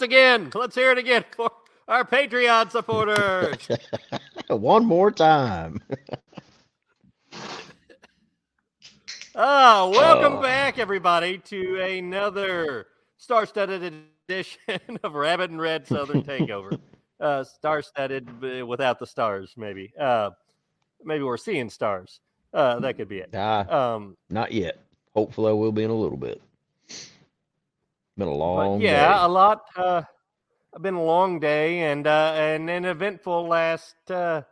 Once again, let's hear it again for our Patreon supporters. One more time. Oh, welcome Oh. back, everybody, to another star-studded edition of Rabbit and Red Southern Takeover. uh, star-studded uh, without the stars, maybe. Uh, maybe we're seeing stars. Uh, that could be it. Ah, Um, not yet. Hopefully, I will be in a little bit. Been a but long yeah, day. a lot. Uh, been a long day and uh, and an eventful last uh,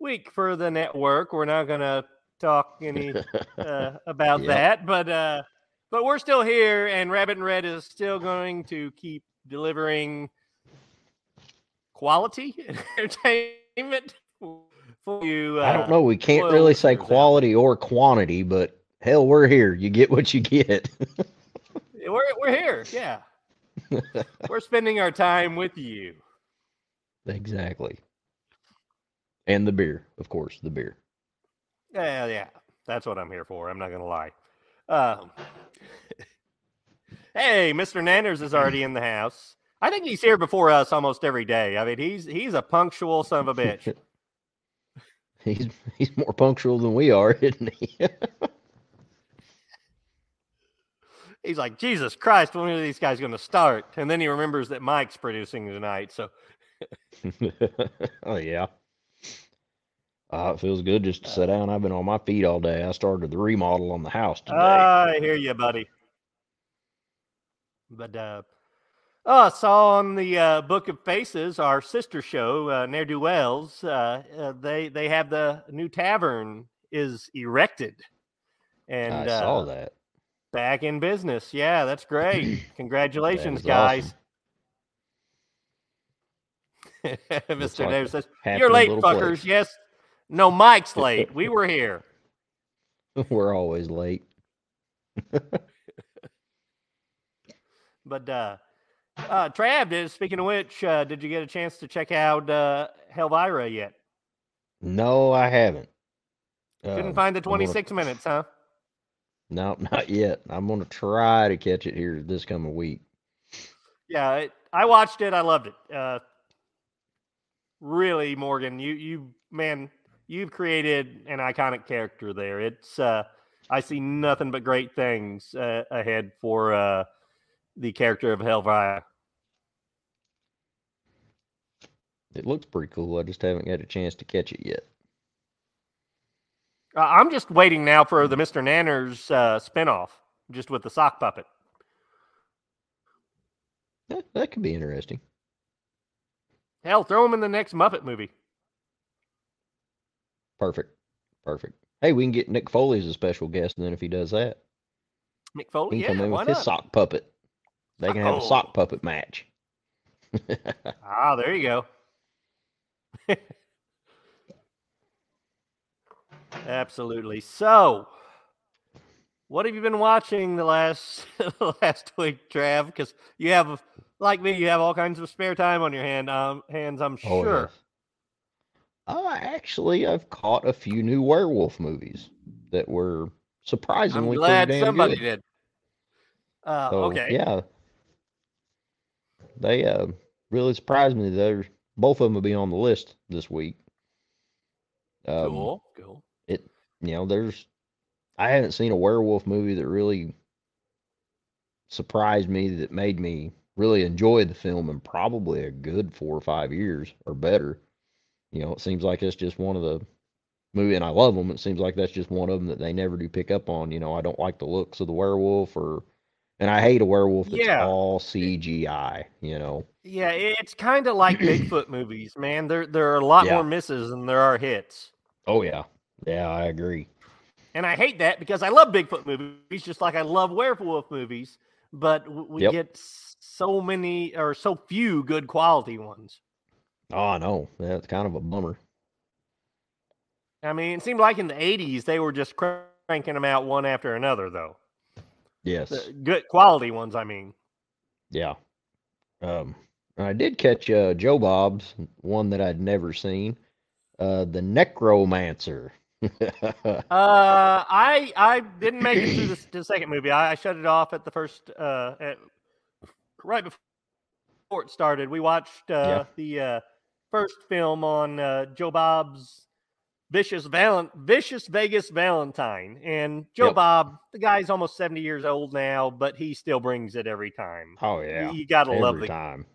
week for the network. We're not gonna talk any uh, about Yep. that, but uh, but we're still here, and Rabbit and Red is still going to keep delivering quality entertainment for you. Uh, I don't know. We can't really say quality or quantity, but hell, we're here. You get what you get. We're we're here, yeah. we're spending our time with you. exactly. And the beer, of course, the beer. Yeah, yeah, that's what I'm here for. I'm not gonna lie. Um, hey, Mr. Nanners is already in the house. I think he's here before us almost every day. I mean, he's he's a punctual son of a bitch. He's he's more punctual than we are, isn't he? He's like, Jesus Christ, when are these guys going to start? And then he remembers that Mike's producing tonight. So, oh yeah. Uh, it feels good just to sit down. I've been on my feet all day. I started the remodel on the house today. I hear you, buddy. But uh, oh, I saw on the uh, Book of Faces, our sister show, uh, Ne'er Do Wells, uh, uh, they they have the new tavern is erected, and I saw uh, that. Back in business. Yeah, that's great. Congratulations, is guys. Looks Mr. like Dave says, You're late, fuckers. place." Yes. No, Mike's late. We were here. We're always late. But uh, uh, Trav, did, speaking of which, uh, did you get a chance to check out uh, Helvira yet? No, I haven't. Couldn't Um, find the I'm gonna- 26 minutes, huh? No, not yet. I'm gonna try to catch it here this coming week. Yeah, it, I watched it. I loved it. Uh, really, Morgan, you you man, you've created an iconic character there. It's uh, I see nothing but great things uh, ahead for uh, the character of Helvira. It looks pretty cool. I just haven't got a chance to catch it yet. Uh, I'm just waiting now for the Mr. Nanners uh, spinoff, just with the sock puppet. That, that could be interesting. Hell, throw him in the next Muppet movie. Perfect. Perfect. Hey, we can get Mick Foley as a special guest, and then if he does that, Mick Foley, he yeah, can come in with his sock puppet. They can have a Oh. sock puppet match. Ah, there you go. Absolutely. So, what have you been watching the last last week, Trav? Because you have, like me, you have all kinds of spare time on your hand um, hands. I'm Oh, sure. yes. Uh, actually, I've caught a few new werewolf movies that were surprisingly. I'm glad somebody good. did. Uh, So, okay. Yeah. They uh, really surprised me. They're both of them will be on the list this week. Um, cool. Cool. You know there's I haven't seen a werewolf movie that really surprised me that made me really enjoy the film in probably a good four or five years or better. You know, it seems like it's just one of the movie, and I love them. It seems like that's just one of them that they never do pick up on. You know, I don't like the looks of the werewolf, or and I hate a werewolf that's Yeah. all CGI. You know, Yeah, it's kind of like Bigfoot movies, man. There there are a lot Yeah. more misses than there are hits. oh yeah, yeah, I agree. And I hate that because I love Bigfoot movies just like I love werewolf movies, but we Yep. get so many or so few good quality ones. Oh, I know that's kind of a bummer. I mean, it seemed like in the 80s they were just cranking them out one after another though. Yes, The good quality ones, I mean. yeah. Um, I did catch uh, Joe Bob's one that I'd never seen, uh, the Necromancer. Uh, I I didn't make it through the, the second movie. I, I shut it off at the first uh at, right before it started. We watched uh the uh first film on uh, Joe Bob's Vicious Valent Vicious Vegas Valentine. And Joe Yep. Bob, the guy's almost 70 years old now, but he still brings it every time. oh yeah, You, you gotta love the time.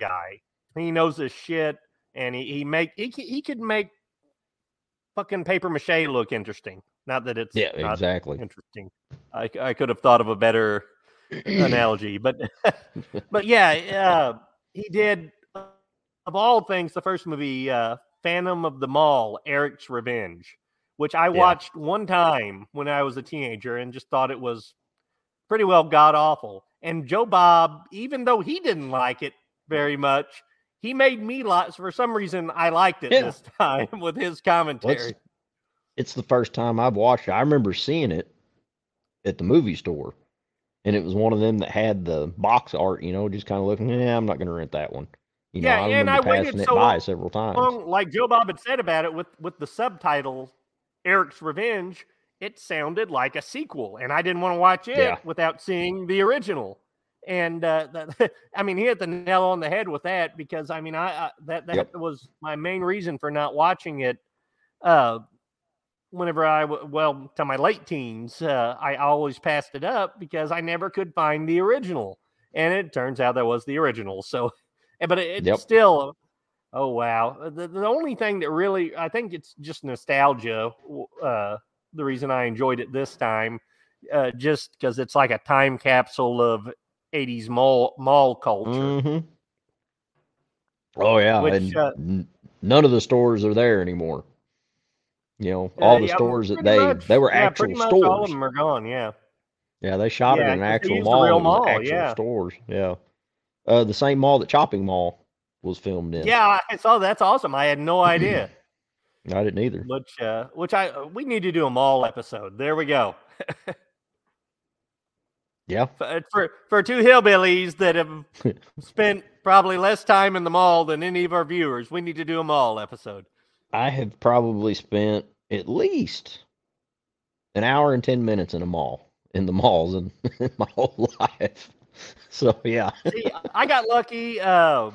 guy. He knows his shit, and he, he make he he could make fucking paper mache look interesting. Not that it's Yeah, not exactly. interesting. I, I could have thought of a better analogy, but but yeah, uh, he did of all things the first movie, uh, Phantom of the Mall, Eric's Revenge, which I watched one time when I was a teenager and just thought it was pretty well god awful. And Joe Bob, even though he didn't like it very much, he made me like for some reason I liked it Yeah. this time with his Well, commentary. it's, it's the first time I've watched it. I remember seeing it at the movie store, and it was one of them that had the box art. You know, just kind of looking. Yeah, I'm not going to rent that one. You know, Yeah, I and I waited it so by long- several times. Well, like Joe Bob had said about it with with the subtitle Eric's Revenge, it sounded like a sequel, and I didn't want to watch it Yeah. without seeing the original. And uh, that, I mean, he hit the nail on the head with that because I mean, I, I that that Yep. was my main reason for not watching it. Uh, whenever I well to my late teens, uh, I always passed it up because I never could find the original, and it turns out that was the original. So, but it, it's Yep. still Oh wow! Uh, The, the only thing that really, I think it's just nostalgia. Uh, the reason I enjoyed it this time, uh, just because it's like a time capsule of '80s mall mall culture. hmm Oh yeah, Which, and uh, n- none of the stores are there anymore. You know, Uh, all the yeah, stores that they much- they were yeah, actual much All of stores. them are gone. Yeah, Yeah, they shot Yeah, it in an actual mall. real and it was mall, actual yeah. stores. Yeah, uh, the same mall that Chopping Mall was filmed in. yeah. I saw that's awesome. I had no idea. I didn't either. which, uh, which I uh, we need to do a mall episode. There we go. Yeah, for for, for two hillbillies that have spent probably less time in the mall than any of our viewers. We need to do a mall episode. I have probably spent at least an hour and ten minutes in a mall in the malls in, in my whole life. So yeah, See, I got lucky uh,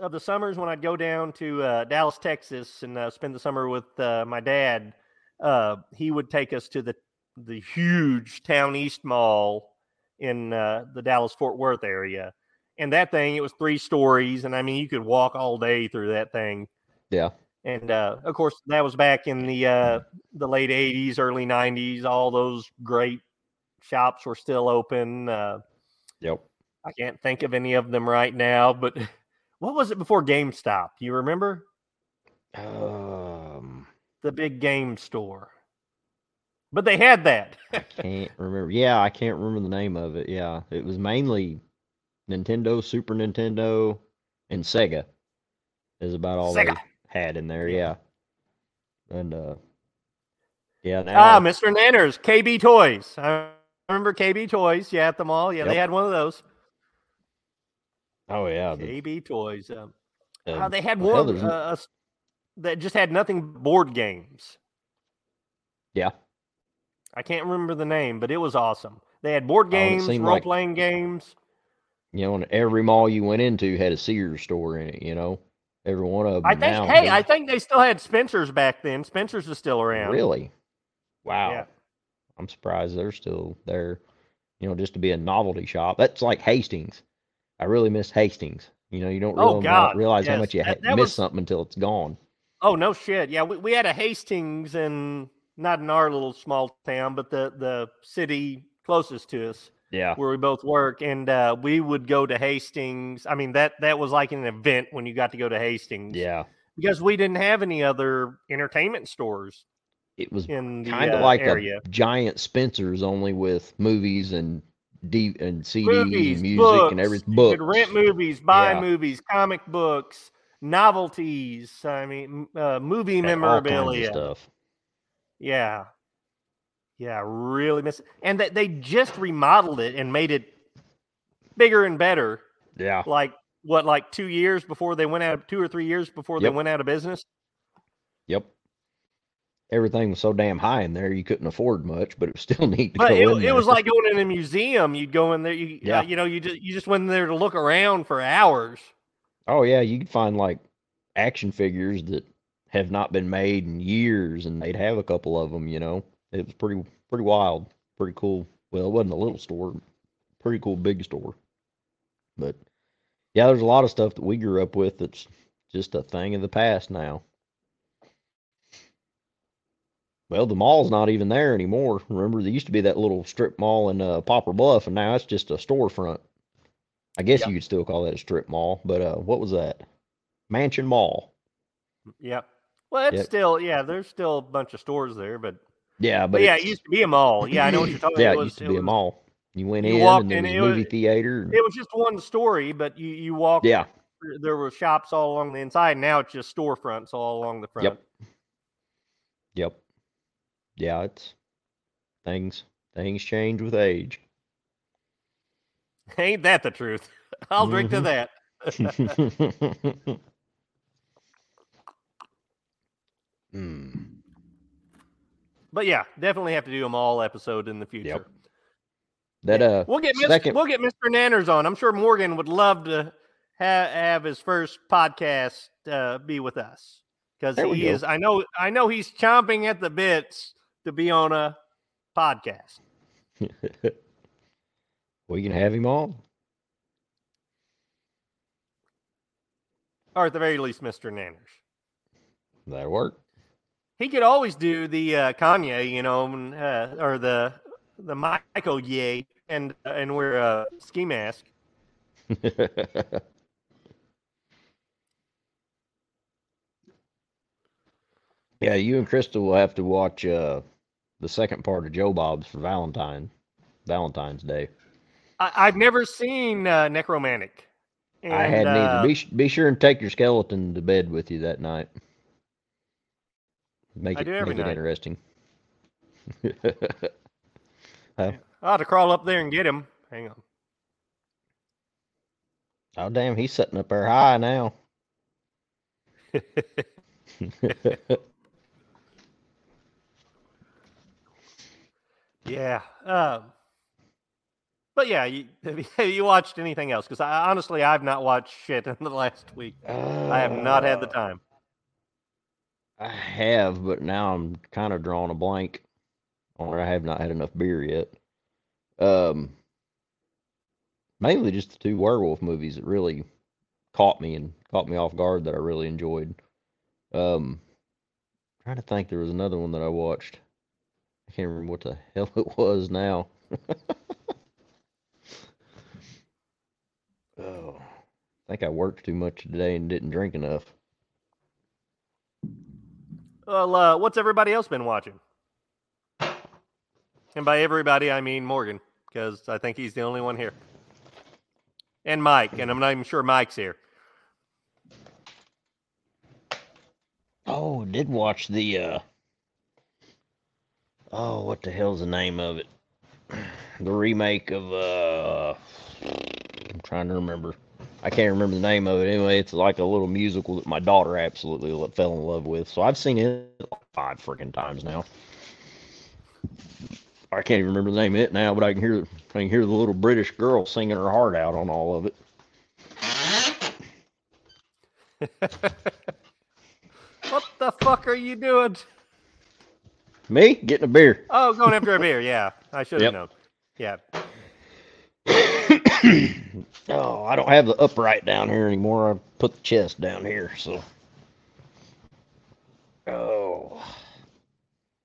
of the summers when I'd go down to uh, Dallas, Texas, and uh, spend the summer with uh, my dad. Uh, he would take us to the the huge Town East Mall in uh, the Dallas Fort Worth area, and that thing it was three stories, and I mean you could walk all day through that thing. yeah, And uh, of course, that was back in the uh, the late '80s, early '90s. All those great shops were still open. Uh, yep. I can't think of any of them right now, but what was it before GameStop? You remember Um, the big game store? But they had that. I can't remember. Yeah, I can't remember the name of it. Yeah, it was mainly Nintendo, Super Nintendo, and Sega. Is about all Sega. they had in there. Yeah, and uh, yeah. ah, Now, Mr. Nanners, KB Toys. I remember KB Toys. Yeah, at the mall. Yeah, they had one of those. oh yeah, the, KB Toys. Um, uh, uh, they had one uh, that just had nothing board games. yeah. I can't remember the name, but it was awesome. They had board Oh, games, seemed role like- playing games. You know, and every mall you went into had a Sears store in it. You know, every one of them. I think. Hey, I think they still had Spencer's back then. Spencer's is still around. really. Wow. Yeah. I'm surprised they're still there. You know, just to be a novelty shop. That's like Hastings. I really miss Hastings. You know, you don't Oh, really God, realize how much you That- ha- that miss was- something until it's gone. Oh no shit. Yeah, we, we had a Hastings and not in our little small town, but the the city closest to us Yeah. where we both work, and uh, we would go to Hastings. I mean that that was like an event when you got to go to Hastings. Yeah. because we didn't have any other entertainment stores It was in the kind of uh, like area. a giant Spencer's only with movies and D and CDs movies, and music books. and everything. You could rent movies, buy Yeah. movies, comic books, novelties. I mean, uh, movie and all kinds of memorabilia. stuff. Yeah, yeah, really miss. And that they just remodeled it and made it bigger and better. Yeah. Like what, like two years before they went out, of two or three years before they went out of business. Yep. Everything was so damn high in there you couldn't afford much, but it was still neat to But go it, it was like going in a museum. You'd go in there, you Yeah. uh, you know, you just you just went in there to look around for hours. Oh yeah, you could find like action figures that have not been made in years, and they'd have a couple of them. You know, it was pretty pretty wild, pretty cool. Well, it wasn't a little store, pretty cool big store. But yeah, there's a lot of stuff that we grew up with that's just a thing of the past now. Well, the mall's not even there anymore. Remember, there used to be that little strip mall in uh, Poplar Bluff, and now it's just a storefront. I guess Yeah. you could still call that a strip mall, but uh, what was that? Mansion Mall. Yep. Well, it's Yep. still yeah. There's still a bunch of stores there, but, Yeah, but, but yeah, it used to be a mall. Yeah, I know what you're talking. About. Yeah, it it was, used to be a mall. You went you in, walked and there was a movie was- theater. and- It was just one story, but you you walked. yeah, There were shops all along the inside. Now it's just storefronts all along the front. Yep. yep, yeah. It's things things change with age. Ain't that the truth? I'll drink to Mhm. that. Hmm. But yeah, definitely have to do them all episode in the future. That uh, We'll get Mr. we'll get Mr. Nanners on. I'm sure Morgan would love to ha- have his first podcast uh, be with us because he go. is. I know. I know he's chomping at the bits to be on a podcast. we can have him on. or at the very least, Mr. Nanners. That'll work. He could always do the uh, Kanye, you know, uh, or the the Michael Ye, and and wear a ski mask. yeah, you and Crystal will have to watch uh the second part of Joe Bob's for Valentine Valentine's Day. I, I've never seen uh, Nekromantik. I hadn't uh, either. Be, be sure and take your skeleton to bed with you that night. Make I it make it interesting. I'll have to crawl up there and get him. Hang on. oh damn, he's sitting up there high now. Yeah. Um, but yeah, you, have you watched anything else? Because I honestly, I've not watched shit in the last week. I have not had the Uh, time. I have, but now I'm kind of drawing a blank on. I have not had enough beer yet. Um, mainly just the two werewolf movies that really caught me and caught me off guard that I really enjoyed. Um, trying to think, there was another one that I watched. I can't remember what the hell it was now. oh, I think I worked too much today and didn't drink enough. Well, uh, what's everybody else been watching? And by everybody, I mean Morgan, because I think he's the only one here. And Mike, and I'm not even sure Mike's here. Oh, did watch the uh Oh, what the hell's the name of it? The remake of uh I'm trying to remember. I can't remember the name of it. Anyway, it's like a little musical that my daughter absolutely fell in love with. So I've seen it five freaking times now. I can't even remember the name of it now, but I can hear I can hear the little British girl singing her heart out on all of it. What the fuck are you doing? Me getting a beer. Oh, going after a beer. Yeah, I should have Yep. known. Yeah. Oh, I don't have the upright down here anymore. I put the chest down here, so Oh,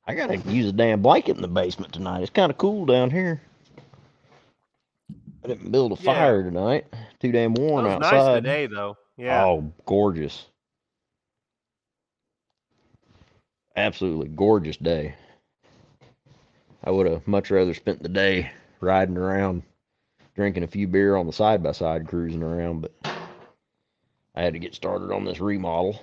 I gotta use a damn blanket in the basement tonight. It's kind of cool down here. I didn't build a Yeah. fire tonight. Too damn warm was outside. nice today, though. Yeah. Oh, gorgeous. Absolutely gorgeous day. I would have much rather spent the day riding around, drinking a few beer on the side by side, cruising around, but I had to get started on this remodel.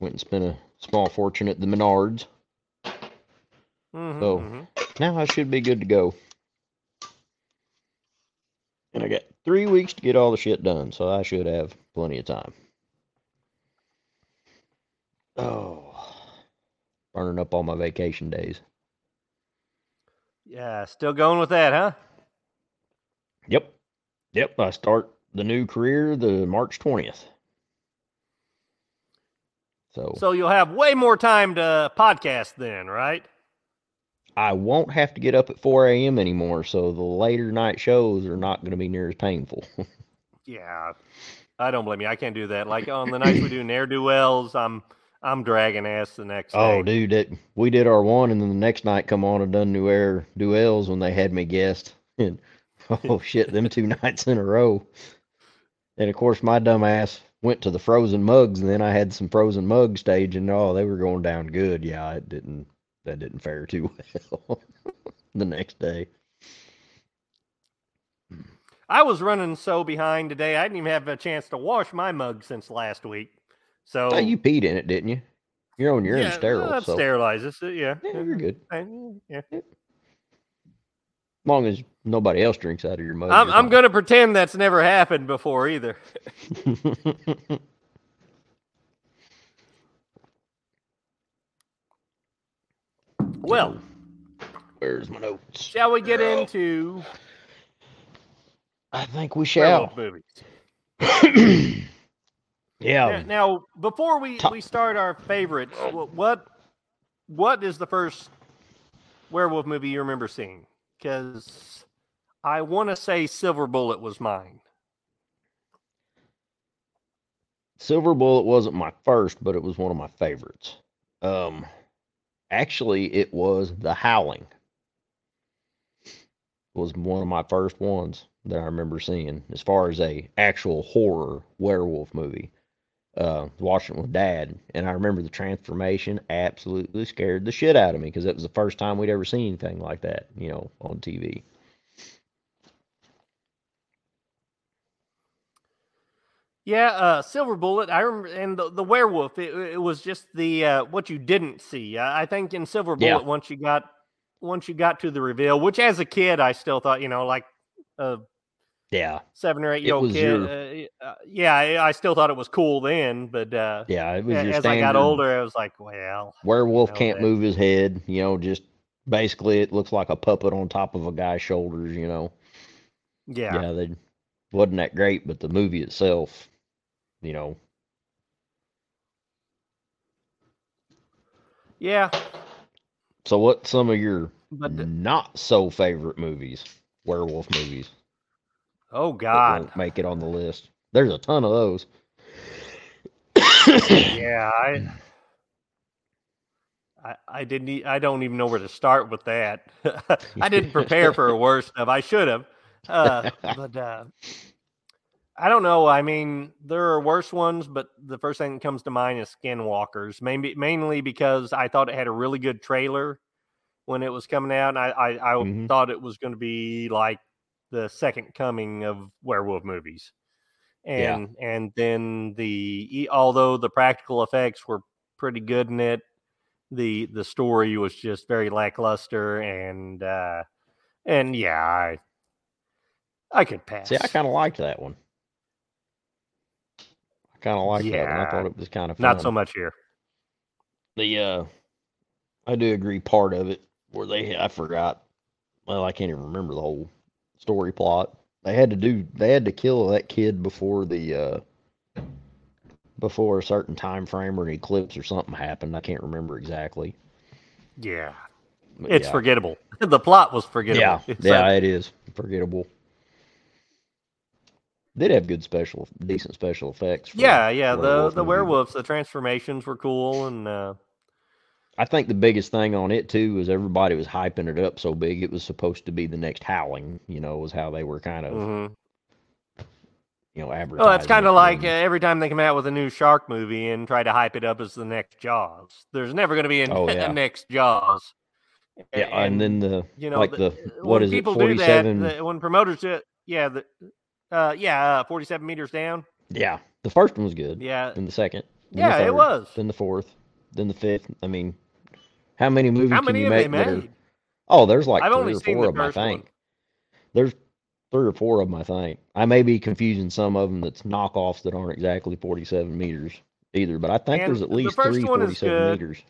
Went and spent a small fortune at the Menards. Mhm, so- mhm. Now I should be good to go. And I got three weeks to get all the shit done, so I should have plenty of time. Oh, burning up all my vacation days. Yeah, still going with that, huh? Yep. Yep. I start the new career the March 20th. So, So you'll have way more time to podcast then, right? I won't have to get up at 4 a.m. anymore, so the later night shows are not going to be near as painful. Yeah. I don't blame you. I can't do that. Like on the nights we do ne'er do wells, I'm I'm dragging ass the next day. Oh, day. dude, that we did our one, and then the next night come on and done Ne'er Do Wells when they had me guest, and oh shit, them two nights in a row. And of course, my dumb ass went to the frozen mugs, and then I had some frozen mug stage, and oh, they were going down good. Yeah, it didn't. That didn't fare too well the next day. I was running so behind today. I didn't even have a chance to wash my mug since last week. So Oh, you peed in it, didn't you? You're on your yeah, own sterile, that so sterilizes it. Yeah, yeah, you're mm-hmm. good. I- mm, yeah. As long as nobody else drinks out of your mug. I'm I'm gonna pretend that's never happened before either. Well, Where's my notes? shall we get into I think we shall. werewolf movies? yeah. Now, now, before we, Top- we start our favorites, what what is the first werewolf movie you remember seeing? Because I want to say Silver Bullet was mine. Silver Bullet wasn't my first, but it was one of my favorites. Um, actually, it was The Howling. Was one of my first ones that I remember seeing as far as a actual horror werewolf movie. Uh, watching with Dad, and I remember the transformation absolutely scared the shit out of me because it was the first time we'd ever seen anything like that, you know, on TV. Yeah, uh, Silver Bullet. I remember, and the, the werewolf. It, it was just the uh, what you didn't see. I, I think in Silver Yeah. Bullet, once you got once you got to the reveal, which as a kid I still thought, you know, like a Yeah, seven or eight year old kid. Uh, uh, yeah, I, I still thought it was cool then, but uh, yeah, it was your as I got older, I was like, well, Werewolf can't that. move his head, you know, just basically it looks like a puppet on top of a guy's shoulders, you know. yeah, Yeah, they wasn't that great, but the movie itself, you know, yeah. so what some of your But the- not so favorite movies, werewolf movies oh God, make it on the list? There's a ton of those. yeah, I. I, I didn't. I don't even know where to start with that. I didn't prepare for a worse stuff. I should have, uh, but uh, I don't know. I mean, there are worse ones, but the first thing that comes to mind is Skinwalkers. Maybe mainly because I thought it had a really good trailer when it was coming out. And I I, I Mhm. thought it was going to be like the second coming of werewolf movies. Yeah. And and then the although the practical effects were pretty good in it, the the story was just very lackluster and uh and yeah, I I could pass. See, I kind of liked that one. I kind of liked that one. I thought it was kind of fun. Not so much here. the uh I do agree part of it where they I forgot well I can't even remember the whole story plot. They had to do they had to kill that kid before the uh before a certain time frame or an eclipse or something happened. I can't remember exactly. Yeah. But It's yeah. forgettable. The plot was forgettable. Yeah, It's, yeah, it is forgettable. did have good special, decent special effects. Yeah, yeah. The the werewolves, the transformations were cool, and uh, I think the biggest thing on it too was everybody was hyping it up so big it was supposed to be the next Howling. You know, was how they were kind of mhm. you know advertising. well, it's kind of like uh, every time they come out with a new shark movie and try to hype it up as the next Jaws. There's never going to be a, Oh, yeah. next Jaws. yeah, and, then the you know, like the- the uh, what is it people forty do that, seven? when promoters do it, yeah, the, uh, yeah, uh, 47 meters down. Yeah, the first one was good. Yeah, Then the second. then the yeah, it was. Then the fourth. Then the fifth. I mean, how many movies How can you make that are? Oh, there's like I've three only or seen four the of them. I first one. think there's three or four of them. I think I may be confusing some of them that's knockoffs that aren't exactly 47 meters either. But I think And there's at the least first three one is 47 meters.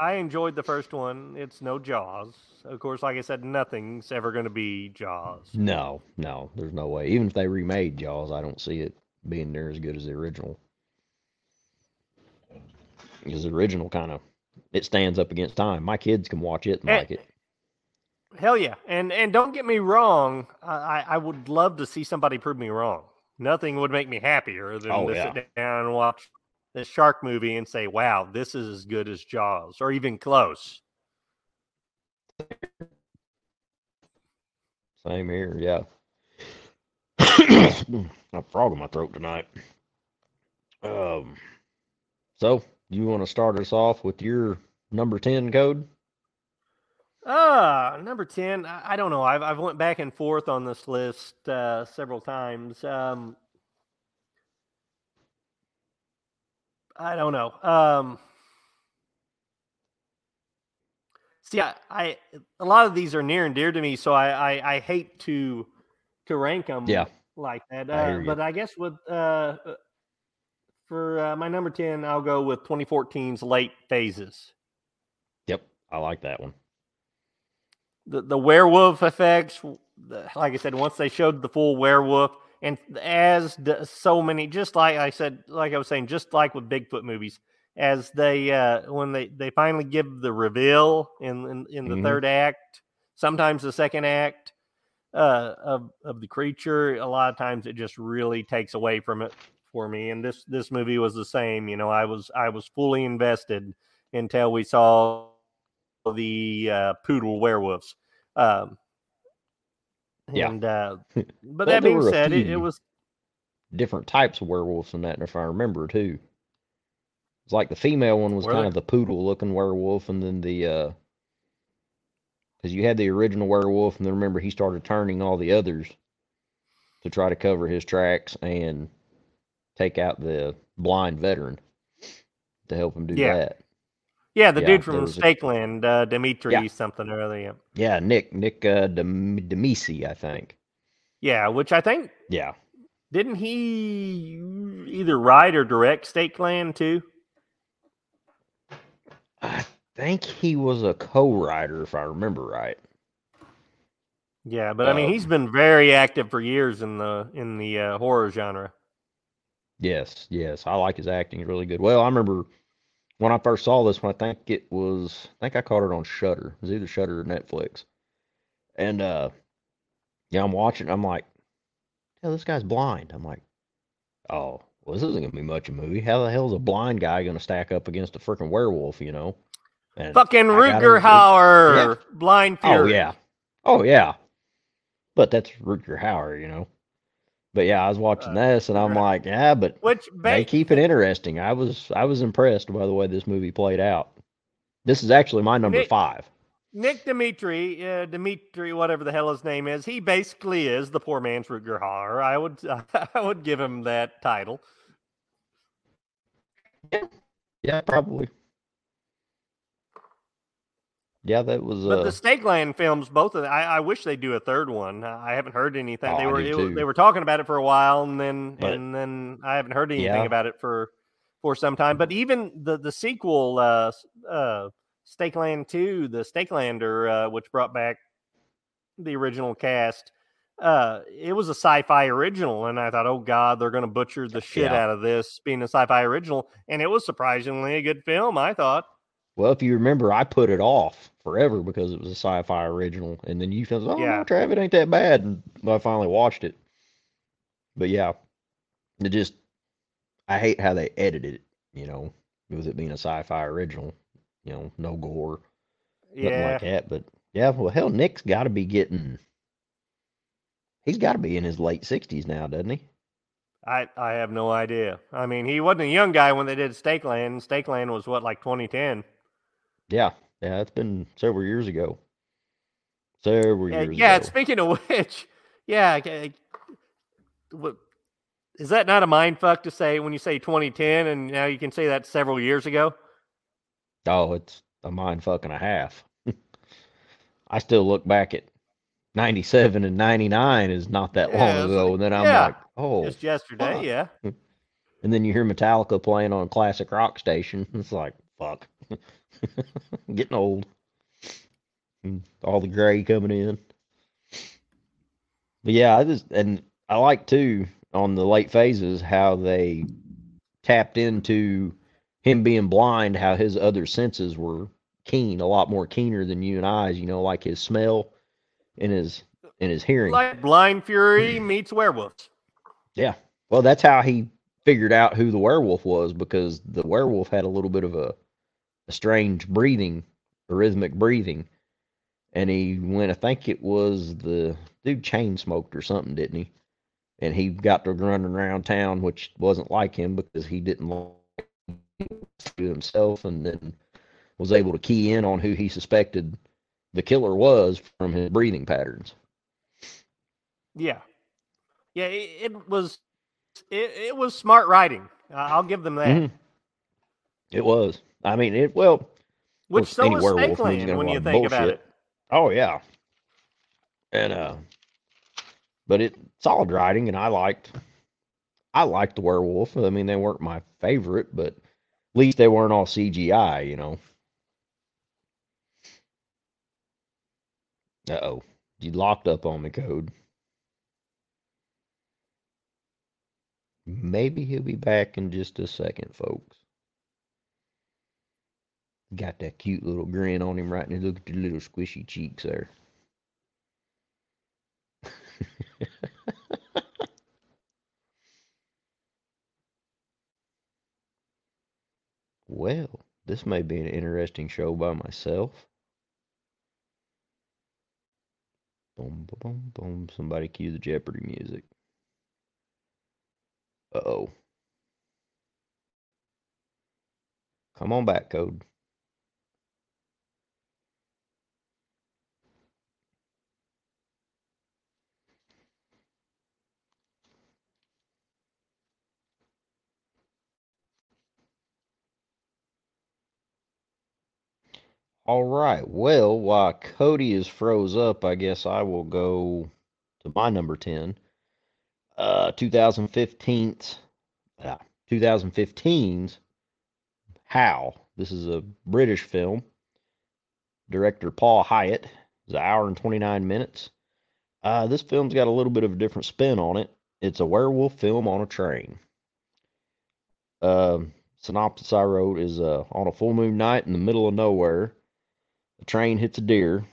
I enjoyed the first one. It's no Jaws. Of course, like I said, nothing's ever going to be Jaws. No, no, there's no way. Even if they remade Jaws, I don't see it being near as good as the original. Because the original kind of it stands up against time. My kids can watch it and Eh, like it. Hell yeah, and and don't get me wrong. I I I would love to see somebody prove me wrong. Nothing would make me happier than Oh, to yeah. sit down and watch the shark movie and say, "Wow, this is as good as Jaws," or even close. Same here, yeah. a frog in my throat tonight. Um, so you want to start us off with your number ten code? Ah, number ten. I, I don't know. I've I've went back and forth on this list uh, several times. Um, I don't know. Um, see, I, I a lot of these are near and dear to me, so I I, I hate to to rank them. Yeah. like that. Uh, you. but I guess with uh, uh, for uh, my number ten, I'll go with 2014's Late Phases. Yep, I like that one. the, the werewolf effects the- like i said once they showed the full werewolf and as so many just like i said like i was saying just like with bigfoot movies as they uh when they they finally give the reveal in in, in the Mhm. third act sometimes the second act uh of of the creature a lot of times it just really takes away from it for me and this this movie was the same you know i was i was fully invested until we saw the uh, poodle werewolves um Yeah. and uh but that being said it, it was Different types of werewolves in that, if I remember too. It's like the female one was Were kind there? of the poodle looking werewolf, and then the uh, because you had the original werewolf, and then remember he started turning all the others to try to cover his tracks and take out the blind veteran to help him do Yeah. that. yeah the Yeah, dude from was a- uh Dimitri something or other yeah. Yeah, Nick Nick uh, Dem- Damici, I think. yeah which i think Yeah, didn't he either write or direct Stake Land too I think he was a co-writer, if I remember right. yeah but i mean Um, he's been very active for years in the in the uh, horror genre Yes, yes, I like his acting; it's really good. Well, I remember when I first saw this one. I think it was, I think I caught it on Shudder. It was either Shudder or Netflix. And uh, yeah, I'm watching. I'm like, yeah, this guy's blind. I'm like, oh, well, this isn't gonna be much of a movie. How the hell is a blind guy gonna stack up against a freaking werewolf? You know? And fucking I got Rutger it. Hauer blind Oh yeah, oh yeah. But that's Rutger Hauer, you know. But yeah, I was watching this, and I'm Rutger- like, yeah, but which they keep it interesting. I was I was impressed by the way this movie played out. This is actually my number Nick- five. Nick Dimitri, uh, Dimitri, whatever the hell his name is, he basically is the poor man's Rutger Hauer. I would, I would give him that title. Yeah, Yeah, probably. Yeah, that was But uh the Stake Land films, both of them, I, I wish they do a third one. I haven't heard anything. Oh, they were, it they were talking about it for a while, and then, But- and then I haven't heard anything Yeah. about it for, for some time. But even the the sequel, uh, uh, Stake Land Two, the Stakelander, uh, which brought back the original cast. Uh, it was a sci-fi original, and I thought, oh god, they're going to butcher the shit Yeah. out of this being a sci-fi original, and it was surprisingly a good film. I thought. Well, if you remember, I put it off forever because it was a sci-fi original, and then you felt, oh Yeah. no, Trav, it ain't that bad, and I finally watched it. But yeah, It just, I hate how they edited it. You know, with it being a sci-fi original. You know, no gore, nothing like that. But yeah, well, hell, Nick's got to be getting. He's got to be in his late sixties now, doesn't he? I, I have no idea. I mean, he wasn't a young guy when they did Stake Land. Stakeland was what, like 2010? Yeah, yeah, it's been several years ago. Several Yeah, years yeah. ago. Speaking of which, yeah. What is that not a mind fuck to say when you say 2010 and now you can say that several years ago? Oh, it's a mind fuck and a half. I still look back at 97 and 99 is not that long Yeah, it's ago. like- and then I'm yeah, like, oh. Just yesterday, fuck. yeah. And then you hear Metallica playing on a classic rock station. It's like, fuck. Getting old. Mm, all the gray coming in. But yeah, I just, and I like too on the late phases how they tapped into him being blind, how his other senses were keen, a lot more keener than you and I's, you know, like his smell and his and his hearing. Like Blind Fury meets werewolves. Yeah. Well, that's how he figured out who the werewolf was because the werewolf had a little bit of a, a strange breathing, a rhythmic breathing. And he went, I think it was the dude chain smoked or something, didn't he? And he got to running around town, which wasn't like him because he didn't like to himself and then was able to key in on who he suspected the killer was from his breathing patterns. Yeah, yeah. It, it was it, it was smart writing. I'll give them that. Mhm. It was. I mean, it well, Which so any was werewolf when you think about it. Oh yeah. And uh but it solid writing and I liked I liked the werewolf. I mean they weren't my favorite, but at least they weren't all CGI, you know. Uh oh. You locked up on me, code. Maybe he'll be back in just a second, folks. Got that cute little grin on him right now. Look at the little squishy cheeks there. well, this may be an interesting show by myself. Boom, boom, boom, boom. Somebody cue the Jeopardy music. Uh oh. Come on back, Code. All right. Well, while Cody is froze up, I guess I will go to my number 10. Uh 2015's uh, 2015's Howl. This is a British film. Director Paul Hyett. It's an hour and 29 minutes. Uh, this film's got a little bit of a different spin on it. It's a werewolf film on a train. Um, synopsis I wrote is uh, on a full moon night in the middle of nowhere, train hits a deer,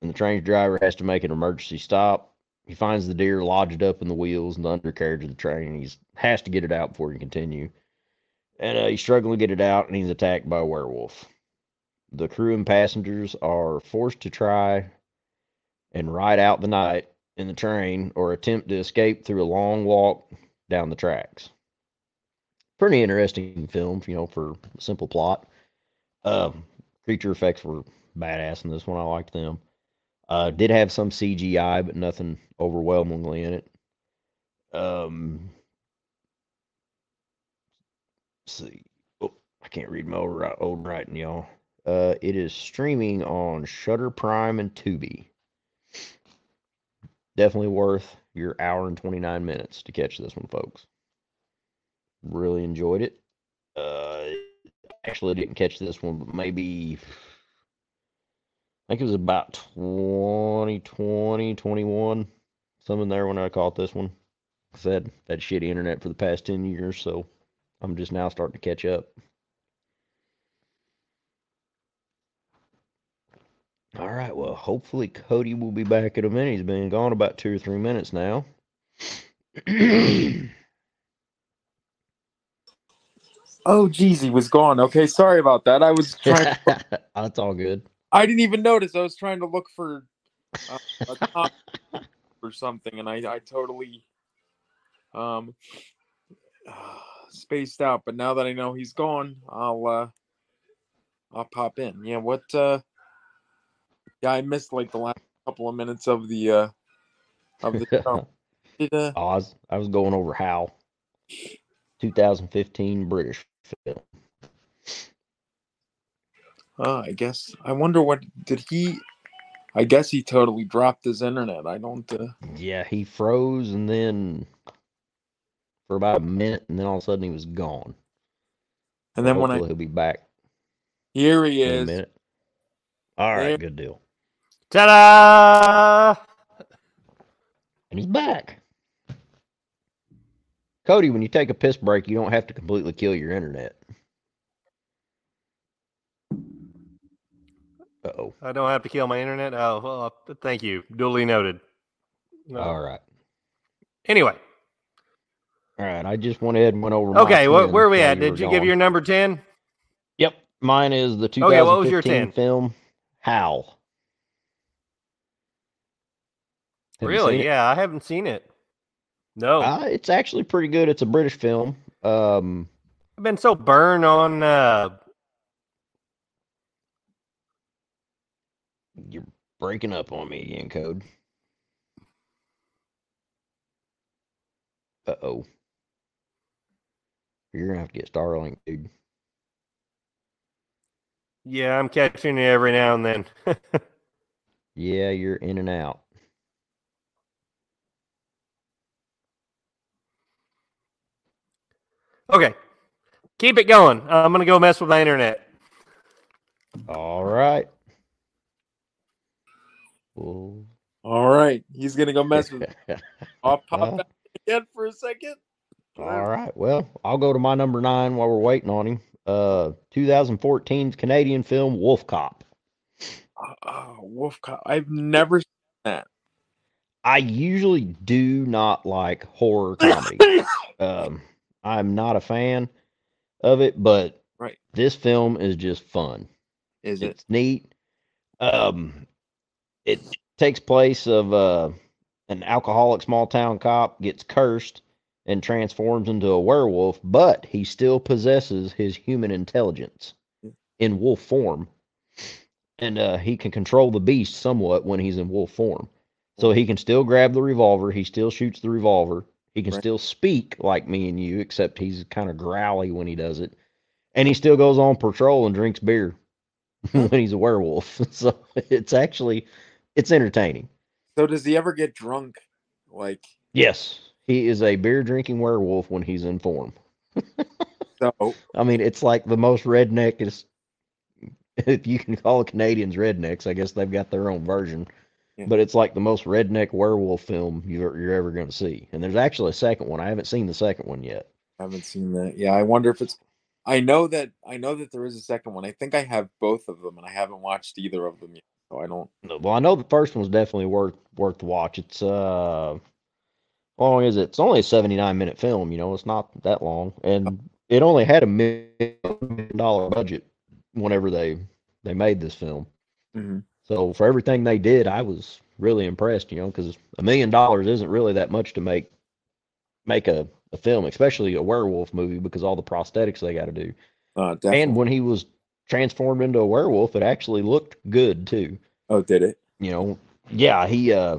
and the train's driver has to make an emergency stop. He finds the deer lodged up in the wheels and the undercarriage of the train. He has to get it out before he can continue. And uh, he's struggling to get it out, and he's attacked by a werewolf. The crew and passengers are forced to try and ride out the night in the train or attempt to escape through a long walk down the tracks. Pretty interesting film, you know, for a simple plot. Um, creature effects were badass in this one. I liked them. Uh, did have some CGI, but nothing overwhelmingly in it. Um, see. Oh, I can't read my old, old writing, y'all. Uh, it is streaming on Shudder Prime and Tubi. Definitely worth your hour and 29 minutes to catch this one, folks. Really enjoyed it. Uh, actually didn't catch this one, but maybe I think it was about 2020, 21, something there when I caught this one. I said that shitty internet for the past 10 years, so I'm just now starting to catch up. All right, well, hopefully Cody will be back in a minute. He's been gone about two or three minutes now. Oh, geez, he was gone. Okay, sorry about that. I was trying. To... That's all good. I didn't even notice. I was trying to look for uh, a comment or something, and I, I totally um spaced out. But now that I know he's gone, I'll uh I'll pop in. Yeah, what? uh Yeah, I missed like the last couple of minutes of the uh of the show. Did, uh, Oh, I was, I was going over how 2015 British film. Uh, I guess I wonder what did he? I guess he totally dropped his internet. I don't. Uh, Yeah, he froze and then for about a minute, and then all of a sudden he was gone. and then when I Hopefully he'll be back here he in a is. minute. All right, There- good deal. Ta-da! And he's back. Cody, when you take a piss break, you don't have to completely kill your internet. Oh. I don't have to kill my internet. Oh, well, uh, thank you. Duly noted. No. All right. Anyway, All right. I just went ahead and went over. okay, 10 where are we at? Did you give your number 10? Yep. Mine is the Okay, what was your 2015 10? film Howl. Have Really? Yeah, I haven't seen it. No. Uh, it's actually pretty good. It's a British film. Um, I've been so burned on uh you're breaking up on me again, Code. Uh oh. You're gonna have to get Starlink, dude. yeah, I'm catching it every now and then. Yeah, you're in and out. okay. Keep it going. I'm going to go mess with my internet. All right. Well, All right, he's gonna go mess with. I'll pop Uh, back again for a second. All right. Well, I'll go to my number nine while we're waiting on him. Uh, 2014's Canadian film Wolf Cop. Oh, Wolf Cop. I've never seen that. I usually do not like horror comedy. um, I'm not a fan of it, but Right. this film is just fun. Is it? It's neat. Um, it takes place of uh, an alcoholic small town cop gets cursed and transforms into a werewolf, but he still possesses his human intelligence in wolf form, and uh, he can control the beast somewhat when he's in wolf form. So he can still grab the revolver. He still shoots the revolver. He can Right. still speak like me and you, except he's kind of growly when he does it. And he still goes on patrol and drinks beer when he's a werewolf. So it's actually it's entertaining. So does he ever get drunk? Like Yes, he is a beer drinking werewolf when he's in form. so? I mean, it's like the most redneck is. If you can call Canadians rednecks, I guess they've got their own version. Yeah. But it's like the most redneck werewolf film you're you're ever going to see. And there's actually a second one. I haven't seen the second one yet. haven't seen that. Yeah, I wonder if it's. I know that I know that there is a second one. I think I have both of them, and I haven't watched either of them yet. So I don't. Well, I know the first one's definitely worth worth the watch. It's uh, how long is it? It's only a 79 minute film. You know, it's not that long, and it only had a million dollar budget whenever they they made this film. Mhm. So for everything they did, I was really impressed. You know, because a million dollars isn't really that much to make make a, a film, especially a werewolf movie, because all the prosthetics they got to do. Uh. And when he was transformed into a werewolf, it actually looked good too oh, did it? you know yeah he uh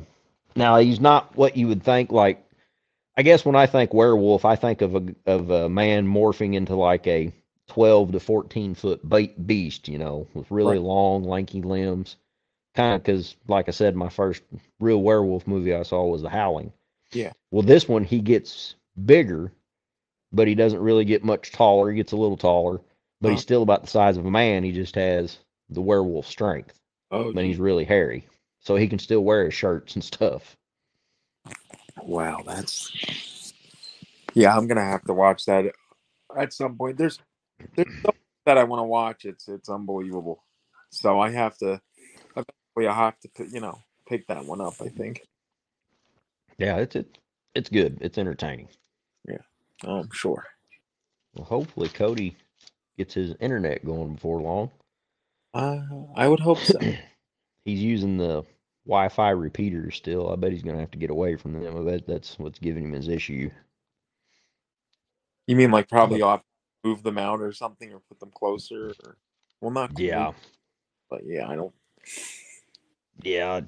now he's not what you would think like i guess when i think werewolf i think of a of a man morphing into like a 12 to 14 foot ba- beast you know with really Right. long lanky limbs kind of because like i said my first real werewolf movie i saw was the howling Yeah. well this one he gets bigger but he doesn't really get much taller he gets a little taller but he's still about the size of a man he just has the werewolf strength Oh, but he's really hairy, so he can still wear his shirts and stuff. wow, that's. Yeah, I'm gonna have to watch that at some point. There's, there's so that I want to watch. It's it's unbelievable. So I have to. Eventually, I have to, you know, pick that one up. I think. Yeah, it's it, it's good. It's entertaining. Yeah. Oh, I'm sure. Well, hopefully Cody gets his internet going before long. Uh, I would hope so. He's using the Wi-Fi repeaters still. I bet he's gonna have to get away from them. I bet that's what's giving him his issue. You mean like probably off move them out or something or put them closer or well not close, Yeah, but yeah, I don't yeah.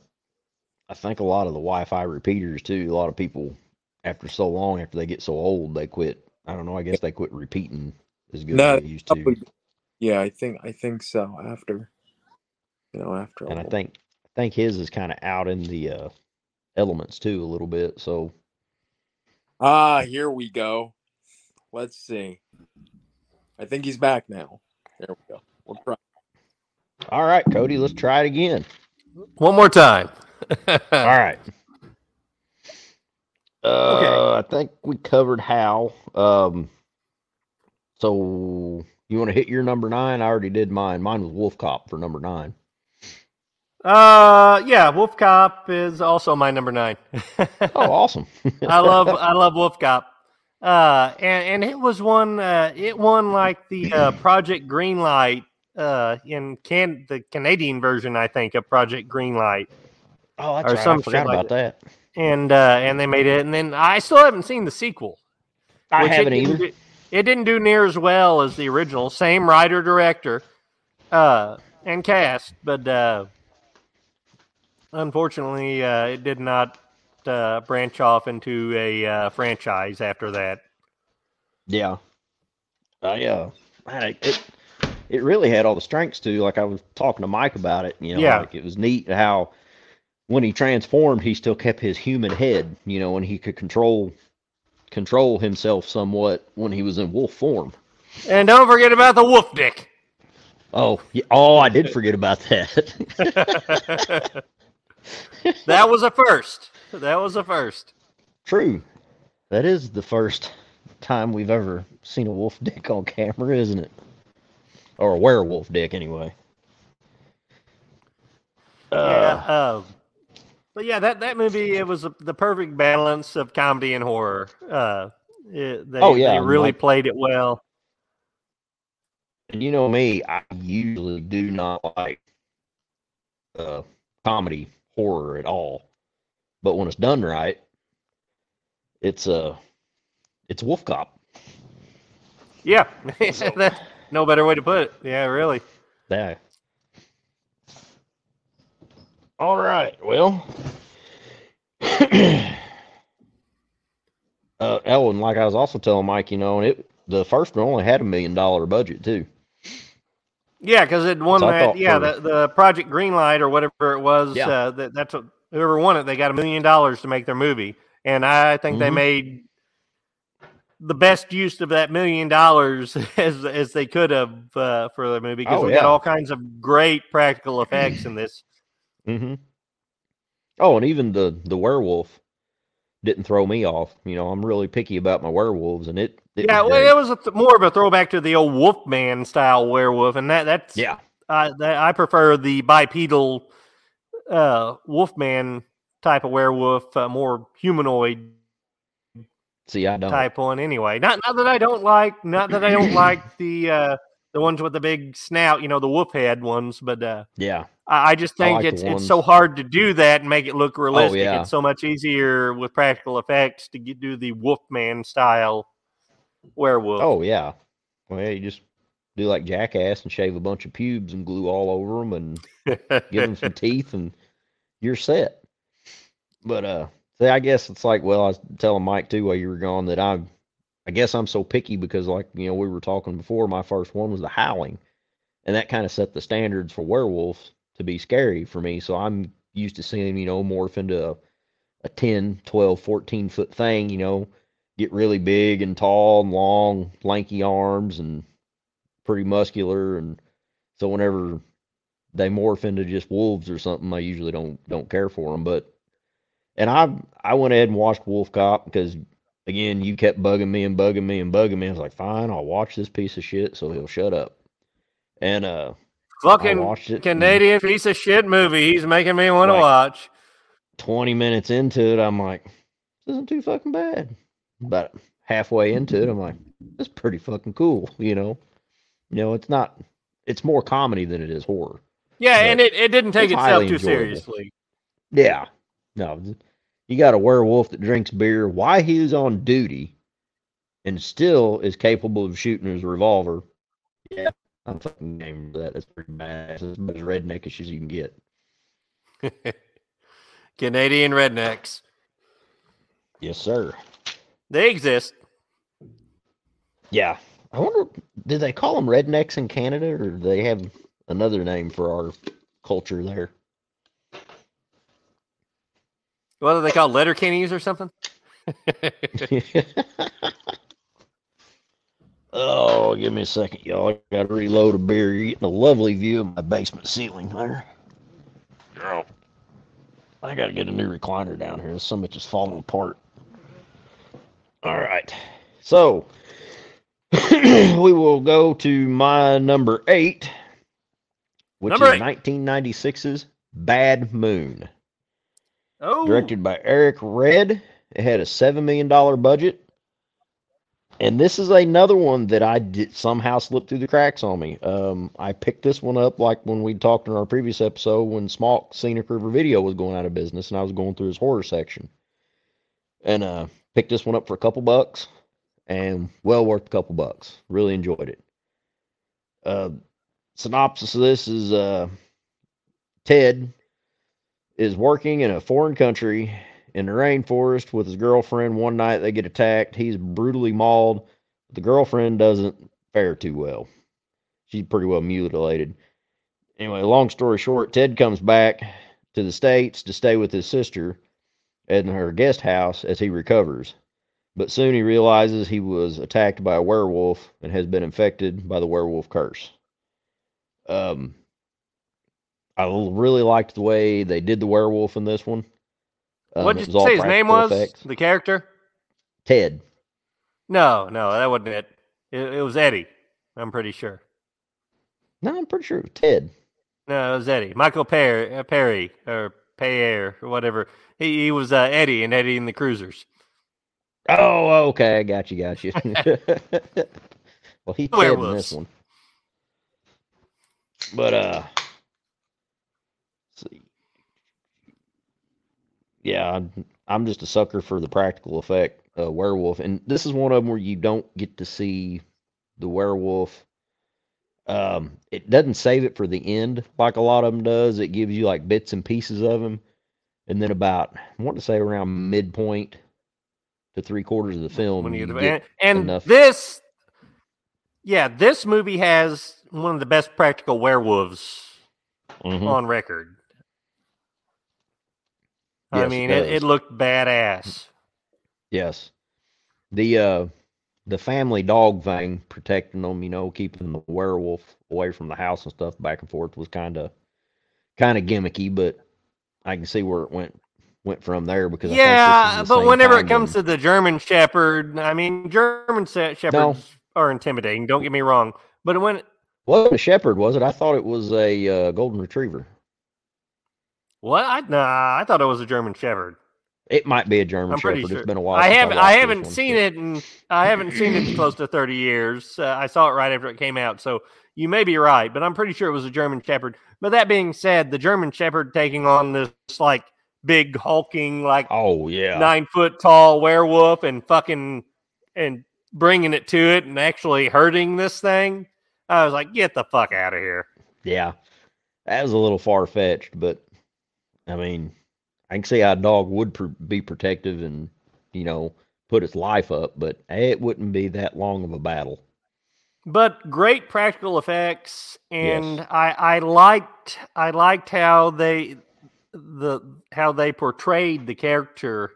I think a lot of the Wi-Fi repeaters too. A lot of people, after so long, after they get so old, they quit. I don't know. I guess they quit repeating as good No, as they used to. probably- yeah, I think I think so after you know, after a and I think I think his is kind of out in the uh, elements too a little bit. So Ah, here we go. Let's see. I think he's back now. There we go. We'll try. all right, Cody, let's try it again. One more time. All right. Uh, I think we covered how. Um, so you want to hit your number nine? I already did mine. Mine was Wolf Cop for number nine. Uh, yeah, Wolf Cop is also my number nine. Oh, awesome! I love I love Wolf Cop. Uh, and, and it was one. Uh, it won like the uh, Project Greenlight. Uh, in can the Canadian version, I think of Project Greenlight, Oh, that's Or right. some I forgot like about that. and uh, and they made it. And then I still haven't seen the sequel. I haven't didn't either. It didn't do near as well as the original. Same writer director, uh, and cast, but uh, unfortunately, uh, it did not uh, branch off into a uh, franchise after that. Yeah. I uh, man, it, it really had all the strengths too. Like I was talking to Mike about it. You know, Yeah. like it was neat how when he transformed, he still kept his human head. You know, and he could control control himself somewhat when he was in wolf form. And don't forget about the wolf dick. Oh, yeah, oh, I did forget about that. that was a first. That was a first. True. That is the first time we've ever seen a wolf dick on camera, isn't it? Or a werewolf dick, anyway. yeah. Uh, Um, but yeah, that, that movie it was a, the perfect balance of comedy and horror. Uh, it, they, Oh, yeah, they really like- played it well. And you know me, I usually do not like uh, comedy horror at all. But when it's done right, it's uh it's Wolf Cop. Yeah, So- That- no better way to put it. Yeah, really. Yeah. All right. Well, uh, Ellen, like I was also telling Mike, you know, and it the first one only had a million dollar budget too. Yeah, because it won that. thought Yeah, the, the Project Greenlight or whatever it was. Yeah. Uh, that, that's what whoever won it. They got a million dollars to make their movie, and I think they Mhm. made the best use of that million dollars as as they could have uh, for the movie because Oh, we yeah. got all kinds of great practical effects in this. Mm-hmm. Oh, and even the the werewolf didn't throw me off. You know, I'm really picky about my werewolves, and it. it yeah, was well, it was a th- more of a throwback to the old Wolfman style werewolf, and that that's yeah. uh, that, I prefer the bipedal uh, Wolfman type of werewolf, uh, more humanoid See, I don't. type one anyway. Not not that I don't like not that I don't like the uh the ones with the big snout, you know, the wolf head ones, but uh Yeah. I, I just I think like it's it's so hard to do that and make it look realistic. yeah. It's so much easier with practical effects to get, do the Wolfman style werewolf. Oh yeah. Well, yeah, you just do like Jackass and shave a bunch of pubes and glue all over them and give them some teeth and you're set. But uh, see, I guess it's like, well, I was telling Mike too while you were gone that I'm, I guess I'm so picky because like you know we were talking before. My first one was the Howling, and that kind of set the standards for werewolves to be scary for me. So I'm used to seeing you know morph into a, a 10, 12, 14 foot thing. You know, get really big and tall and long, lanky arms and pretty muscular. And so whenever they morph into just wolves or something, I usually don't don't care for them. But and I I went ahead and watched Wolf Cop because again you kept bugging me and bugging me and bugging me. I was like, fine, I'll watch this piece of shit so he'll shut up. And uh, Fucking it. and Canadian piece of shit movie. He's making me want to Right. watch. Twenty minutes into it, I'm like, this isn't too fucking bad. But halfway into it, I'm like, that's pretty fucking cool, you know. You know, it's not it's more comedy than it is horror. Yeah, But and it, it didn't take it's itself too enjoyable. seriously. Yeah. No. You got a werewolf that drinks beer while he's on duty and still is capable of shooting his revolver. Yeah. I'm fucking game for that. That's pretty bad. That's as redneckish as you can get. Canadian rednecks. Yes, sir. They exist. Yeah. I wonder, do they call them rednecks in Canada or do they have another name for our culture there? What are they called? Letterkennies or something? oh, give me a second, y'all. I got to reload a beer. You're getting a lovely view of my basement ceiling there. Girl, I got to get a new recliner down here. So much is falling apart. All right. So, we will go to my number eight, which Number is eight. 1996's Bad Moon oh, directed by Eric Red. It had a seven million dollar budget, and this is another one that I did somehow slipped through the cracks on me. Um, I picked this one up like when we talked in our previous episode when Smalk Scenic River Video was going out of business, and I was going through his horror section, and uh, picked this one up for a couple bucks, and well worth a couple bucks. Really enjoyed it. Uh, synopsis of this is uh, Ted is working in a foreign country in the rainforest with his girlfriend. One night they get attacked. He's brutally mauled. The girlfriend doesn't fare too well. She's pretty well mutilated. Anyway, long story short, Ted comes back to the States to stay with his sister in her guest house as he recovers. But soon he realizes he was attacked by a werewolf and has been infected by the werewolf curse. Um, I really liked the way they did the werewolf in this one. Um, what did you say his name was? effects. The character? Ted. No, no, that wasn't it. It, it was Eddie. I'm pretty sure. No, I'm pretty sure it was Ted. No, it was Eddie. Michael Perry, uh, Perry or Payer or whatever. He, he was uh, Eddie and Eddie and the Cruisers. Oh, okay. I got you. Got you. well, he's Ted in this one. But uh, let's see. Yeah, I'm, I'm just a sucker for the practical effect uh, werewolf, and this is one of them where you don't get to see the werewolf. Um, it doesn't save it for the end like a lot of them does. It gives you like bits and pieces of him, and then about I want to say around midpoint to three quarters of the film, When you you and and enough- this, yeah, this movie has one of the best practical werewolves Mhm. on record. I Yes, it mean, it, it looked badass. Yes. The uh the family dog thing, protecting them, you know, keeping the werewolf away from the house and stuff back and forth was kind of kind of gimmicky, but I can see where it went went from there because I Yeah, but whenever it comes when- to the German Shepherd, I mean, German shepherds are intimidating. Don't get me wrong, but when wasn't a shepherd, was it? I thought it was a uh, golden retriever. What? I, nah, I thought it was a German Shepherd. It might be a German I'm shepherd. sure. It's been a while. I haven't. watched I haven't seen it, and I haven't seen it in close to thirty years. Uh, I saw it right after it came out, so you may be right, but I'm pretty sure it was a German Shepherd. But that being said, the German Shepherd taking on this like big hulking, like Oh yeah. nine foot tall werewolf, and fucking and bringing it to it, and actually hurting this thing. I was like, get the fuck out of here. Yeah, that was a little far fetched, but I mean, I can see how a dog would pr- be protective and you know put its life up, but it wouldn't be that long of a battle. but great practical effects and Yes. i i liked i liked how they the how they portrayed the character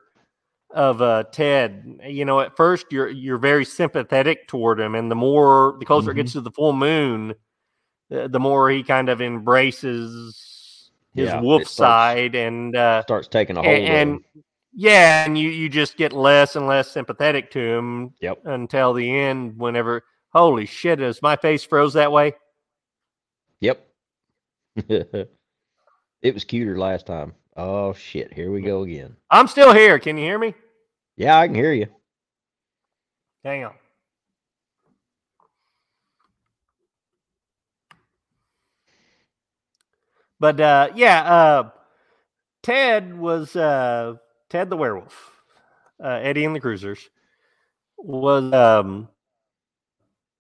of uh ted you know at first you're you're very sympathetic toward him and the more the closer it gets to the full moon the, the more he kind of embraces his Yeah, wolf side and uh Starts taking a hold of and yeah and you you just get less and less sympathetic to him Yep. until the end whenever holy shit is my face froze that way Yep. it was cuter last time. Oh shit! Here we go again. i'm still here can you hear me Yeah, I can hear you. Hang on. But uh, yeah, uh, Ted was uh, Ted the werewolf. Uh, Eddie and the Cruisers was um,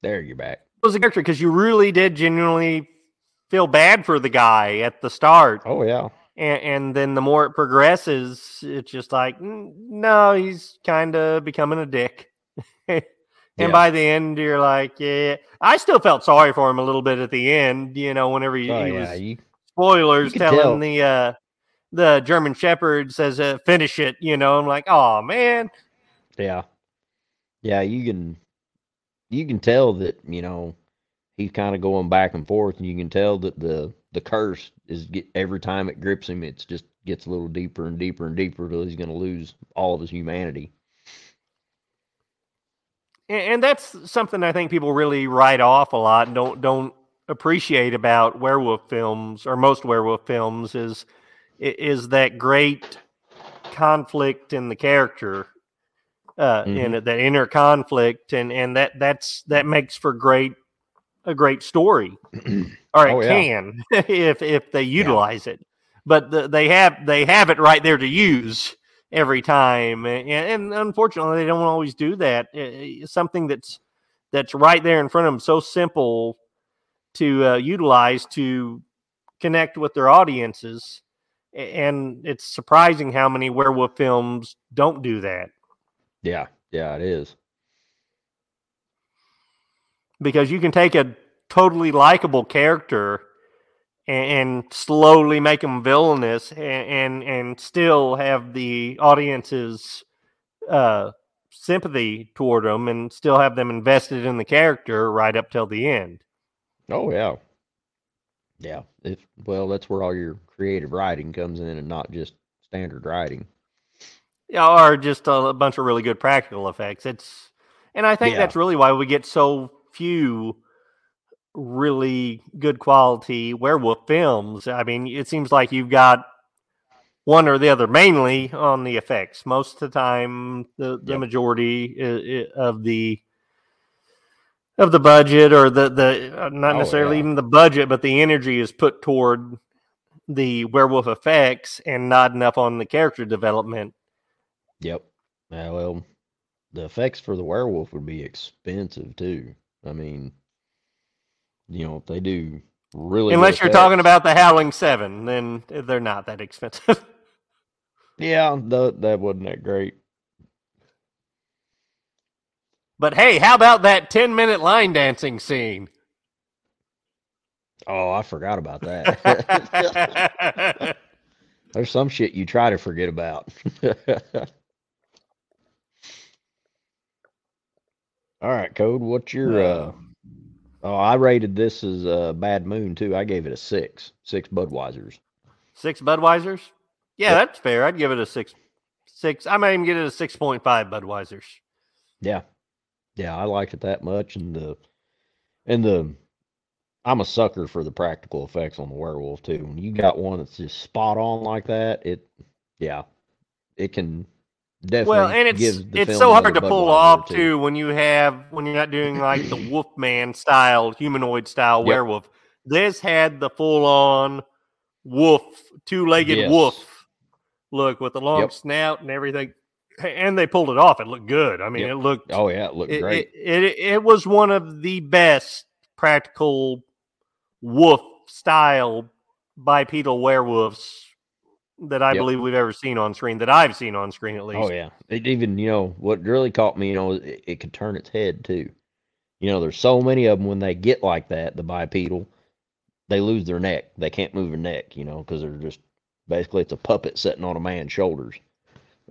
There, you're back. was a character because you really did genuinely feel bad for the guy at the start, Oh yeah. and, and then the more it progresses, it's just like "Mm, no, he's kind of becoming a dick. and Yeah. by the end, you're like, yeah, I still felt sorry for him a little bit at the end. You know, whenever he, Oh he yeah. was You, spoilers telling tell. the uh the German Shepherd says uh, finish it. You know, I'm like, oh man, yeah. Yeah. You can. You can tell that you know he's kind of going back and forth, and you can tell that the the curse is get every time it grips him, it's just gets a little deeper and deeper and deeper till he's going to lose all of his humanity. and, and that's something I think people really write off a lot and don't don't appreciate about werewolf films or most werewolf films is is that great conflict in the character uh in it that inner conflict and and that that's that makes for great a great story. Or it Oh, yeah. can if if they utilize it. But the, they have they have it right there to use every time and, and unfortunately they don't always do that. Uh, something that's that's right there in front of them so simple to uh, utilize to connect with their audiences and it's surprising how many werewolf films don't do that Yeah. Yeah. It is. because you can take a totally likable character and, and slowly make them villainous and, and and still have the audience's uh, sympathy toward them and still have them invested in the character right up till the end. Oh yeah. Yeah. If well, that's where all your creative writing comes in and not just standard writing. Yeah, or just a, a bunch of really good practical effects. It's and I think Yeah. that's really why we get so few really good quality werewolf films. I mean, it seems like you've got one or the other, mainly on the effects. Most of the time, the, the Yep. majority i- i- of the of the budget or the the uh, not Oh, necessarily yeah. even the budget, but the energy is put toward the werewolf effects and not enough on the character development. Yep. Yeah, well, the effects for the werewolf would be expensive too. I mean, you know, if they do really Unless you're talking about the Howling Seven, then they're not that expensive. Yeah, that that wasn't that great. But hey, how about that 10 minute line dancing scene? Oh, I forgot about that. There's some shit you try to forget about. All right, Code, what's your uh Oh, I rated this as a Bad Moon too. I gave it a 6. 6 Budweisers. Six Budweisers? Yeah, that's fair. I'd give it a six. Six. I might even get it a 6.5 Budweisers. Yeah. Yeah, I like it that much and the and the I'm a sucker for the practical effects on the werewolf too. When you got one that's just spot on like that, it yeah. It can definitely Well, and it's it's so hard to pull off two. too when you have when you're not doing like the Wolfman style, humanoid style Yep. werewolf. This had the full on wolf, two legged Yes. wolf look with the long Yep. snout and everything. And they pulled it off. It looked good. I mean, Yep. it looked Oh yeah, it looked it, great. It, it it was one of the best practical wolf style bipedal werewolves that I Yep. believe we've ever seen on screen. That I've seen on screen at oh, least. Oh yeah, it even you know what really caught me. You know, it, it could turn its head too. You know, there's so many of them when they get like that, the bipedal, they lose their neck. They can't move their neck. You know, because they're just basically it's a puppet sitting on a man's shoulders.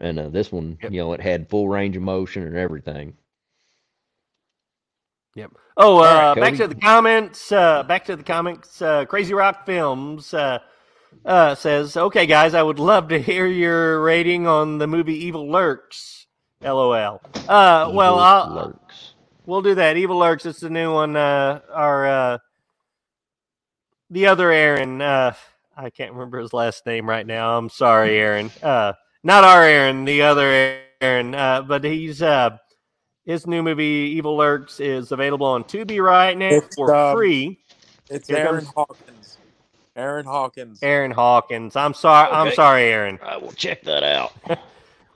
And uh, this one, Yep. you know, it had full range of motion and everything. Yep. Oh, uh, right, back to the comments. Uh, back to the comments. Uh, Crazy Rock Films uh, uh, says, "Okay, guys, I would love to hear your rating on the movie Evil Lurks." LOL. Uh, well, Evil I'll, lurks. we'll do that. Evil Lurks. It's the new one. Uh, our uh, the other Aaron. Uh, I can't remember his last name right now. I'm sorry, Aaron. Not our Aaron, the other Aaron. Uh, but he's uh, his new movie Evil Lurks is available on Tubi right now It's, for um, free. It's Here Aaron comes- Hawkins. Aaron Hawkins. Aaron Hawkins. I'm sorry. I'm sorry, Aaron. I will check that out.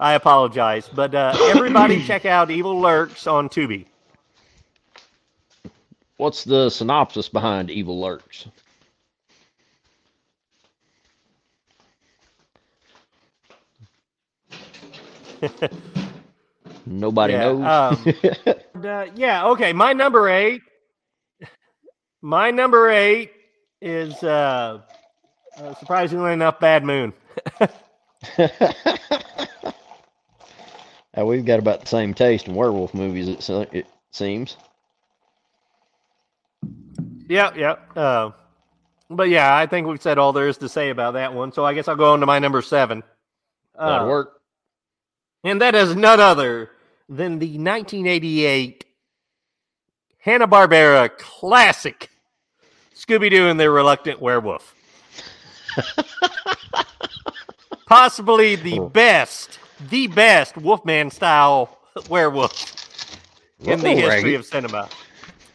I apologize, but uh, everybody check out Evil Lurks on Tubi. What's the synopsis behind Evil Lurks? Nobody Yeah, knows. um, Uh, yeah. Okay. My number eight. My number eight is uh, uh, surprisingly enough Bad Moon. Uh, we've got about the same taste in werewolf movies. It, it seems. Yep. Yep. Uh, but yeah, I think we've said all there is to say about that one. So I guess I'll go on to my number seven. That'd Uh, work. And that is none other than the 1988 Hanna Barbera classic Scooby Doo and the Reluctant Werewolf. Possibly the Oh. best, the best Wolfman style werewolf in the history of cinema.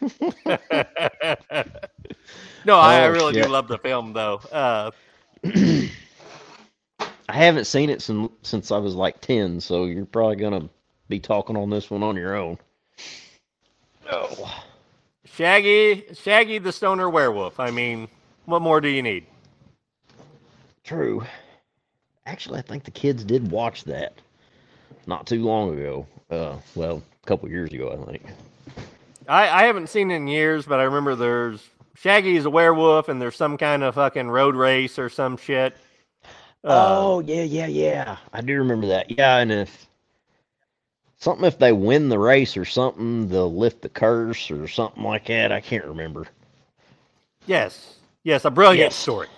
no, I, I Oh, really shit. do love the film, though. Uh, I haven't seen it since since I was like ten, so you're probably gonna be talking on this one on your own. Oh, Shaggy, Shaggy the Stoner Werewolf. I mean, what more do you need? true. Actually, I think the kids did watch that not too long ago. Uh, well, a couple years ago, I think. I, I haven't seen it in years, but I remember there's Shaggy is a werewolf, and there's some kind of fucking road race or some shit. Uh, oh yeah, yeah, yeah. I do remember that. Yeah, and if something if they win the race or something, they'll lift the curse or something like that. I can't remember. yes, yes, a brilliant Yes. story.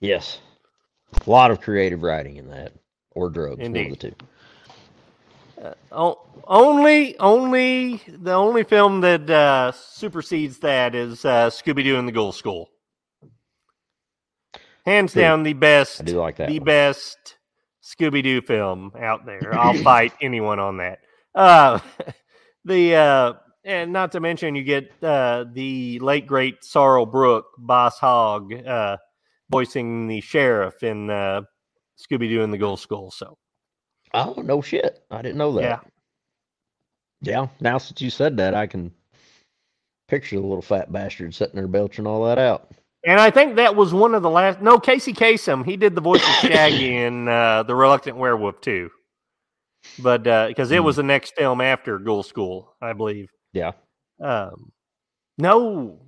Yes. A lot of creative writing in that. Or drugs, one of the two. O- only, only the only film that uh, supersedes that is uh, Scooby Doo and the Ghoul School. Hands True. down, the best, I do like that. the one. best Scooby Doo film out there. I'll fight anyone on that. Uh, the uh, and not to mention you get uh, the late great Sorrell Booke, Boss Hog uh, voicing the sheriff in uh, Scooby Doo and the Ghoul School. So Oh, no shit. I didn't know that. yeah, Yeah. Now since you said that, I can picture the little fat bastard sitting there belching all that out. And I think that was one of the last. No, Casey Kasem, he did the voice of Shaggy in uh, the Reluctant Werewolf too. But because it Hmm. was the next film after Ghoul School, I believe. Yeah. Um, no,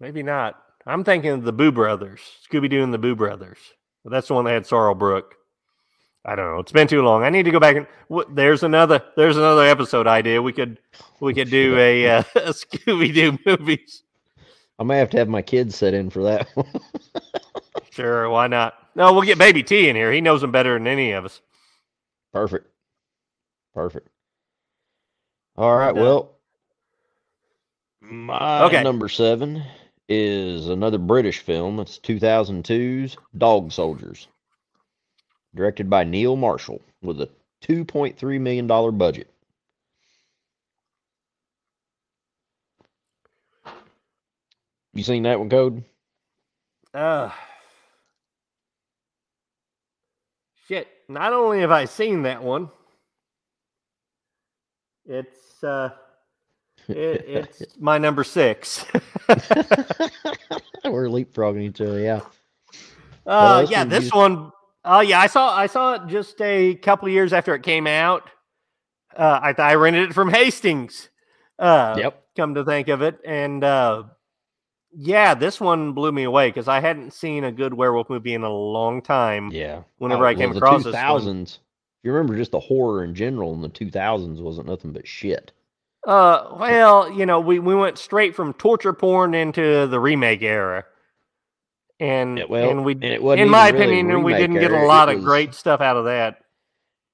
maybe not. I'm thinking of the Boo Brothers, Scooby Doo and the Boo Brothers. But that's the one that had Sorrell Booke. I don't know. It's been too long. I need to go back and wh- there's another there's another episode idea. We could we could do a, uh, a Scooby Doo movies. I may have to have my kids set in for that one. Sure, why not? No, we'll get Baby T in here. He knows them better than any of us. Perfect. Perfect. All right. Well, my Okay. number seven is another British film. It's 2002's Dog Soldiers, directed by Neil Marshall with a $2.3 million budget. You seen that one, Code? Uh, shit. Not only have I seen that one, it's uh, it, it's my number six. We're leapfrogging each other, yeah. uh, this yeah, this used- one. Oh yeah, I saw I saw it just a couple years after it came out. Uh, I I rented it from Hastings. Uh, Yep. Come to think of it, and uh, yeah, this one blew me away because I hadn't seen a good werewolf movie in a long time. Yeah. Whenever I well, came the across this one. 2000s, if you remember just the horror in general in the 2000s wasn't nothing but shit. Uh, well, you know, we, we went straight from torture porn into the remake era, and Yeah, well, and we, and it wasn't in my really opinion, we didn't get era, a it lot of was- great stuff out of that.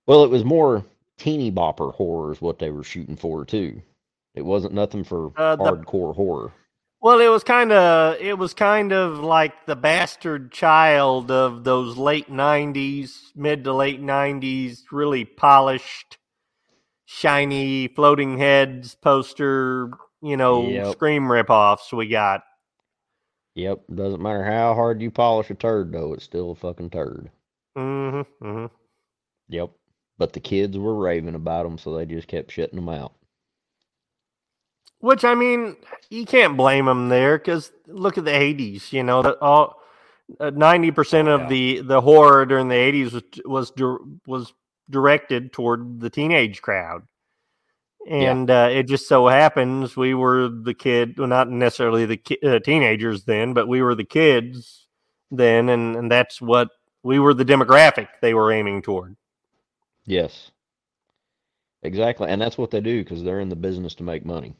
Well, it was more teeny bopper horror is what they were shooting for too. It wasn't nothing for Uh, the- hardcore horror. Well, it was kind of it was kind of like the bastard child of those late '90s, mid to late '90s, really polished shiny floating heads poster, you know, Yep. scream ripoffs we got. Yep. Doesn't matter how hard you polish a turd, though, it's still a fucking turd. Mm-hmm, mm-hmm. Yep. But the kids were raving about them, so they just kept shutting them out. Which I mean, you can't blame them there because look at the '80s. You know, that all uh, ninety percent Oh, of yeah. the the horror during the '80s was was was directed toward the teenage crowd, and uh, it just so happens we were the kid, well, not necessarily the ki- uh, teenagers then, but we were the kids then, and and that's what we were the demographic they were aiming toward. Yes. Exactly. And that's what they do because they're in the business to make money.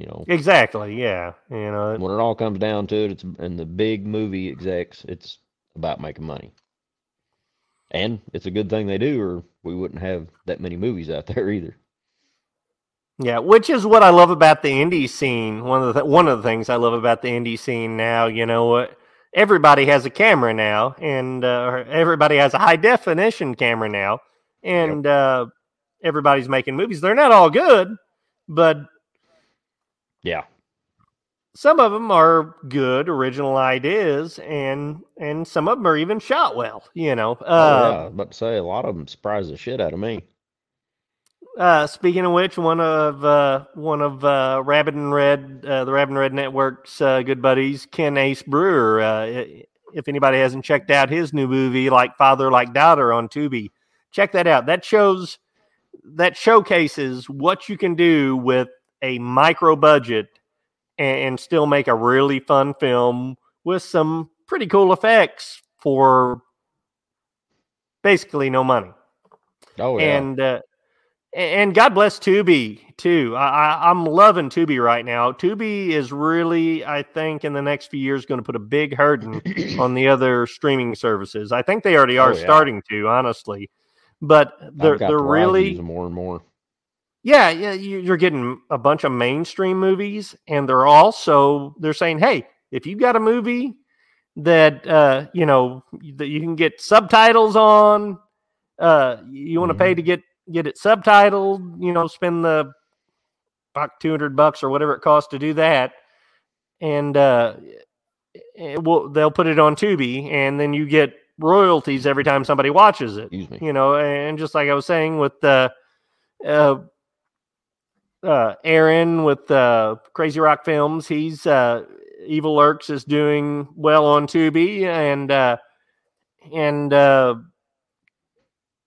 You know, Exactly. Yeah. You know. when it all comes down to it, it's in the big movie execs, it's about making money. And it's a good thing they do, or we wouldn't have that many movies out there either. Yeah, which is what I love about the indie scene. One of the one of the things I love about the indie scene now, you know, what everybody has a camera now, and uh, everybody has a high definition camera now, and uh, everybody's making movies. They're not all good, but Yeah. some of them are good original ideas, and and some of them are even shot well. You know, oh, uh, yeah. I was about to say, a lot of them surprised the shit out of me. Uh, speaking of which, one of uh, one of uh, Rabbit and Red, uh, the Rabbit and Red Network's uh, good buddies, Ken Ace Brewer. Uh, if anybody hasn't checked out his new movie, like Father Like Daughter, on Tubi, check that out. That shows that showcases what you can do with a micro budget and, and still make a really fun film with some pretty cool effects for basically no money Oh, yeah. and uh, and God bless Tubi too. I, I, I'm loving Tubi right now. Tubi is really, I think, in the next few years, going to put a big hurting on the other streaming services. I think they already are Oh, yeah. starting to, honestly. But they're they're really more and more. Yeah, yeah, you- you're getting a bunch of mainstream movies, and they're also they're saying, hey, if you've got a movie that uh, you know that you can get subtitles on, uh, you want to pay to get get it subtitled, you know, spend the about two hundred bucks or whatever it costs to do that, and uh, it will they'll put it on Tubi, and then you get royalties every time somebody watches it Excuse me. you know and just like i was saying with uh uh uh aaron with uh crazy rock films. He's uh evil lurks is doing well on tubi and uh and uh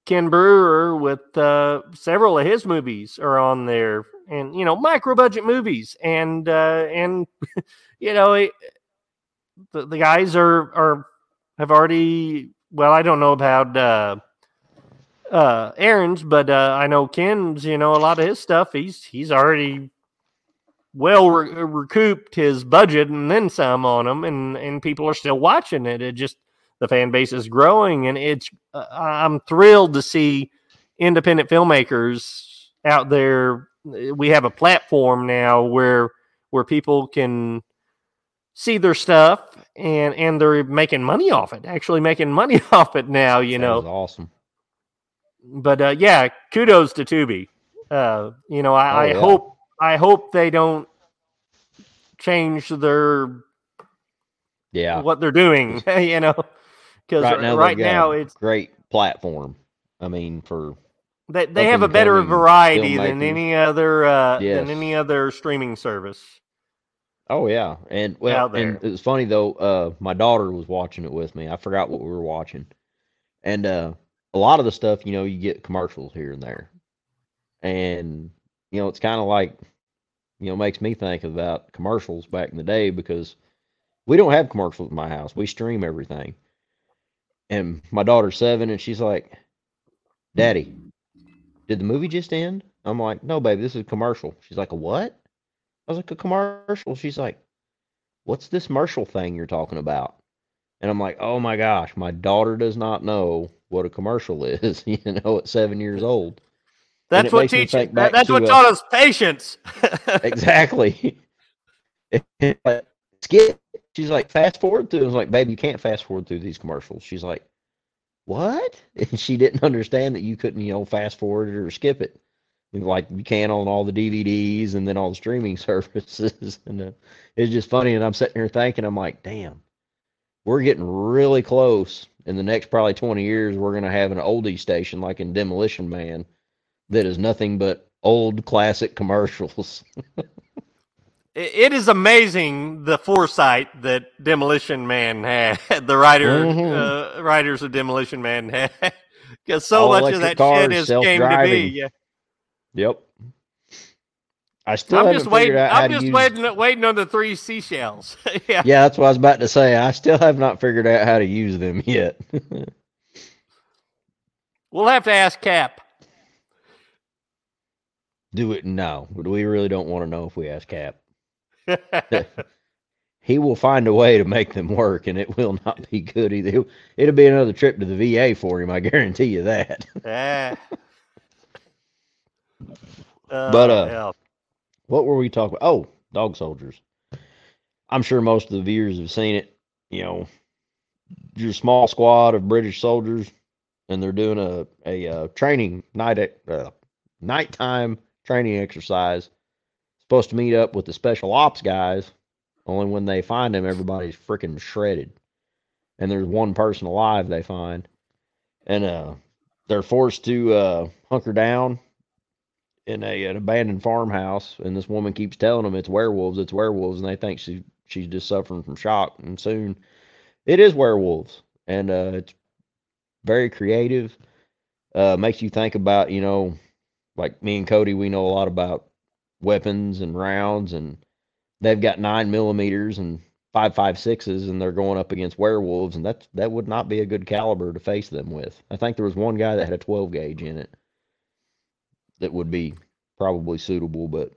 ken brewer with uh several of his movies are on there and you know micro budget movies and uh and you know it, the, the guys are are have already well i don't know about uh uh aaron's but uh i know ken's you know a lot of his stuff he's he's already well re- recouped his budget and then some on them and and people are still watching it it just the fan base is growing and it's uh, i'm thrilled to see independent filmmakers out there we have a platform now where where people can see their stuff and and they're making money off it actually making money off it now you That know awesome. But uh, yeah, kudos to Tubi. Uh, you know, I, Oh, I yeah. hope I hope they don't change their Yeah. what they're doing. you know, because Right now, right now it's great platform. I mean, for they, they have a better variety than any other uh, Yes. than any other streaming service. oh yeah, and well, and it was funny though. Uh, my daughter was watching it with me. I forgot what we were watching, and uh, a lot of the stuff, you know, you get commercials here and there, and you know, it's kind of like, you know, makes me think about commercials back in the day because we don't have commercials in my house. We stream everything, and my daughter's seven, and she's like, "Daddy, did the movie just end?" I'm like, "No, baby, this is a commercial." She's like, "A what?" I was like, "A commercial." She's like, "What's this commercial thing you're talking about?" And I'm like, "Oh my gosh, my daughter does not know what a commercial is, you know, at 7 years old." That's what makes me teach. think That, that's what uh, taught us patience. exactly. Skip. She's like, fast forward through. I was like, babe, you can't fast forward through these commercials. She's like, what? And she didn't understand that you couldn't, you know, fast forward it or skip it. like you can on all the DVDs and then all the streaming services. and uh, it's just funny. And I'm sitting here thinking, I'm like, damn, we're getting really close. In the next probably 20 years, we're going to have an oldie station like in Demolition Man that is nothing but old classic commercials. It- is amazing the foresight that Demolition Man had. The writer, Mhm. uh, writers of Demolition Man had, because so All much of that shit is came to be. Yeah. yep. I still I'm just waiting. I'm just use. waiting, waiting on the three seashells. yeah. Yeah, that's what I was about to say. I still have not figured out how to use them yet. We'll have to ask Cap. Do it now. We really don't want to know if we ask Cap. he will find a way to make them work, and it will not be good either. It'll, be another trip to the VA for him. I guarantee you that. Ah. Uh, But, uh. What were we talking about? Oh, dog soldiers. I'm sure most of the viewers have seen it. You know, you're small squad of British soldiers, and they're doing a a uh, training night ec- uh, nighttime training exercise. Supposed to meet up with the special ops guys. Only when they find them, everybody's freaking shredded, and there's one person alive they find, and uh, they're forced to uh, hunker down in a an abandoned farmhouse, and this woman keeps telling them it's werewolves, it's werewolves, and they think she she's just suffering from shock. And soon, it is werewolves, and uh, it's very creative. Uh, makes you think about you know, like me and Cody, we know a lot about weapons and rounds, and they've got nine millimeters and five five sixes, and they're going up against werewolves, and that that would not be a good caliber to face them with. I think there was one guy that had a twelve gauge in it that would be probably suitable, but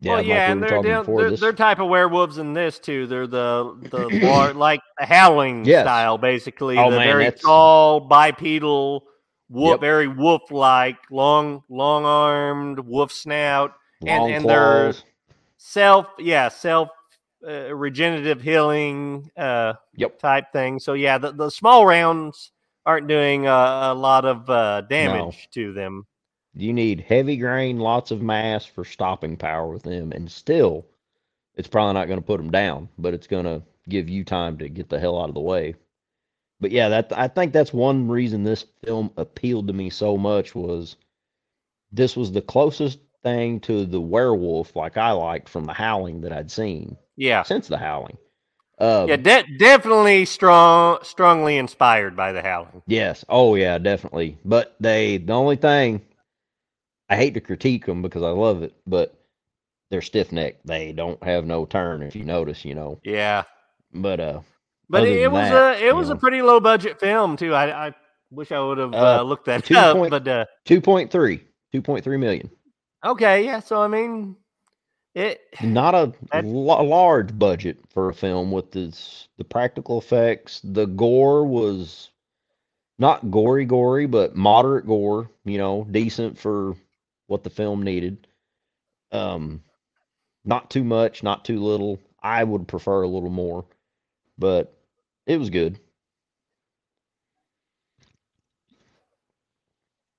yeah, well, like yeah, we and they're, they're, they're, type of werewolves in this too. They're the the lar- like the howling Yes. style, basically. Oh, the man, very that's- tall, bipedal, wolf, Yep. very wolf-like, long, long-armed, wolf snout, and- long and they're- self, yeah, self uh, regenerative healing uh, Yep. type thing. So yeah, the, the small rounds aren't doing uh, a lot of uh, damage to them. You need heavy grain, lots of mass for stopping power with them, and still, it's probably not going to put them down, but it's going to give you time to get the hell out of the way. But yeah, that I think that's one reason this film appealed to me so much was this was the closest thing to the werewolf like I liked from the Howling that I'd seen Yeah. since the Howling. Um, Yeah, de- definitely strong, strongly inspired by the Howling. Yes. Oh yeah, definitely. But they the only thing I hate to critique them because I love it, but they're stiff necked. They don't have no turn if you notice, you know. Yeah, But uh but it, was that, a it was a pretty low budget film too. I, I wish I would have uh, Uh, looked that two up, point- but uh, 2.3, 2.3 million. okay, yeah. So I mean, it Not a large budget for a film with this the practical effects. The gore was not gory gory, but moderate gore, you know, decent for what the film needed. Um not too much, not too little. I would prefer a little more, but it was good.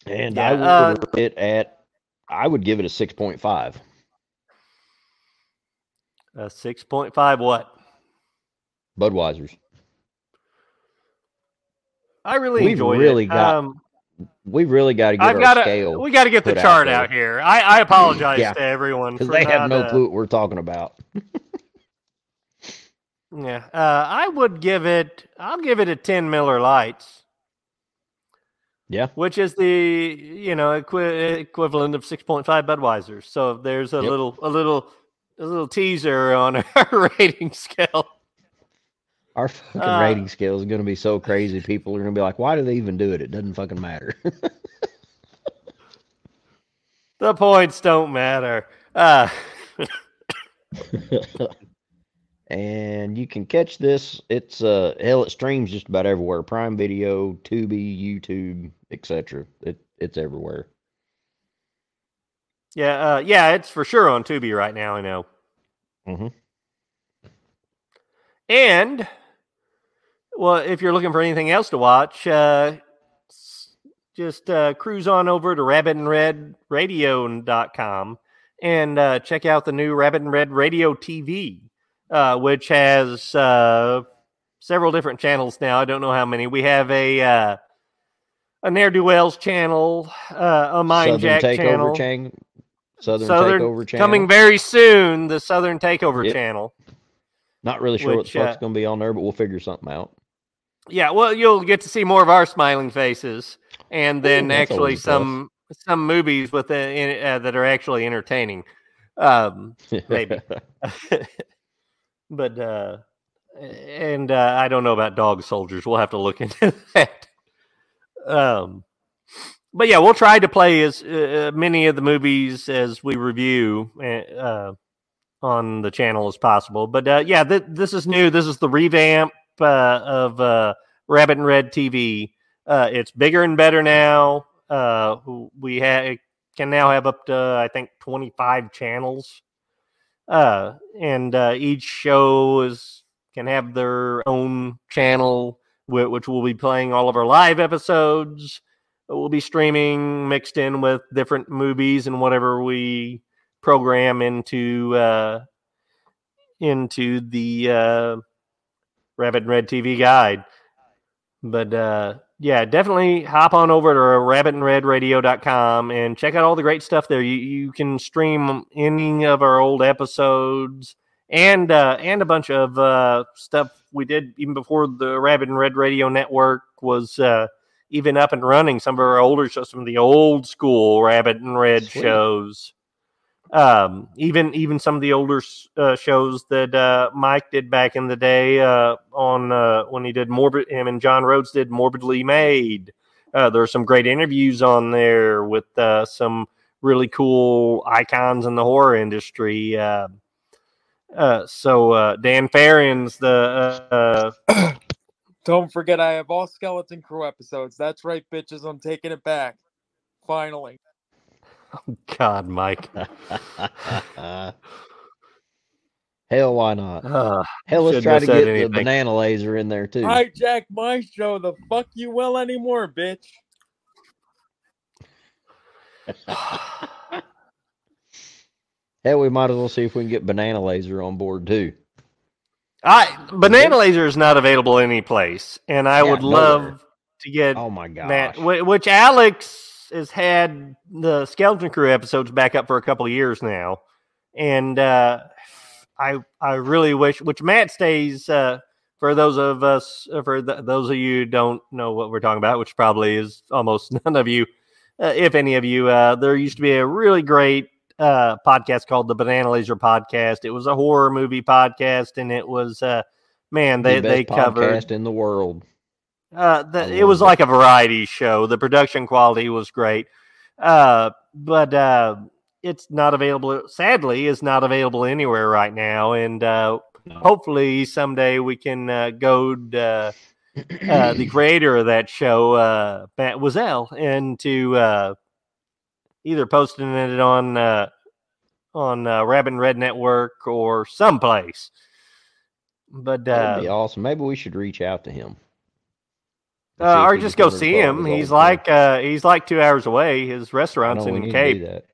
And I would uh, it at I would give it a 6.5. a six point five. What Budweiser's. I really We've enjoyed really it. got um, We really got to get I've our got to scale we got to get the put out chart out, here. I, I apologize Yeah, to everyone because they have no uh, clue what we're talking about. Yeah, uh, I would give it. I'll give it a ten Miller Lites, Yeah, which is the you know equi- equivalent of six point five Budweisers. So there's a Yep. little a little a little teaser on our rating scale. Our fucking Uh, rating scale is going to be so crazy. People are going to be like, "Why do they even do it? It doesn't fucking matter." The points don't matter. Uh, and you can catch this. It's uh hell, it streams just about everywhere: Prime Video, Tubi, YouTube, etc. It it's everywhere. yeah, uh, yeah, it's for sure on Tubi right now. I know. hmm And well, if you're looking for anything else to watch, uh, just uh, cruise on over to rabbitandredradio.com and uh, check out the new Rabbit and Red Radio TV, uh, which has uh, several different channels now. I don't know how many. We have a uh, a ne'er do wells channel, uh, a Mind Southern Jack Takeover channel, channel. Southern, Southern Takeover channel. coming very soon. The Southern Takeover Yep. channel. Not really sure what the fuck's going to be on there, but we'll figure something out. Yeah, well, you'll get to see more of our smiling faces, and then that's actually some some movies with uh, in, uh, that are actually entertaining. Um, maybe. but uh, and uh, I don't know about dog soldiers. We'll have to look into that. Um, but yeah, we'll try to play as uh, many of the movies as we review uh, uh, on the channel as possible. But uh, yeah, th- this is new. This is the revamp uh, of uh, Rabbit and Red TV. Uh, it's bigger and better now. Uh, we ha- can now have up to I think twenty five channels, uh, and uh, each show is can have their own channel, whi- which will be playing all of our live episodes. We'll be streaming mixed in with different movies and whatever we program into uh, into the uh, Rabbit and Red TV guide. But uh, yeah, definitely hop on over to rabbitandredradio.com and check out all the great stuff there. You, you can stream any of our old episodes and uh, and a bunch of uh, stuff we did even before the Rabbit and Red Radio Network was uh, even up and running. Some of our older shows, some of the old school Rabbit and Red Sweet. shows. Um, even even some of the older uh, shows that uh, Mike did back in the day uh, on uh, when he did morbid. Him and John Rhodes did Morbidly Made. Uh, there are some great interviews on there with some really cool icons in the horror industry. Uh, so Dan Farron's the Don't forget, I have all Skeleton Crew episodes. That's right, bitches. I'm taking it back. Finally. God, Mike. Hell, why not? Uh, Hell, let's try to said get the banana laser in there too. Hijack my show. The fuck you will anymore, bitch. Hell, we might as well see if we can get banana laser on board too. I Banana Laser is not available any place, and I Yeah, would nowhere. love to get Oh my god! Which Alex has had the Skeleton Crew episodes back up for a couple of years now, and uh, I I really wish. Which Matt stays uh, for those of us for th- those of you who don't know what we're talking about, which probably is almost none of you, uh, if any of you. Uh, there used to be a really great uh, podcast called the Banana Laser Podcast. It was a horror movie podcast, and it was uh, man they the they covered podcast in the world. Uh, the, it was it. like a variety show. The production quality was great, uh, but uh, it's not available. Sadly, is not available anywhere right now. And uh, No. hopefully, someday we can uh, goad uh, uh, the creator of that show, uh, Matt Wazell, into uh, either posting it on uh, on uh, Rabbit and Red Network or someplace. But That'd uh, be awesome. Maybe we should reach out to him. Uh, or just go see him. He's like uh, he's like two hours away. His restaurant's in need Cape. do that.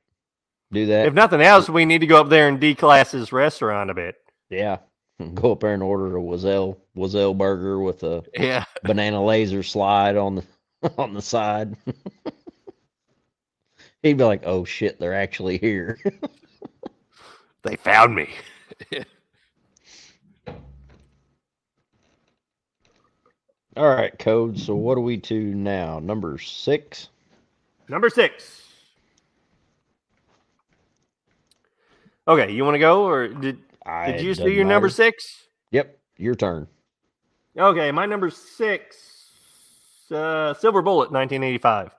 Do that. If nothing else, we need to go up there and declass his restaurant a bit. yeah. Go up there and order a Wazelle Wazelle burger with a Yeah, banana laser slide on the on the side. He'd be like, "Oh shit, they're actually here." they found me. All right, code. So what are we to now? Number six. Number six. Okay, you want to go or did I, did you do your doesn't number six? Yep, your turn. Okay, my number six, uh, Silver Bullet, 1985.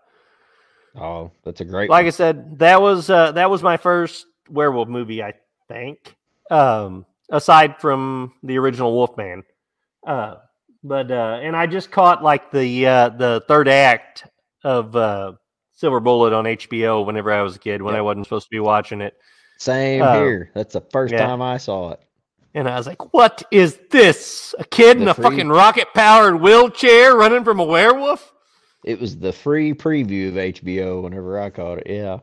Oh, that's a great. like I said, that was uh, that was my first werewolf movie, I think. Um, aside from the original Wolfman, uh, but uh, and I just caught like the uh, the third act of uh, Silver Bullet on HBO whenever I was a kid when I wasn't supposed to be watching it, Same uh, here. That's the first yeah. time I saw it. and I was like, "What is this? A kid in a free- fucking rocket powered wheelchair running from a werewolf?" It was the free preview of HBO whenever I caught it. Yeah.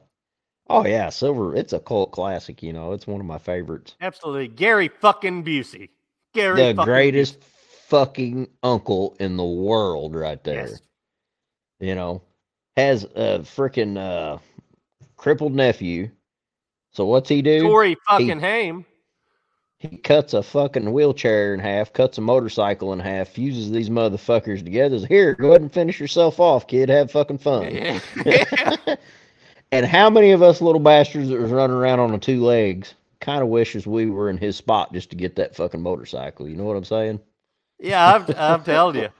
Oh yeah, Silver. It's a cult classic. You know, it's one of my favorites. Absolutely, Gary fucking Busey. Gary, the fucking greatest fucking uncle in the world, right there. Yes. You know, has a freaking uh, crippled nephew. So what's he do? Corey fucking Haim. He cuts a fucking wheelchair in half, cuts a motorcycle in half, fuses these motherfuckers together. Says, Here, go ahead and finish yourself off, kid. Have fucking fun. and how many of us little bastards that was running around on the two legs kind of wishes we were in his spot just to get that fucking motorcycle? You know what I'm saying? Yeah, I'm, I'm telling you.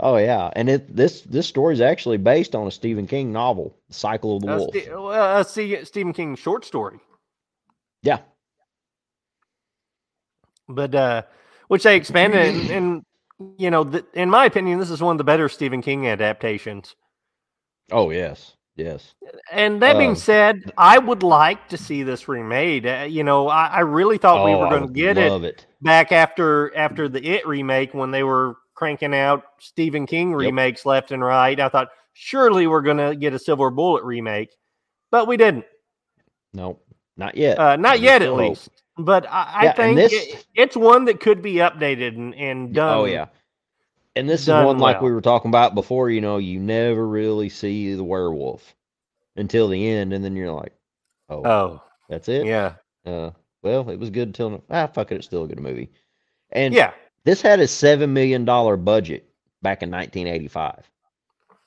Oh yeah, and it this this story is actually based on a Stephen King novel, The Cycle of the Uh, Wolf. Ste- well, uh, see, Stephen King short story, yeah, but uh, which they expanded, and, and you know, th- in my opinion, this is one of the better Stephen King adaptations. oh yes, yes. And that being Um, said, I would like to see this remade. Uh, you know, I, I really thought we Oh, were going to get it it. back after after the It remake when they were cranking out Stephen King remakes left and right. I thought surely we're going to get a Silver Bullet remake, but we didn't. No, not yet. Uh, not There's yet, at hope. least. But I, I Yeah, think this- it- it's one that could be updated and, and done. Oh yeah. And this is one like we were talking about before, you know, you never really see the werewolf until the end, and then you're like, Oh, Oh, that's it? yeah. Uh well, it was good until ah fuck it, it's still a good movie. And Yeah. this had a seven million dollar budget back in nineteen eighty five.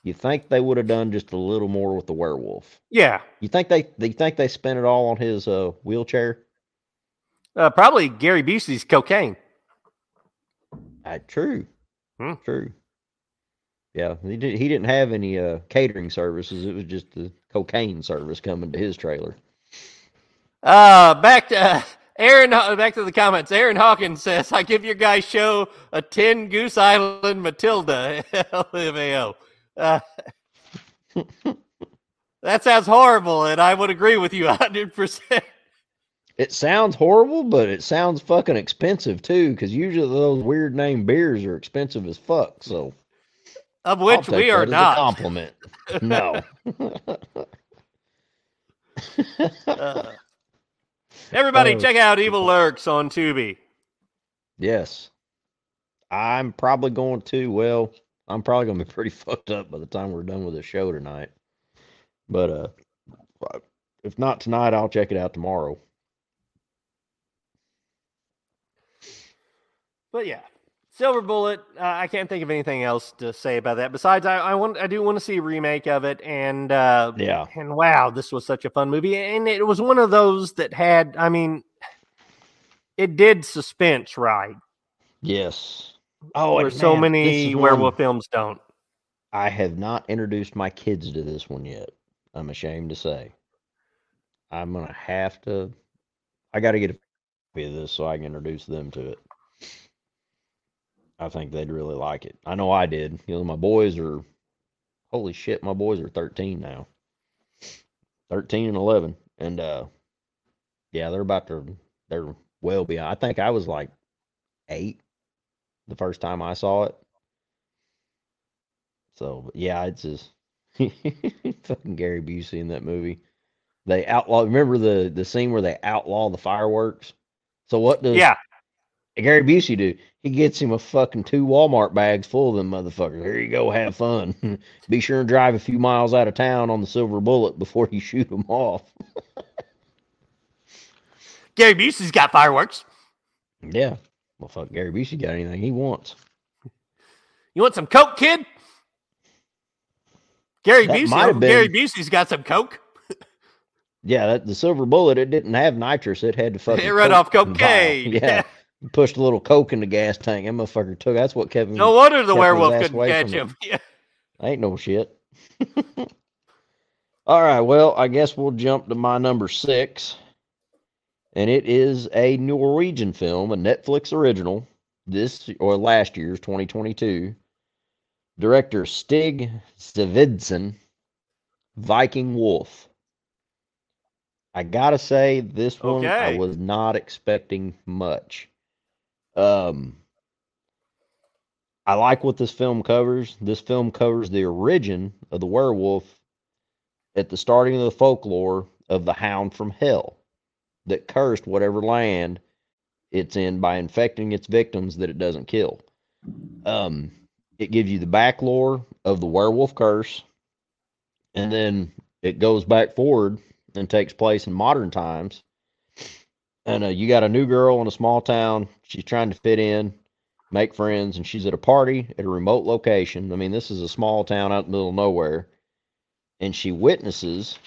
You think they would have done just a little more with the werewolf? Yeah. You think they you think they spent it all on his uh wheelchair? Uh, probably Gary Busey's cocaine. Uh, true. Hmm. True. Yeah, he did. He didn't have any uh, catering services. It was just the cocaine service coming to his trailer. Uh, back to uh, Aaron. Back to the comments. Aaron Hawkins says, "I give your guys' show a ten Goose Island Matilda LMAO." Uh, that sounds horrible, and I would agree with you hundred percent. It sounds horrible, but it sounds fucking expensive too. Because usually those weird name beers are expensive as fuck. So Of which we are not. compliment. no. Uh, everybody, Oh, check out Evil Lurks on Tubi. yes, I'm probably going to. Well, I'm probably going to be pretty fucked up by the time we're done with the show tonight. But uh, if not tonight, I'll check it out tomorrow. But yeah, Silver Bullet. Uh, I can't think of anything else to say about that. Besides, I, I want, I do want to see a remake of it, and uh, Yeah. and wow, this was such a fun movie, and it was one of those that had, I mean, it did suspense right, Yes. Oh, where and so many werewolf one films don't. I have not introduced my kids to this one yet. I'm ashamed to say. I'm gonna have to. I got to get a copy of this so I can introduce them to it. I think they'd really like it. I know I did. You know, my boys are. Holy shit, my boys are 13 now. 13 and 11, and uh, yeah, they're about to. They're well beyond. I think I was like eight the first time I saw it. So yeah, it's just fucking Gary Busey in that movie. They outlaw. Remember the the scene where they outlaw the fireworks. So what does Yeah, Gary Busey do? He gets him a fucking two Walmart bags full of them motherfuckers. Here you go, have fun. Be sure and drive a few miles out of town on the Silver Bullet before you shoot them off. Gary Busey's got fireworks. Yeah. Well, fuck, Gary Busey got anything he wants. You want some coke, kid? Gary That Busey. Gary Busey's got some coke. Yeah, that the Silver Bullet. It didn't have nitrous. It had to fucking It ran off cocaine. Yeah. Pushed a little coke in the gas tank. That motherfucker took. That's what him. No wonder the werewolf couldn't catch him. Yeah. Ain't no shit. All right. Well, I guess we'll jump to my number six, and it is a Norwegian film, a Netflix original. This or last year's 2022. Director Stig Svendsen, Viking Wolf. I gotta say, this one I was not expecting much. Um, I like what this film covers. This film covers the origin of the werewolf at the starting of the folklore of the hound from hell that cursed whatever land it's in by infecting its victims that it doesn't kill. Um, it gives you the back lore of the werewolf curse, and then it goes back forward and takes place in modern times. And uh, you got a new girl in a small town. She's trying to fit in, make friends, and she's at a party at a remote location. I mean, this is a small town out in the middle of nowhere. And she witnesses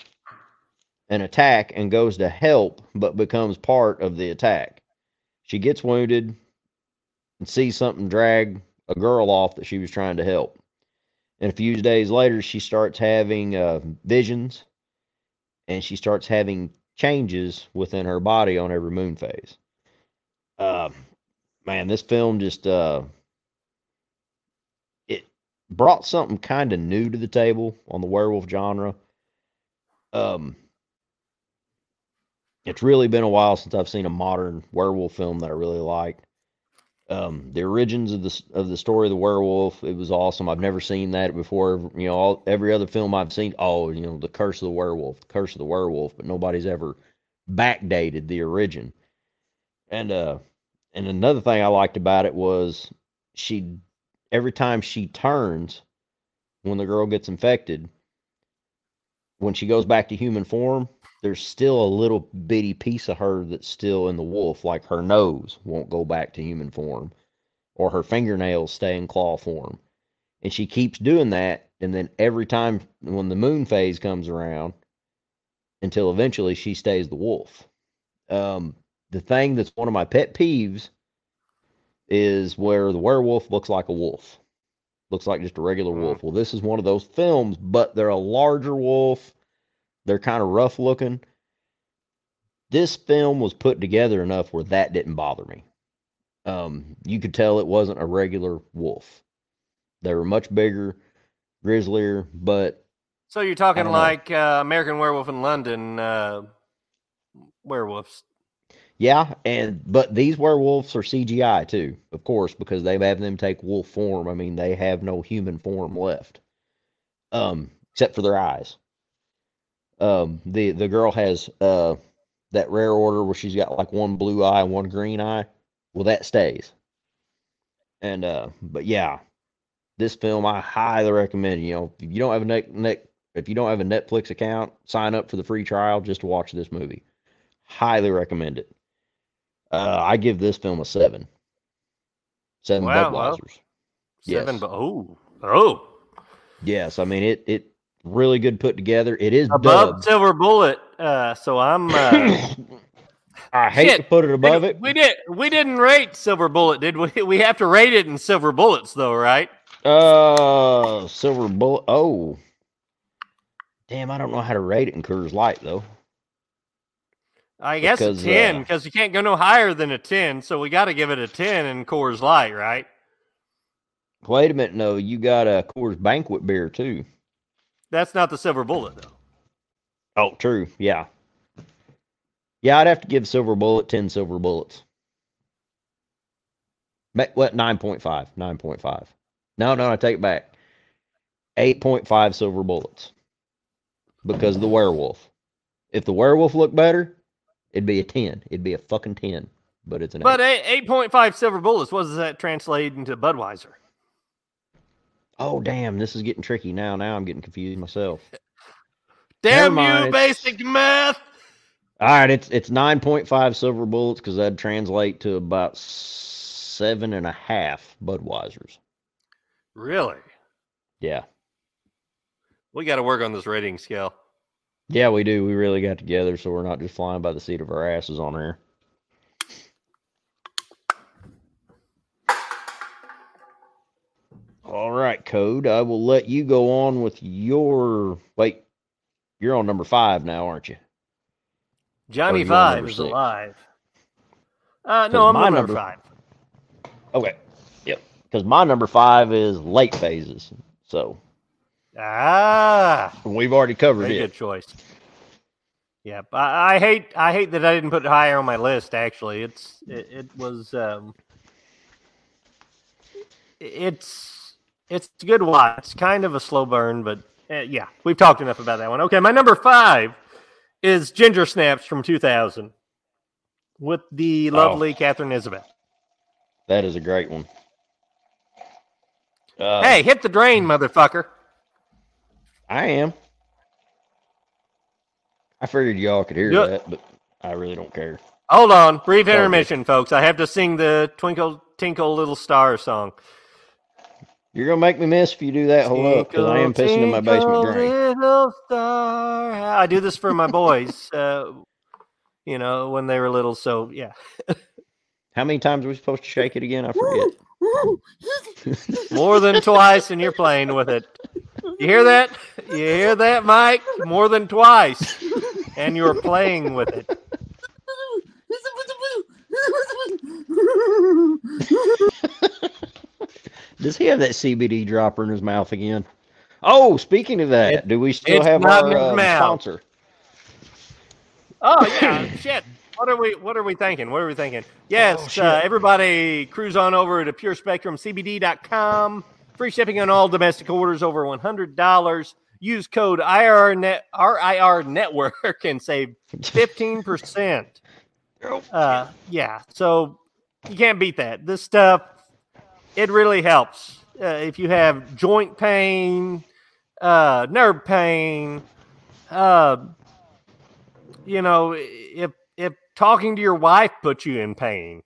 an attack and goes to help, but becomes part of the attack. She gets wounded and sees something drag a girl off that she was trying to help. And a few days later, she starts having uh, visions and she starts having changes within her body on every moon phase. Uh, man, this film just uh, it brought something kind of new to the table on the werewolf genre. Um, it's really been a while since I've seen a modern werewolf film that I really liked. Um, the origins of the of the story of the werewolf, it was awesome. I've never seen that before. You know, all, every other film I've seen, oh, you know, the curse of the werewolf, the curse of the werewolf, but nobody's ever backdated the origin. And uh, and another thing I liked about it was she every time she turns when the girl gets infected, when she goes back to human form, there's still a little bitty piece of her that's still in the wolf, like her nose won't go back to human form, or her fingernails stay in claw form. And she keeps doing that. And then every time when the moon phase comes around, until eventually she stays the wolf. Um, the thing that's one of my pet peeves is where the werewolf looks like a wolf, looks like just a regular wolf. Well, this is one of those films, but they're a larger wolf they're kind of rough looking. This film was put together enough where that didn't bother me. Um, you could tell it wasn't a regular wolf. They were much bigger, grizzlier, but. So you're talking like uh, American Werewolf in London uh, werewolves. Yeah, and but these werewolves are CGI too, of course, because they have had them take wolf form. I mean, they have no human form left, um, except for their eyes. Um, the the girl has uh that rare order where she's got like one blue eye and one green eye. Well, that stays. And uh, but yeah, this film I highly recommend. You know, if you don't have a net, net if you don't have a Netflix account, sign up for the free trial just to watch this movie. Highly recommend it. Uh, I give this film a seven. Seven wow, Budweisers. Seven, yes. but oh, oh. Yes, I mean it. It really good put together. It is above dubbed. Silver Bullet. Uh, so I'm. Uh, I hate shit. to put it above it. We did. We didn't rate Silver Bullet, did we? We have to rate it in Silver Bullets, though, right? Uh, Silver Bullet. Oh, damn! I don't know how to rate it in Coors Light though. I guess because, a ten because uh, you can't go no higher than a ten, so we got to give it a ten in Coors Light, right? Wait a minute, no, you got a Coors Banquet beer too. That's not the silver bullet, though. Oh, true. Yeah. Yeah, I'd have to give Silver Bullet 10 silver bullets. What? 9.5. 9.5. No, no, I take it back. 8.5 silver bullets because of the werewolf. If the werewolf looked better, it'd be a 10. It'd be a fucking 10. But it's an But 8.5 silver bullets, what does that translate into Budweiser? Oh damn, this is getting tricky now. Now I'm getting confused myself. Damn you, basic math. All right, it's it's nine point five silver bullets because that'd translate to about seven and a half Budweisers. Really? Yeah. We got to work on this rating scale. Yeah, we do. We really got together, so we're not just flying by the seat of our asses on here. All right, Code. I will let you go on with your. Wait, you're on number five now, aren't you? Johnny Five is six? alive. Uh, no, I'm my number, number five. Okay. Yep. Because my number five is late phases. So. Ah. We've already covered it. Good choice. Yep. I, I, hate I hate that I didn't put it higher on my list. Actually, it's it, it was um, it's it's a good watch. It's kind of a slow burn, but uh, yeah, we've talked enough about that one. Okay, my number five is Ginger Snaps from 2000 with the Oh. lovely Katharine Isabelle. That is a great one. Uh, hey, hit the drain, motherfucker. I am. I figured y'all could hear Yeah. that, but I really don't care. Hold on, brief intermission, folks. I have to sing the Twinkle Tinkle Little Star song. You're gonna make me miss if you do that. Hold up, because I am pissing in my basement Twinkle, drain. Star. I do this for my boys. Uh, you know, when they were little. So yeah, How many times are we supposed to shake it again? I forget. more than twice, and you're playing with it. You hear that? You hear that, Mike? More than twice, and you're playing with it. Does he have that CBD dropper in his mouth again? Oh, speaking of that, It- do we still it's have not in our his uh, sponsor? Oh yeah, shit. What are we? What are we thinking? What are we thinking? Yes, Oh, uh, everybody, cruise on over to PureSpectrumCBD.com. Free shipping on all domestic orders over one hundred dollars. Use code IR net RIR Network and save fifteen percent. Uh, yeah, so you can't beat that. This stuff, it really helps. Uh, if you have joint pain, uh, nerve pain, uh, you know, if if talking to your wife puts you in pain,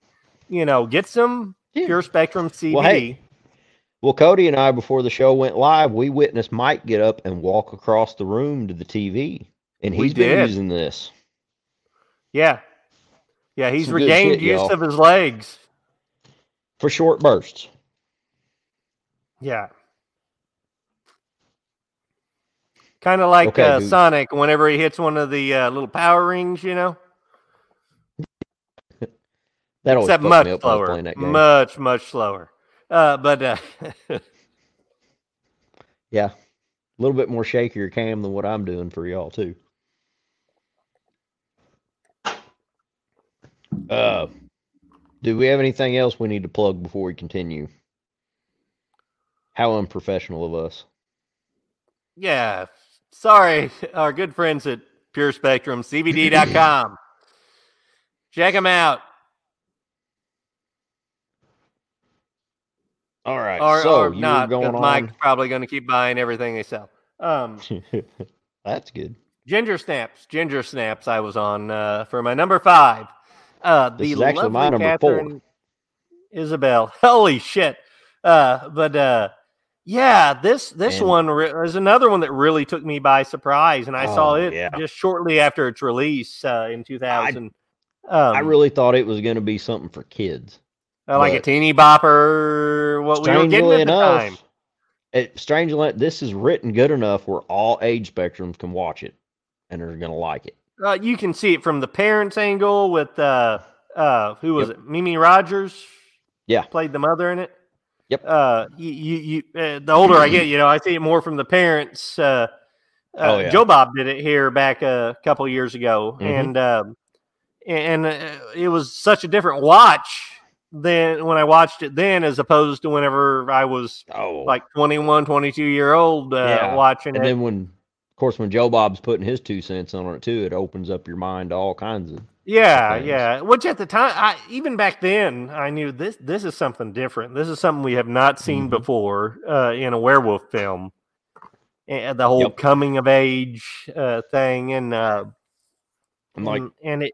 you know, get some Yeah. Pure Spectrum CBD. Well, hey, Well, Cody and I, before the show went live, we witnessed Mike get up and walk across the room to the TV, and he's been using this Yeah, yeah, he's Some regained shit, use y'all. of his legs. for short bursts. Yeah. Kind of like Okay, uh. Sonic whenever he hits one of the uh, little power rings, you know? That always Except much me up when I was slower. that game. Much, much slower. Uh, but uh, yeah, a little bit more shakier cam than what I'm doing for y'all too. Uh, do we have anything else we need to plug before we continue? How unprofessional of us. yeah, sorry, our good friends at Pure Spectrum, CBD.com. Check them out. All right, Or, so or you not, going Mike's probably going to keep buying everything they sell. Um. That's good. Ginger Snaps, Ginger Snaps. I was on uh, for my number five. Uh, the This is actually my number four. Isabelle. Holy shit! Uh, but uh, yeah, this this And- one re- is another one that really took me by surprise, and I saw Oh, it yeah. just shortly after its release uh, in two thousand. Um, I really thought it was going to be something for kids. uh, like a teeny bopper. What we were getting at the enough, time. it strangely enough, this is written good enough where all age spectrums can watch it and are going to like it. Uh, you can see it from the parents' angle with uh, uh, who was it? Mimi Rogers. Yeah. played the mother in it. Yep. Uh, you, you, you uh, the older I get, you know, I see it more from the parents. Uh, uh, Oh, yeah. Joe Bob did it here back a couple years ago, Mhm. and um, and uh, it was such a different watch than when I watched it then, as opposed to whenever I was Oh, like 21, 22 year old uh, Yeah. watching and it. And then when, of course, when Joe Bob's putting his two cents on it too, it opens up your mind to all kinds of. Yeah, things. yeah. Which at the time, I even back then, I knew this. This is something different. This is something we have not seen Mhm. before uh, in a werewolf film. And the whole Yep. coming of age uh, thing, and uh, And like and, and it,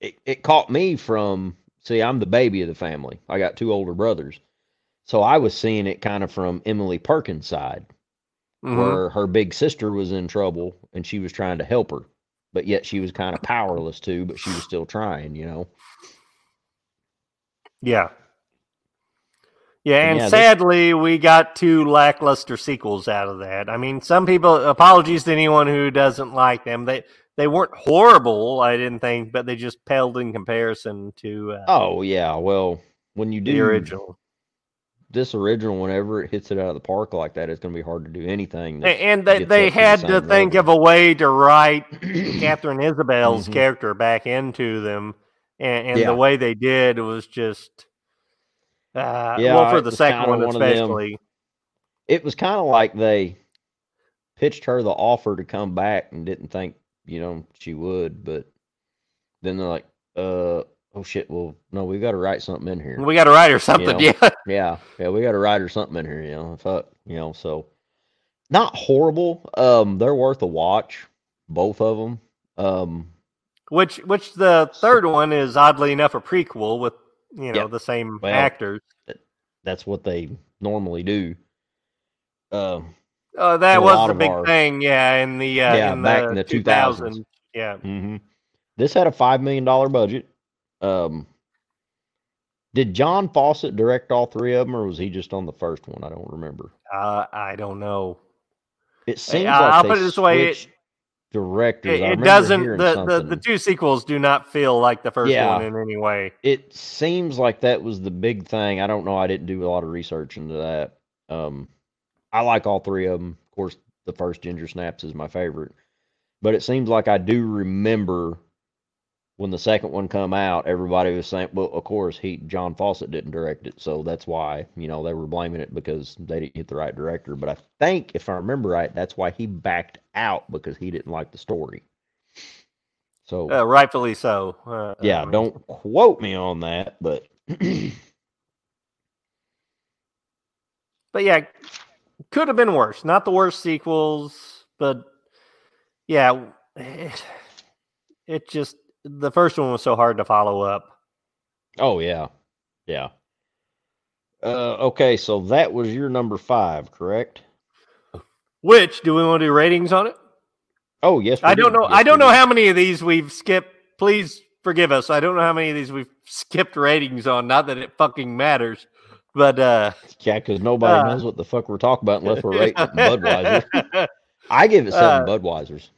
it, it caught me from see, I'm the baby of the family. I got two older brothers, so I was seeing it kind of from Emily Perkins' side. mhm. where her big sister was in trouble and she was trying to help her, but yet she was kind of powerless too, but she was still trying, you know. yeah, yeah. And yeah, this- sadly, we got two lackluster sequels out of that. I mean, some people. Apologies to anyone who doesn't like them. They they weren't horrible. I didn't think, but they just paled in comparison to uh, Oh yeah, well, when you do the original. This original, whenever it hits it out of the park like that, it's going to be hard to do anything. And they, they had to same think of a way to write Katharine Isabelle's Mhm. character back into them. And, and Yeah. the way they did was just, Uh, Yeah, well, for the second one one of them. especially. It was kind of like they pitched her the offer to come back and didn't think, you know, she would, but then they're like, uh, oh shit, well, no, we got to write something in here. We got to write or something. know, Yeah. Yeah, yeah, we got to write or something in here, you know. Fuck, you know, so not horrible. Um, they're worth a watch, both of them. Um, Which which the third one is oddly enough a prequel with you know Yeah. the same Well, actors. that's what they normally do. Um, Oh, that was the big our- thing, yeah, in the uh, Yeah, in back the, in the 2000s. 2000s. Yeah, hmm This had a five million dollar budget. Um, did John Fawcett direct all three of them, or was he just on the first one? I don't remember. uh, I don't know. It seems I- like I'll put it this way, it- directors. It, it doesn't. The, the the two sequels do not feel like the first Yeah. one in any way. it seems like that was the big thing. I don't know. I didn't do a lot of research into that. Um, I like all three of them. Of course, the first Ginger Snaps is my favorite, but it seems like I do remember when the second one come out. Everybody was saying, "Well, of course, he John Fawcett didn't direct it, so that's why you know they were blaming it because they didn't get the right director." But I think, if I remember right, that's why he backed out because he didn't like the story. So Uh, rightfully so. Uh, yeah, don't quote me on that, but But yeah, could have been worse. Not the worst sequels, but yeah, it, it just the first one was so hard to follow up. oh yeah, yeah. Uh, okay, so that was your number five, correct? Which do we want to do ratings on it? Oh yes, I don't know. Yes, I don't know did. how many of these we've skipped. Please forgive us. I don't know how many of these we've skipped ratings on. Not that it fucking matters, but uh, Yeah, because nobody Uh, knows what the fuck we're talking about unless we're rating Budweiser. I give it seven Budweisers.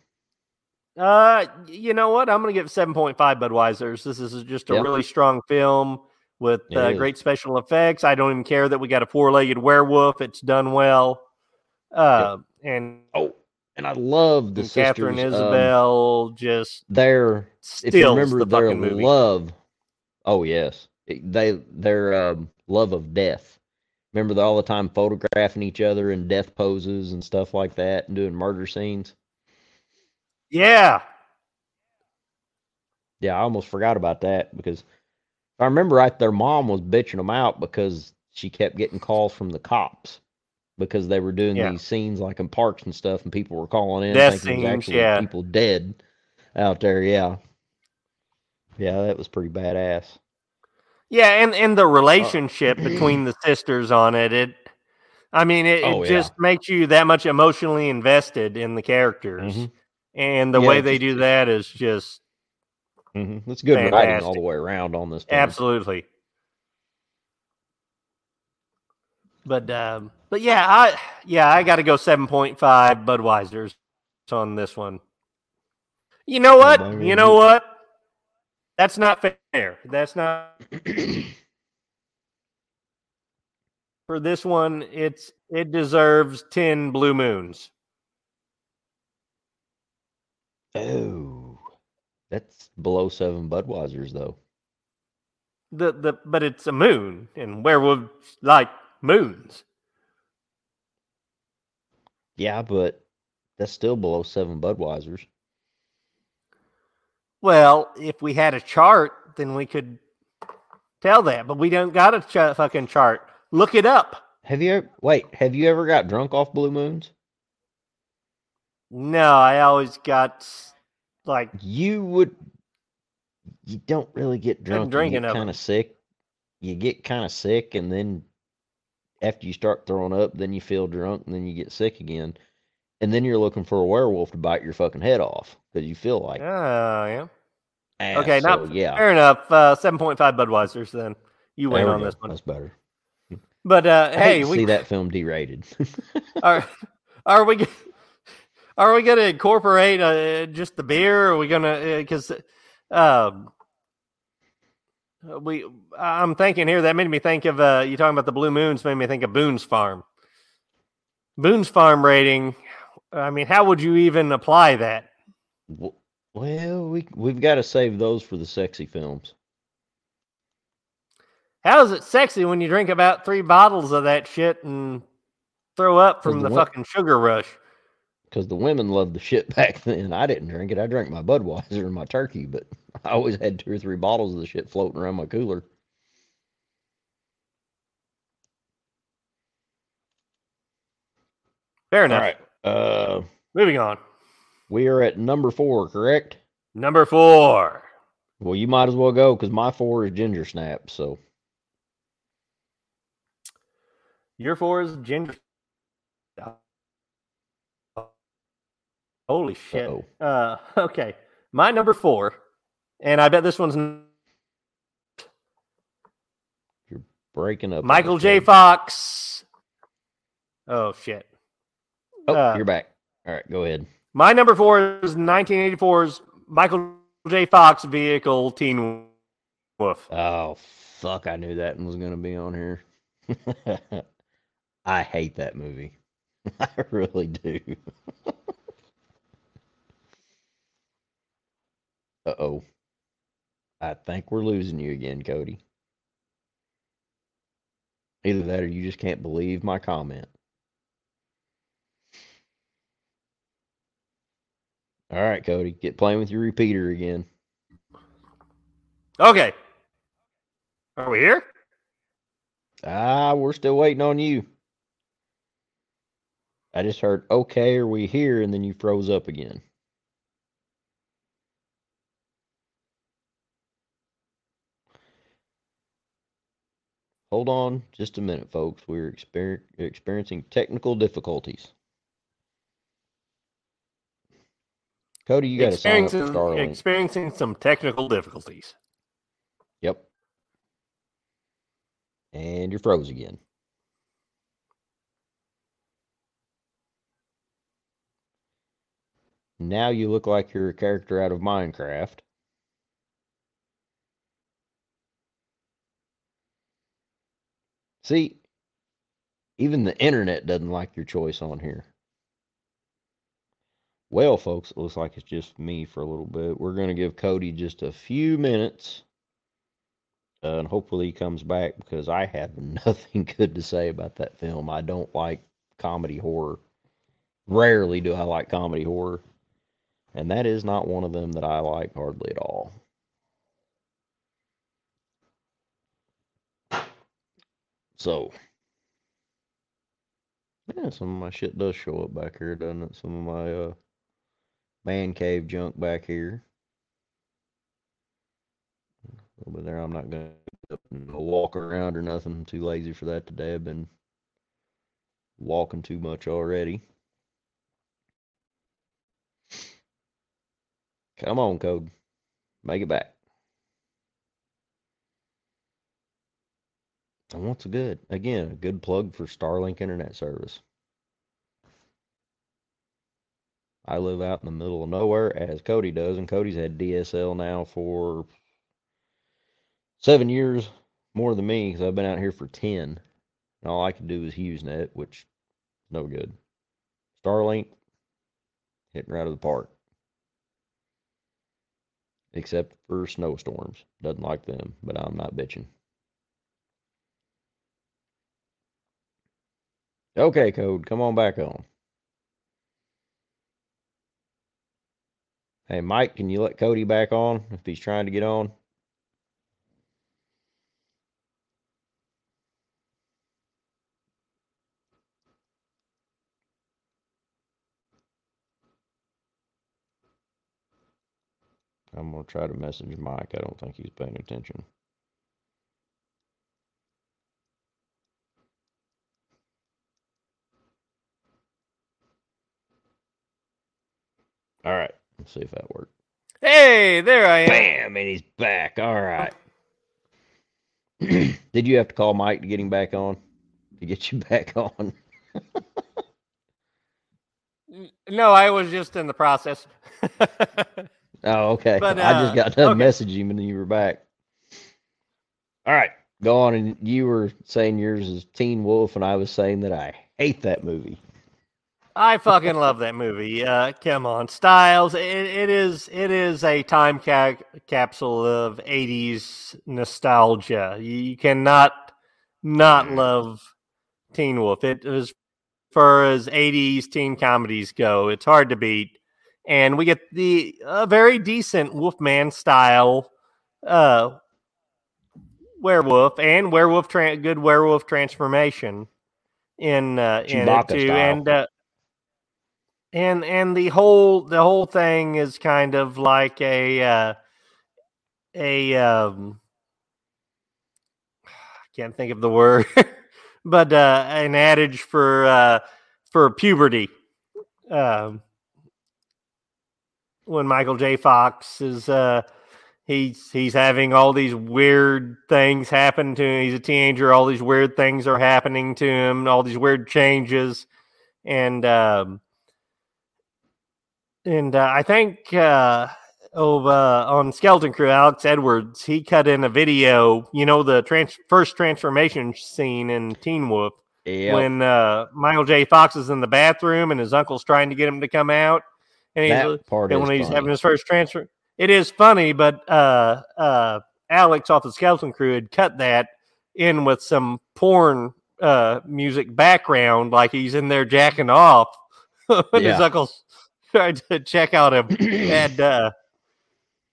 Uh, you know what? I'm going to give 7.5 Budweisers. This is just a Yeah. really strong film with It uh, great special effects. I don't even care that we got a four-legged werewolf. It's done well. Uh, and, Oh, and I love the and Katharine sisters. um, Isabelle just their if you remember the their fucking movie. love oh yes It- they their um, love of death remember they're all the time photographing each other in death poses and stuff like that and doing murder scenes yeah, yeah i almost forgot about that because i remember right their mom was bitching them out because she kept getting calls from the cops because they were doing Yeah. these scenes like in parks and stuff and people were calling in Death thinking scenes, actually yeah. people dead out there yeah yeah that was pretty badass yeah, and and the Uh, relationship between the sisters on it. It, I mean, it, Oh, it yeah. just makes you that much emotionally invested in the characters, Mhm. And the Yeah, way they just- do that is just hmm It's good writing all the way around on this. Film. Absolutely. But um, but yeah, I yeah, I got to go 7.5 Budweisers on this one. You know what? Nobody You know what? That's not fair. That's not for this one. It's it deserves 10 blue moons. Oh, that's below seven Budweisers though. The the but it's a moon and werewolves like moons. Yeah, but that's still below seven Budweisers. Well, if we had a chart, then we could tell that, but we don't got a ch- fucking chart. Look it up. Have you ever, wait? Have you ever got drunk off Blue Moons? No, I always got like You would. You don't really get drunk. drink you get kind of sick. You get kind of sick, and then after you start throwing up, then you feel drunk, and then you get sick again, and then you're looking for a werewolf to bite your fucking head off because you feel like. oh yeah. ass. Okay, so, not yeah. fair enough. Uh, Seven point five Budweisers. Then you win on go. this one. That's better. But uh, hey, we see that film derated. are are we are we gonna incorporate uh, just the beer? Or are we gonna because um we I'm thinking here that made me think of uh you talking about the blue moons made me think of Boone's Farm. Boone's Farm rating. I mean, how would you even apply that? Well, we we've got to save those for the sexy films. How is it sexy when you drink about three bottles of that shit and throw up from the the fucking sugar rush? Because the women loved the shit back then. I didn't drink it. I drank my Budweiser and my turkey, but I always had two or three bottles of the shit floating around my cooler. Fair enough. right. Uh, Moving on. we are at number four, correct? Number four. Well, you might as well go because my four is Ginger Snap. So Your four is ginger. Holy shit. Uh-oh. Uh, okay. My number four, and I bet this one's n- breaking up. Michael J. Fox. Oh shit. Oh, uh, you're back. All right, go ahead. My number four is 1984's Michael J. Fox vehicle Teen Wolf. Oh fuck! I knew that one was gonna be on here. I hate that movie. I really do. Uh oh. I think we're losing you again, Cody. Either that or you just can't believe my comment. All right, Cody, get playing with your repeater again. Okay. Are we here? Ah, we're still waiting on you. I just heard, okay, are we here? And then you froze up again. Hold on just a minute, folks. We're exper- experiencing technical difficulties. Cody, you got to sign up for experiencing, Starlink. experiencing some technical difficulties. Yep. And you're froze again. Now you look like you're a character out of Minecraft. See, even the internet doesn't like your choice on here. Well, folks, it looks like it's just me for a little bit. We're going to give Cody just a few minutes uh, and hopefully he comes back because I have nothing good to say about that film. I don't like comedy horror. Rarely do I like comedy horror, and that is not one of them that I like hardly at all. So, yeah, some of my shit does show up back here, doesn't it? Some of my uh, man cave junk back here. Over there, I'm not gonna walk around or nothing. I'm too lazy for that today. I've been walking too much already. Come on, code. Make it back. And what's good? Again, a good plug for Starlink internet service. I live out in the middle of nowhere, as Cody does, and Cody's had DSL now for seven years more than me because I've been out here for 10. And all I can do is HughesNet, which is no good. Starlink, hitting right out of the park. Except for snowstorms. Doesn't like them, but I'm not bitching. Okay, Code, come on back on. Hey, Mike, can you let Cody back on if he's trying to get on? I'm gonna try to message Mike. I don't think he's paying attention. All right, let's see if that worked. Hey, there I am. Bam, and he's back. All right. Did you have to call Mike to get him back on? To get you back on? No, I was just in the process. Oh, okay. But, I uh, just got done okay. messaging him and then you were back. All right, go on. And you were saying yours is Teen Wolf, and I was saying that I hate that movie. I fucking love that movie. Uh, come on, Styles. It, it is it is a time ca- capsule of '80s nostalgia. You, you cannot not love Teen Wolf. It as far as '80s teen comedies go, it's hard to beat. And we get the uh, very decent Wolfman style uh, werewolf and werewolf tra- good werewolf transformation in uh, in it Chewbacca too, style. and uh, and and the whole the whole thing is kind of like a uh, a um, I can't think of the word, but uh, an adage for uh, for puberty. Um, when Michael J. Fox is uh, he's he's having all these weird things happen to him. He's a teenager. All these weird things are happening to him. All these weird changes, and um, and uh, I think uh, oh uh, on Skeleton Crew, Alex Edwards he cut in a video. You know the trans- first transformation scene in Teen Wolf Yep. when uh, Michael J. Fox is in the bathroom and his uncle's trying to get him to come out, and he's that part and when he's funny. having his first transfer. It is funny, but uh, uh, Alex off the Skeleton Crew had cut that in with some porn uh, music background, like he's in there jacking off when his uncle's trying to check out him, and uh,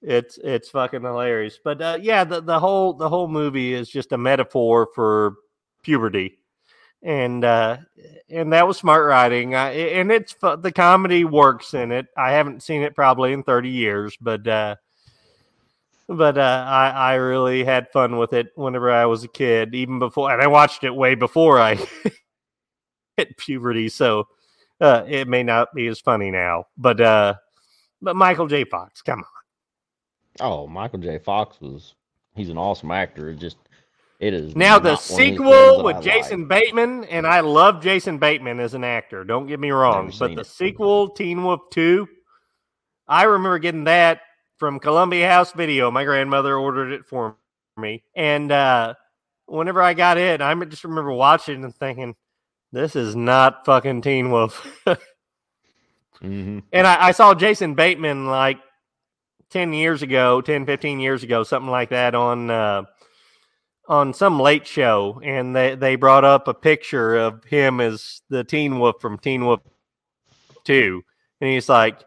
it's it's fucking hilarious. But uh, yeah, the, the whole the whole movie is just a metaphor for puberty. And uh and that was smart writing. I, and it's the comedy works in it. I haven't seen it probably in 30 years but uh but uh i i really had fun with it whenever i was a kid even before and i watched it way before i hit puberty. So uh it may not be as funny now but uh but michael j fox come on Oh, Michael J. Fox was he's an awesome actor. It just it is Now the not one of these films sequel with I Jason like. Bateman, and I love Jason Bateman as an actor. Don't get me wrong, but the it. sequel, Teen Wolf Two, I remember getting that from Columbia House Video. My grandmother ordered it for me, and uh, whenever I got it, I just remember watching and thinking, "This is not fucking Teen Wolf." Mhm. And I, I saw Jason Bateman like 10 years ago, 10, 15 years ago, something like that on uh, on some late show. And they, they brought up a picture of him as the Teen Wolf from Teen Wolf 2. And he's like,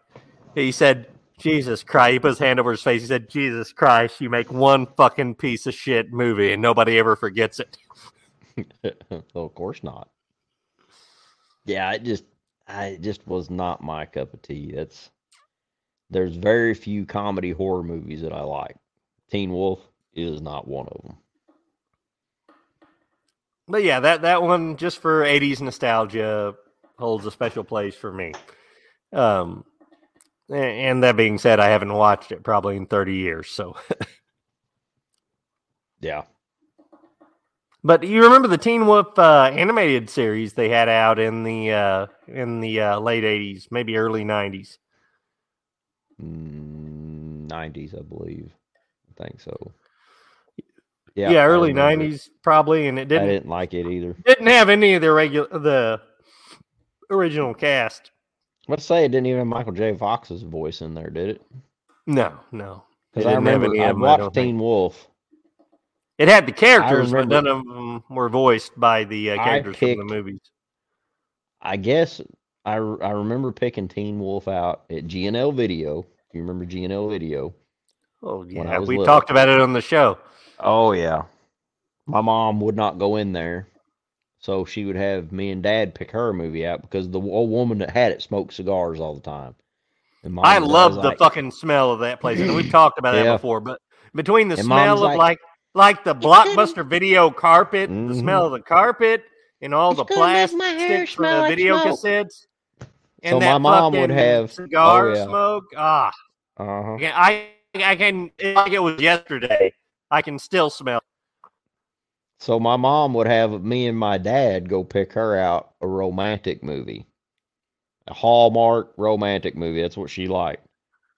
he said, Jesus Christ. He put his hand over his face. He said, Jesus Christ, you make one fucking piece of shit movie and nobody ever forgets it. well, of course not. Yeah, it just I it just was not my cup of tea. That's there's very few comedy horror movies that I like. Teen Wolf is not one of them. But yeah, that that one just for '80s nostalgia holds a special place for me. Um, and that being said, I haven't watched it probably in 30 years. So, Yeah. But you remember the Teen Wolf uh, animated series they had out in the uh, in the uh, late '80s, maybe early '90s. Mm, 90s, I believe. I think so. Yeah, I early remember it. '90s probably, and it didn't I didn't like it either. didn't have any of the regular the original cast. Let's say it didn't even have Michael J. Fox's voice in there, did it? No, no. Because I remember I of 'em, I watched. Teen Wolf. It had the characters, but none of them were voiced by the uh, characters from the movies. I guess I, I remember picking Teen Wolf out at GNL Video. You remember GNL Video? Oh yeah, we little. talked about it on the show. Oh yeah. My mom would not go in there, so she would have me and Dad pick her movie out because the old woman that had it smoked cigars all the time. I love the like, fucking smell of that place. And we've talked about that before, but between the And smell of like- like like the blockbuster video carpet, the Mhm. smell of the carpet, and all It's the gonna my plastic hair from smell the like video smoke. cassettes. And So that my mom would fucking have- oh, cigar yeah. smoke. Ah, Uh-huh. yeah, I I can like it was yesterday. I can still smell. So my mom would have me and my dad go pick her out a romantic movie. A Hallmark romantic movie. That's what she liked.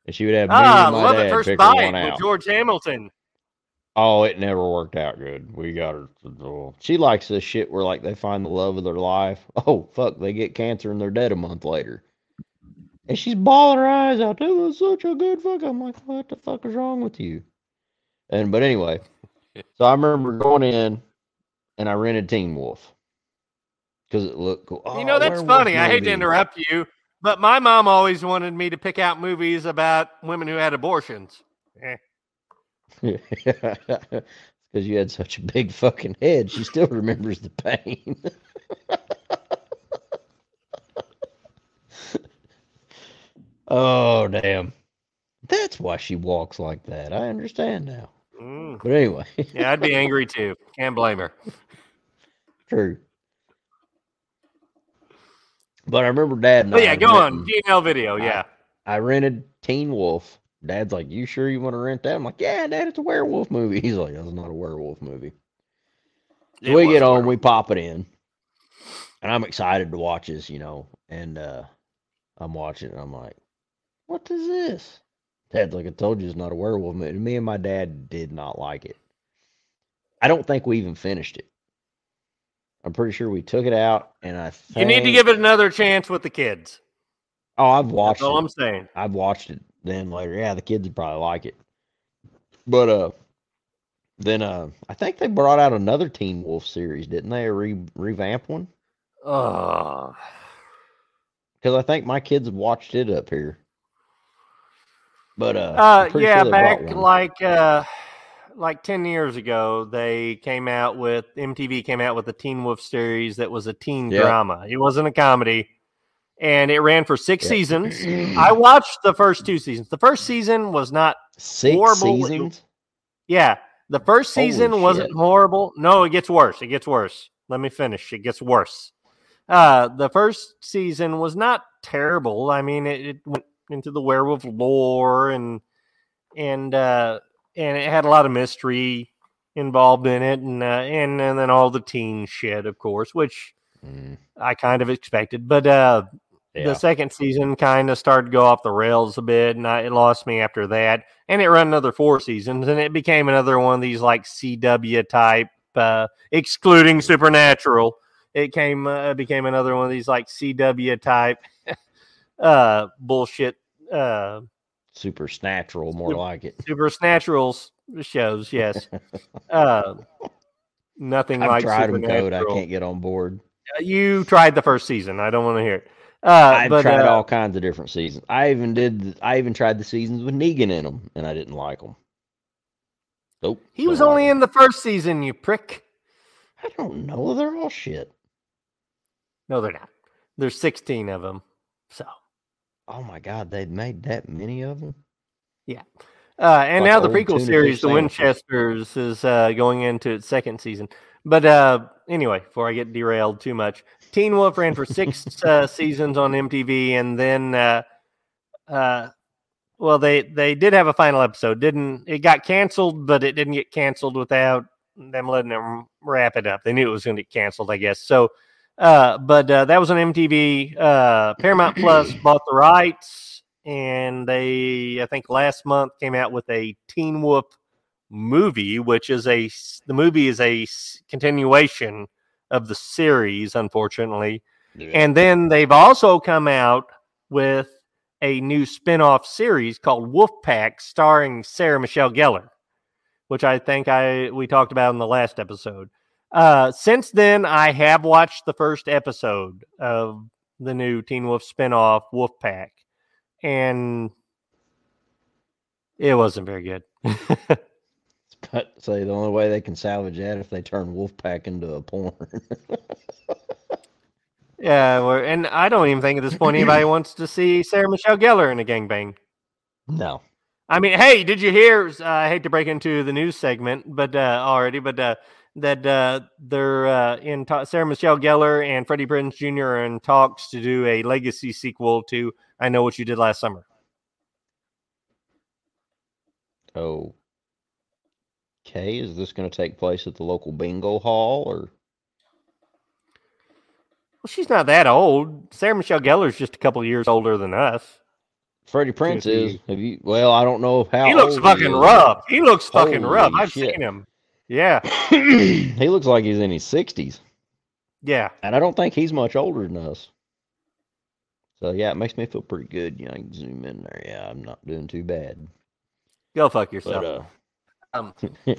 And she would have me Ah, and my love dad first pick bite one with out. George Hamilton. Oh, it never worked out good. We got her. She likes this shit where like they find the love of their life. Oh fuck, they get cancer and they're dead a month later. And she's bawling her eyes out. That was such a good fuck. I'm like, what the fuck is wrong with you? And but anyway, so I remember going in and I rented Teen Wolf because it looked cool. you Oh, know, that's funny. I hate to interrupt you, but my mom always wanted me to pick out movies about women who had abortions. Eh. Eh. because you had such a big fucking head. She still remembers the pain. oh damn! That's why she walks like that. I understand now. Mm. But anyway, Yeah, I'd be angry too. Can't blame her. true. But I remember Dad. I yeah, had go on. GNL video. Yeah. I rented Teen Wolf. Dad's like, "You sure you want to rent that?" I'm like, "Yeah, Dad, it's a werewolf movie." He's like, "That's not a werewolf movie." So we get on, we pop it in, and I'm excited to watch this, you know. And uh I'm watching, and I'm like, "What is this?" Dad's like, "I told you, it's not a werewolf movie." Me and my dad did not like it. I don't think we even finished it. I'm pretty sure we took it out, and I think, You need to give it another chance with the kids. Oh, I've watched That's all it. I'm saying. I've watched it then later. Yeah, the kids would probably like it. But uh then uh I think they brought out another Teen Wolf series, didn't they? A re- revamp one? Oh, Because I think my kids have watched it up here. But uh, uh, yeah. sure back like uh, like ten years ago, they came out with MTV came out with a Teen Wolf series that was a teen Yeah. drama. It wasn't a comedy, and it ran for six Yeah. seasons. I watched the first two seasons. The first season was not six horrible. seasons. Yeah, the first Holy season wasn't shit. horrible. No, it gets worse. It gets worse. Let me finish. It gets worse. Uh, the first season was not terrible. I mean, it, it went into the werewolf lore and and uh, and it had a lot of mystery involved in it, and uh, and and then all the teen shit, of course, which Mm, I kind of expected. But uh, yeah. the second season kind of started to go off the rails a bit, and I, it lost me after that. And it ran another four seasons, and it became another one of these like CW type, uh, excluding Supernatural. It came uh, became another one of these like CW type uh, bullshit uh, Super snatural, more Sup- like it. Supernatural shows. Yes, uh, nothing I've like tried them code. I can't get on board. You tried the first season. I don't want to hear it. Uh, I've but, tried uh, all kinds of different seasons. I even did. I even tried the seasons with Negan in them, and I didn't like them. Nope. He was only in the first season, you prick. I don't know. They're all shit. No, they're not. There's 16 of them. So, Oh my god, they made that many of them. Yeah. Uh, and Like now the prequel series, The. Winchesters, is uh, going into its second season. But uh, anyway, before I get derailed too much, Teen Wolf ran for six uh, seasons on MTV, and then, uh, uh, well, they they did have a final episode. Didn't it got canceled? But it didn't get canceled without them letting them wrap it up. They knew it was going to get canceled, I guess. So, uh, but uh, that was on MTV. Uh, Paramount Plus bought the rights, and they, I think, last month came out with a Teen Wolf movie, which is a the movie is a continuation of the series, unfortunately. And then they've also come out with a new spin-off series called Wolfpack starring Sarah Michelle Gellar, which I think I we talked about in the last episode. Uh, since then, I have watched the first episode of the new Teen Wolf spin-off Wolfpack, and it wasn't very good. But say the only way they can salvage that if they turn Wolfpack into a porn. yeah, and I don't even think at this point anybody wants to see Sarah Michelle Gellar in a gangbang. no. I mean, hey, did you hear? Uh, I hate to break into the news segment, but uh, already, but uh, that uh, they're uh, in ta- Sarah Michelle Gellar and Freddie Prinze Jr. are in talks to do a legacy sequel to "I Know What You Did Last Summer." Oh. Okay, is this going to take place at the local bingo hall or? Well, she's not that old. Sarah Michelle Gellar's just a couple years older than us. Freddie Prinze is. Have you? Well, I don't know how. he looks fucking is. rough. He looks fucking Holy rough. I've shit. seen him. Yeah, he looks like he's in his sixties, yeah. and I don't think he's much older than us. So yeah, it makes me feel pretty good. You know, I can zoom in there. Yeah, I'm not doing too bad. Go fuck But yourself. uh, Um,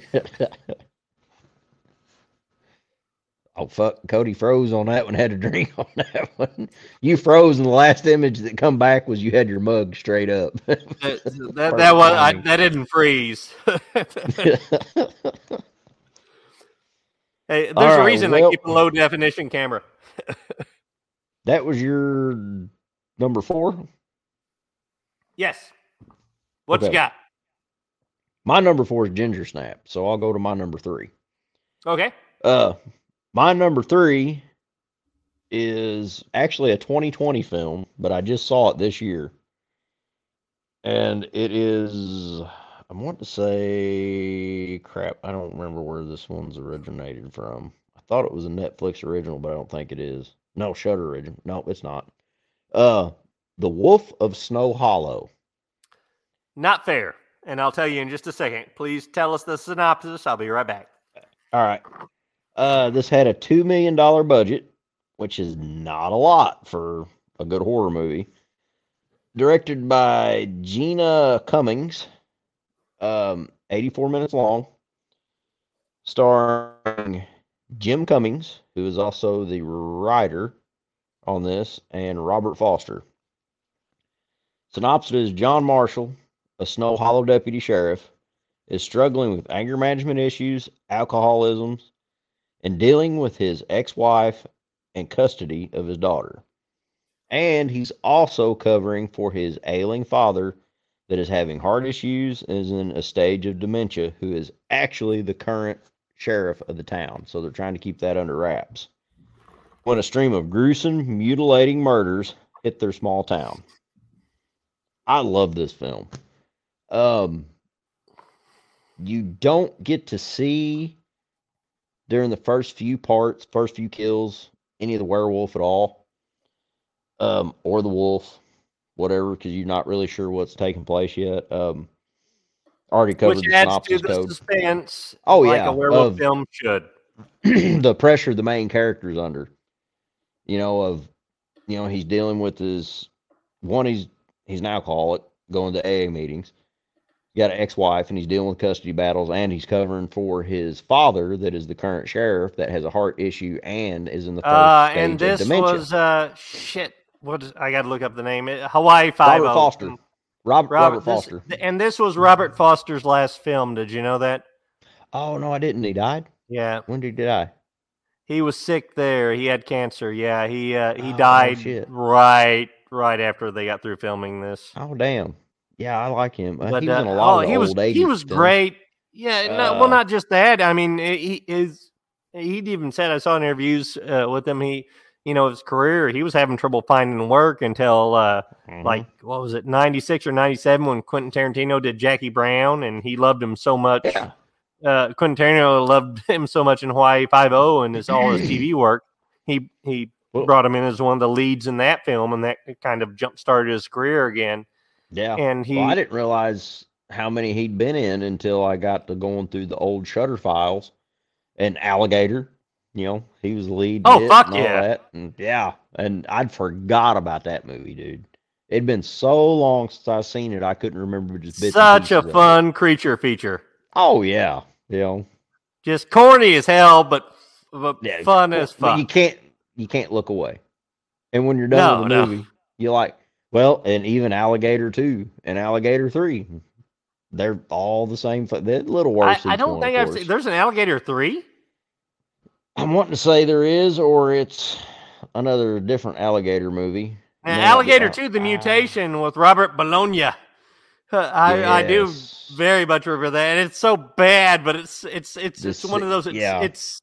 oh fuck, Cody froze on that one. Had to drink on that one. You froze, and the last image that come back was you had your mug straight up. that, that, that was I, that didn't freeze. hey, there's All a reason well- I keep a low definition camera. that was your number four. Yes. What you got? My number four is Ginger Snaps, so I'll go to my number three. Okay. Uh, my number three is actually a 2020 film, but I just saw it this year, and it is. I want to say crap. I don't remember where this one's originated from. I thought it was a Netflix original, but I don't think it is. No, Shudder original. No, it's not. Uh, The Wolf of Snow Hollow. Not fair. And I'll tell you in just a second. Please tell us the synopsis. I'll be right back. All right. Uh, this had a two million dollar budget, which is not a lot for a good horror movie. Directed by Gina Cummings, um, 84 minutes long, starring Jim Cummings, who is also the writer on this, and Robert Forster. Synopsis is John Marshall, a Snow Hollow deputy sheriff, is struggling with anger management issues, alcoholism, and dealing with his ex wife and custody of his daughter. And he's also covering for his ailing father that is having heart issues and is in a stage of dementia, who is actually the current sheriff of the town. So they're trying to keep that under wraps. When a stream of gruesome, mutilating murders hit their small town. I love this film. Um, you don't get to see during the first few parts, first few kills, any of the werewolf at all, um, or the wolf, whatever, because you're not really sure what's taking place yet. Um, already covered Which the adds to the code. suspense. Oh, like yeah, a werewolf of- film should. the pressure the main character's under. You know, of you know, he's dealing with his one, he's he's an alcoholic, going to AA meetings. Got an ex-wife, and he's dealing with custody battles, and he's covering for his father, that is the current sheriff, that has a heart issue and is in the first Uh, stage and of this dementia. was uh shit. What is, I got to look up the name. It- Hawaii Five Robert Forster. Robert, Robert, Robert, this- Forster. and this was Robert Forster's last film. Did you know that? Oh no, I didn't. He died. Yeah, When did he die? he was sick there. He had cancer. Yeah, he uh, he Oh, died shit. right right after they got through filming this. Oh damn. Yeah, I like him. Uh, But he was in uh, a lot oh, of he was old 80s he was great. Yeah, no, well, Uh, not just that. I mean, he is. He'd even said I saw interviews uh, with him. He, you know, his career. He was having trouble finding work until uh, Mhm. like what was it, ninety six or ninety seven when Quentin Tarantino did Jackie Brown, and he loved him so much. yeah. Uh, Quentin Tarantino loved him so much in Hawaii Five O and his all his TV work. He he Well- brought him in as one of the leads in that film, and that kind of jump started his career again. Yeah. And he, Well, I didn't realize how many he'd been in until I got to going through the old Shudder files. And Alligator, you know, he was the lead. Oh, fuck yeah. that. And yeah, and I'd forgot about that movie, dude. It'd been so long since I seen it, I couldn't remember just such a pieces of it. fun creature feature. Oh yeah, you know, Just corny as hell, but but yeah, fun as fuck. you can't you can't look away. And when you're done with the No, no. movie, you're like, well, and even Alligator two and Alligator three, they're all the same. They're a little I, worse. I each don't one, think I've seen. There's an alligator three. I'm wanting to say there is, or it's another different alligator movie. Now, No, alligator two, the mutation with Robert Bologna. I I do very much remember that, and it's so bad, but it's it's it's This- it's one of those. It's, yeah. it's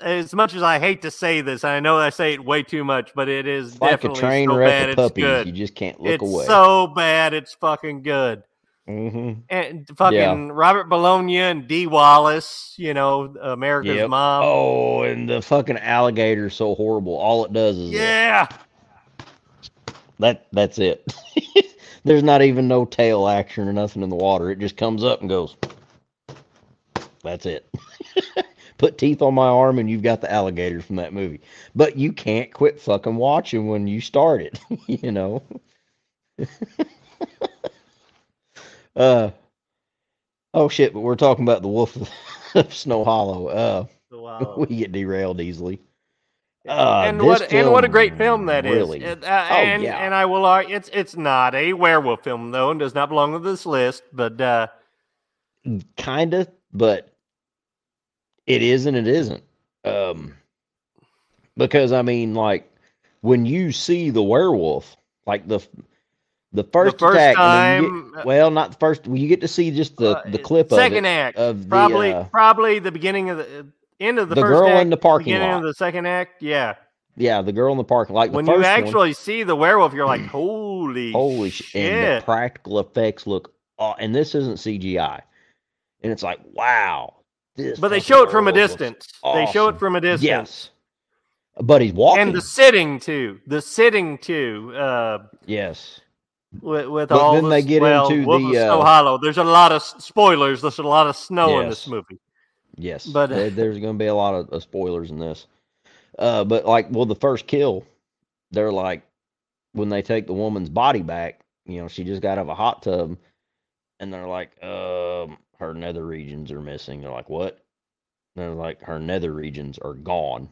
as much as I hate to say this, I know I say it way too much, but it is It's like a definitely train so wreck bad. of It's good. You just can't look away. it's away. so bad. It's fucking good. hmm And fucking Robert Bologna and Dee Wallace, you know, America's Yep. mom. Oh, and the fucking alligator's so horrible. All it does is yeah. that that's it. There's not even no tail action or nothing in the water. It just comes up and goes. That's it. Put teeth on my arm and you've got the alligator from that movie. But you can't quit fucking watching when you start it, you know. uh oh shit, but we're talking about the wolf of Snow Hollow. Uh Wow. we get derailed easily. Uh, and what and what a great film film that is. really- And, uh, Oh, and, yeah. and I will argue it's it's not a werewolf film though, and does not belong to this list. But uh, kind of, but it is and it isn't. Um, because I mean, like when you see the werewolf, like the the first, the first attack, and then you time, get- well, not the first. You get to see just the uh, the clip second of it, act, of the, probably uh, probably the beginning of the uh, end of the, the first girl act, in the parking beginning lot. of the second act. Yeah, yeah, the girl in the parking like when the you first one. actually see the werewolf, you're like, holy, Holy shit! And the practical effects look, aw- and this isn't CGI, and it's like, wow. This but they show it from a distance. They show it from a distance. Yes, but he's walking. and the sitting too. The sitting too. Uh, yes, with, with But all then the, they get well, into the, of Snow uh, Hollow. There's a lot of spoilers. There's a lot of snow in this movie. yes. But- there- there's going to be a lot of, of spoilers in this. Uh, but like, well, the first kill, they're like, when they take the woman's body back, you know, she just got out of a hot tub, and they're like, um, her nether regions are missing. They're like, what? And they're like, her nether regions are gone.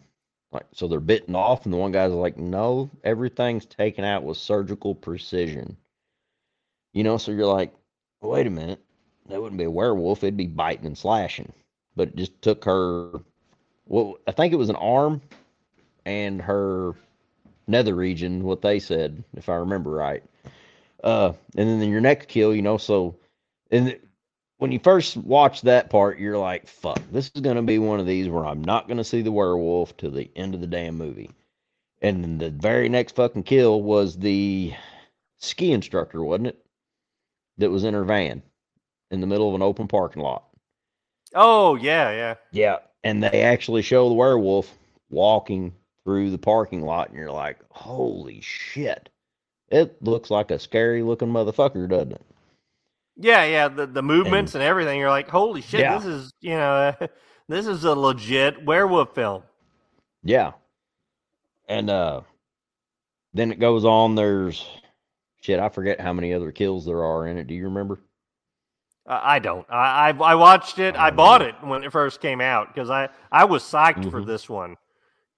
Like, so they're bitten off, and the one guy's like, no, everything's taken out with surgical precision. You know, so you're like, wait a minute, that wouldn't be a werewolf; it'd be biting and slashing. But it just took her, well, I think it was an arm and her nether region, what they said, if I remember right. Uh, and then your next kill, you know, so and when you first watch that part, you're like, fuck, this is gonna be one of these where I'm not gonna see the werewolf till the end of the damn movie. And then the very next fucking kill was the ski instructor, wasn't it? That was in her van in the middle of an open parking lot. Oh yeah, yeah. Yeah. And they actually show the werewolf walking through the parking lot, and you're like, holy shit. It looks like a scary looking motherfucker, doesn't it? Yeah, yeah, the, the movements and, everything. You're like, holy shit, Yeah. this is you know, this is a legit werewolf film. Yeah. And uh then it goes on, there's shit, I forget how many other kills there are in it. Do you remember? I I don't. I, I I watched it. I Oh. bought it when it first came out because I I was psyched for Mhm. this one.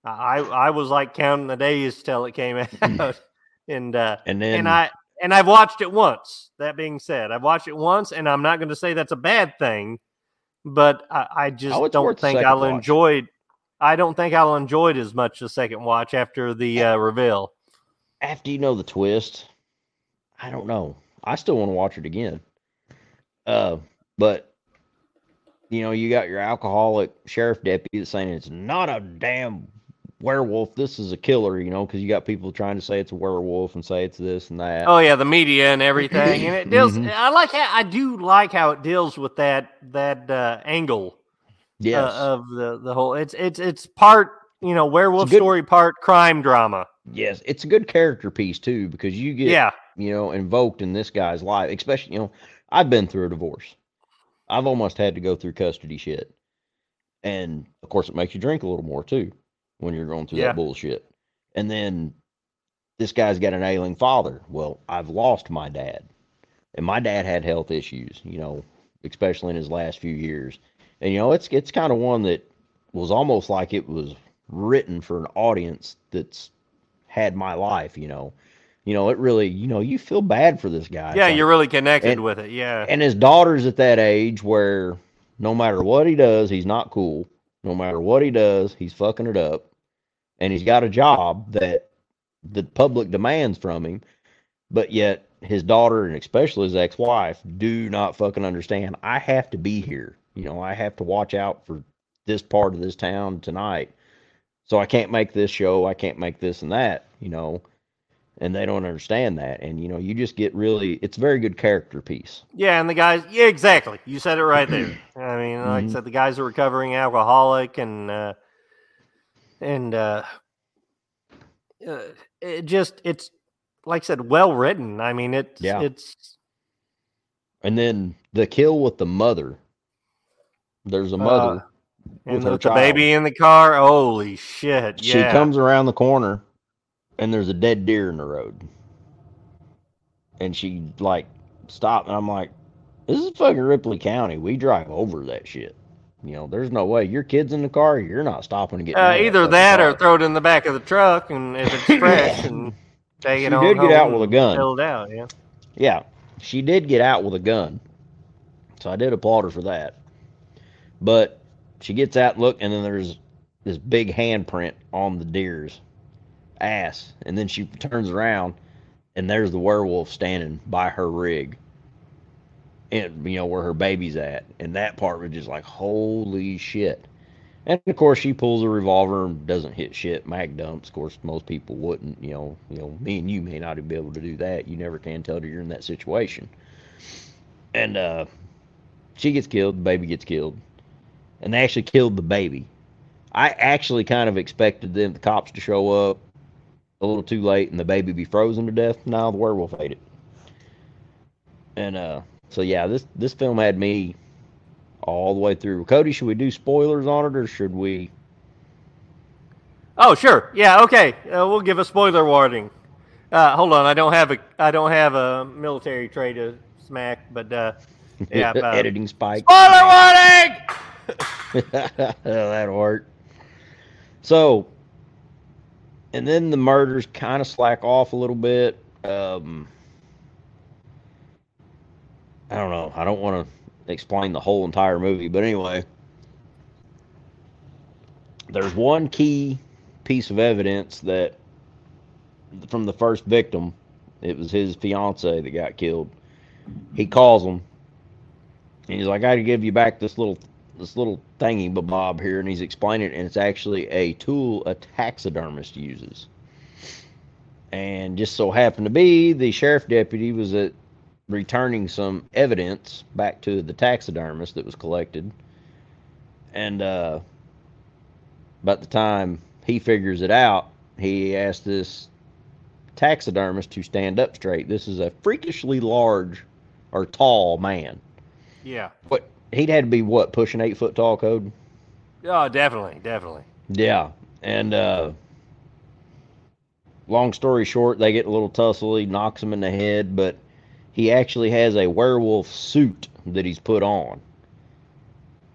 I I was like counting the days till it came out, and uh, And then and I and I've watched it once. That being said, I've watched it once, and I'm not going to say that's a bad thing, but I, I just Oh, don't think I'll watch. enjoy. it. I don't think I'll enjoy it as much the second watch after the uh, reveal. after you know the twist, I don't know. I still want to watch it again. Uh, but you know, you got your alcoholic sheriff deputy that's saying it's not a damn werewolf. This is a killer. You know, because you got people trying to say it's a werewolf and say it's this and that. Oh yeah, the media and everything, and it deals. Mhm. I like how I do like how it deals with that that uh, angle yes, uh, of the the whole. It's it's it's part you know werewolf good- story, part crime drama. yes, it's a good character piece too because you get Yeah, you know, invoked in this guy's life, especially, you know, I've been through a divorce. I've almost had to go through custody shit. And of course, it makes you drink a little more too when you're going through Yeah. that bullshit. And then this guy's got an ailing father. Well, I've lost my dad. And my dad had health issues, you know, especially in his last few years. And, you know, it's, it's kind of one that was almost like it was written for an audience that's had my life, you know. You know, it really, you know, you feel bad for this guy. Yeah, you're really connected and- with it. Yeah, and his daughter's at that age where no matter what he does, he's not cool. No matter what he does, he's fucking it up. And he's got a job that the public demands from him, but yet his daughter and especially his ex-wife do not fucking understand. I have to be here. You know, I have to watch out for this part of this town tonight. So I can't make this show, I can't make this and that, you know. And they don't understand that. And you know, you just get really it's a very good character piece. yeah, and the guys. Yeah, exactly. You said it right there. I mean, like Mhm. I said, the guy's a recovering alcoholic, and uh, and uh, uh, it just it's like I said, well written. I mean, it's Yeah. it's And then the kill with the mother. There's a mother. and with her with baby in the car. Holy shit! She Yeah, comes around the corner and there's a dead deer in the road. And she like stopped and I'm like, This is fucking Ripley County. We drive over that shit. You know, there's no way. Your kid's in the car, you're not stopping to get uh, either that or throw it in the back of the truck, and if it's fresh, and take She it on did get out with a gun. Out. Yeah. Yeah, she did get out with a gun, so I did applaud her for that. But she gets out, and look, and then there's this big handprint on the deer's ass, and then she turns around, and there's the werewolf standing by her rig, and you know where her baby's at, and that part was just like holy shit. And of course, she pulls a revolver and doesn't hit shit. Mag dumps. Of course, most people wouldn't. You know, you know, me and you may not be able to do that. You never can tell you're in that situation. And uh, she gets killed. The baby gets killed, and they actually killed the baby. I actually kind of expected them, the cops, to show up a little too late and the baby be frozen to death. Now the werewolf ate it. And uh, so yeah, this this film had me all the way through. Cody, should we do spoilers on it or should we? Oh, sure. Yeah. Okay. Uh, we'll give a spoiler warning. Uh, hold on. I don't have a I don't have a military tray to smack, but uh, yeah. uh, editing spike. Spoiler warning. That'll work. So, and then the murders kind of slack off a little bit. Um, I don't know. I don't want to explain the whole entire movie, but anyway, there's one key piece of evidence that from the first victim, it was his fiance that got killed. He calls him, and he's like, "I got to give you back this little this little thingy bob here," and he's explaining it, and it's actually a tool a taxidermist uses. And just so happened to be, the sheriff deputy was at returning some evidence back to the taxidermist that was collected, and uh, about the time he figures it out, he asked this taxidermist to stand up straight. This is a freakishly large or tall man. Yeah. What he'd had to be what pushing eight foot tall code. Oh, definitely, definitely. Yeah, and uh, long story short, they get a little tussle. He knocks him in the head, but he actually has a werewolf suit that he's put on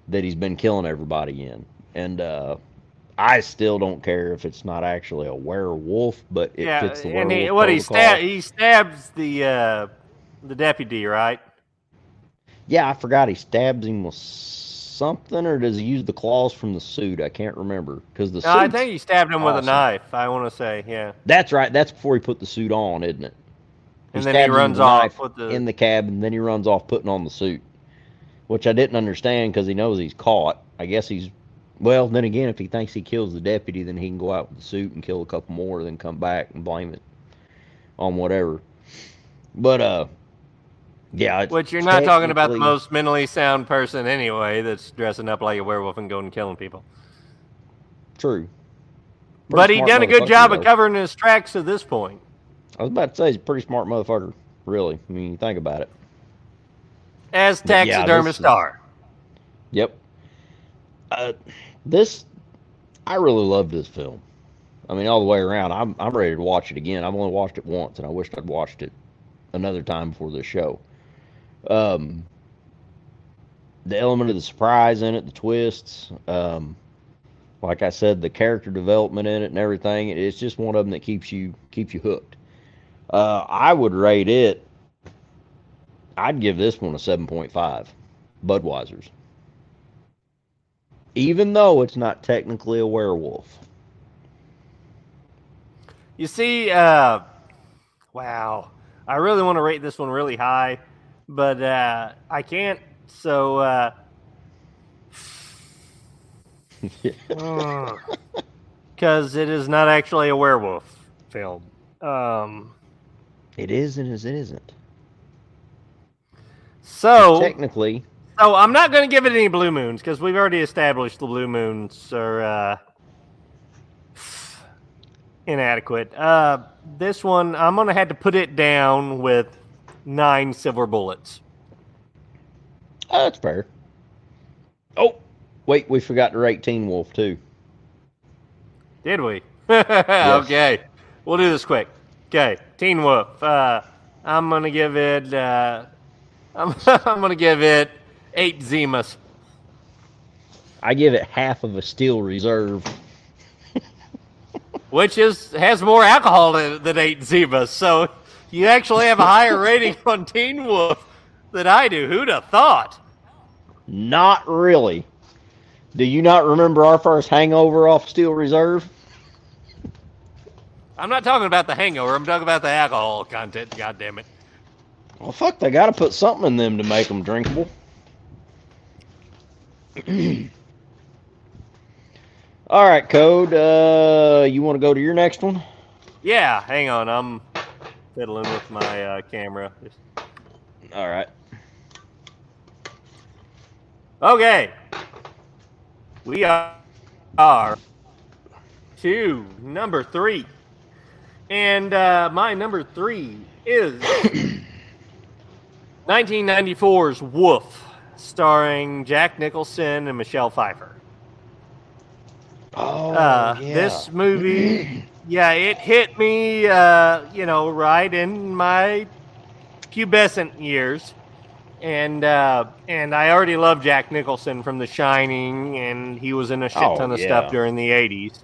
that he's been killing everybody in, and uh, I still don't care if it's not actually a werewolf, but it yeah. fits the werewolf and he, what he stab he stabs the uh, the deputy, right? Yeah, I forgot he stabs him with something, or does he use the claws from the suit? I can't remember because the No, I think he stabbed him with a knife. I want to say, yeah. That's right. That's before he put the suit on, isn't it? And then he runs off with the- in the cabin. Then he runs off putting on the suit, which I didn't understand because he knows he's caught. I guess he's well. Then again, if he thinks he kills the deputy, then he can go out with the suit and kill a couple more, then come back and blame it on whatever. But uh, yeah. it's Which you're not talking about the most mentally sound person anyway. That's dressing up like a werewolf and going and killing people. true. but he done a good job of covering his tracks to this point. I was about to say he's a pretty smart motherfucker. Really, I mean, you think about it. As But yeah, is- Yep. Uh, this, I really love this film. I mean, all the way around. I'm I'm ready to watch it again. I've only watched it once, and I wished I'd watched it another time before this show. Um, the element of the surprise in it, the twists, um, like I said, the character development in it and everything. It's just one of them that keeps you keeps you hooked. Uh, I would rate it. I'd give this one a seven point five. Budweiser's even though it's not technically a werewolf. You see, uh, wow. I really want to rate this one really high, but uh, I can't. So, uh, because it is not actually a werewolf film. Um, It is and it isn't. so, Technically, so I'm not going to give it any blue moons because we've already established the blue moons are. Uh, inadequate. Uh, this one, I'm gonna have to put it down with nine silver bullets. Oh, that's fair. Oh, wait, we forgot to rate Teen Wolf too. Did we? okay, we'll do this quick. Okay, Teen Wolf. Uh, I'm gonna give it. Uh, I'm, I'm gonna give it eight Zimas. I give it half of a steel reserve. which is has more alcohol than, than eight Zimas. So you actually have a higher rating on Teen Wolf than I do. Who'd have thought? Not really. Do you not remember our first hangover off Steel Reserve? I'm not talking about the hangover. I'm talking about the alcohol content. God damn it. Well, fuck, they got to put something in them to make them drinkable. All right, Code. Uh, you want to go to your next one? Yeah, hang on. I'm fiddling with my uh, camera. Just- All right. Okay. We are, are to number three. And uh, my number three is 1994's Wolf, starring Jack Nicholson and Michelle Pfeiffer. Oh, Uh, This movie, yeah, it hit me, uh, you know, right in my pubescent years, and uh, and I already loved Jack Nicholson from The Shining, and he was in a shit Oh, ton of yeah. stuff during the '80s.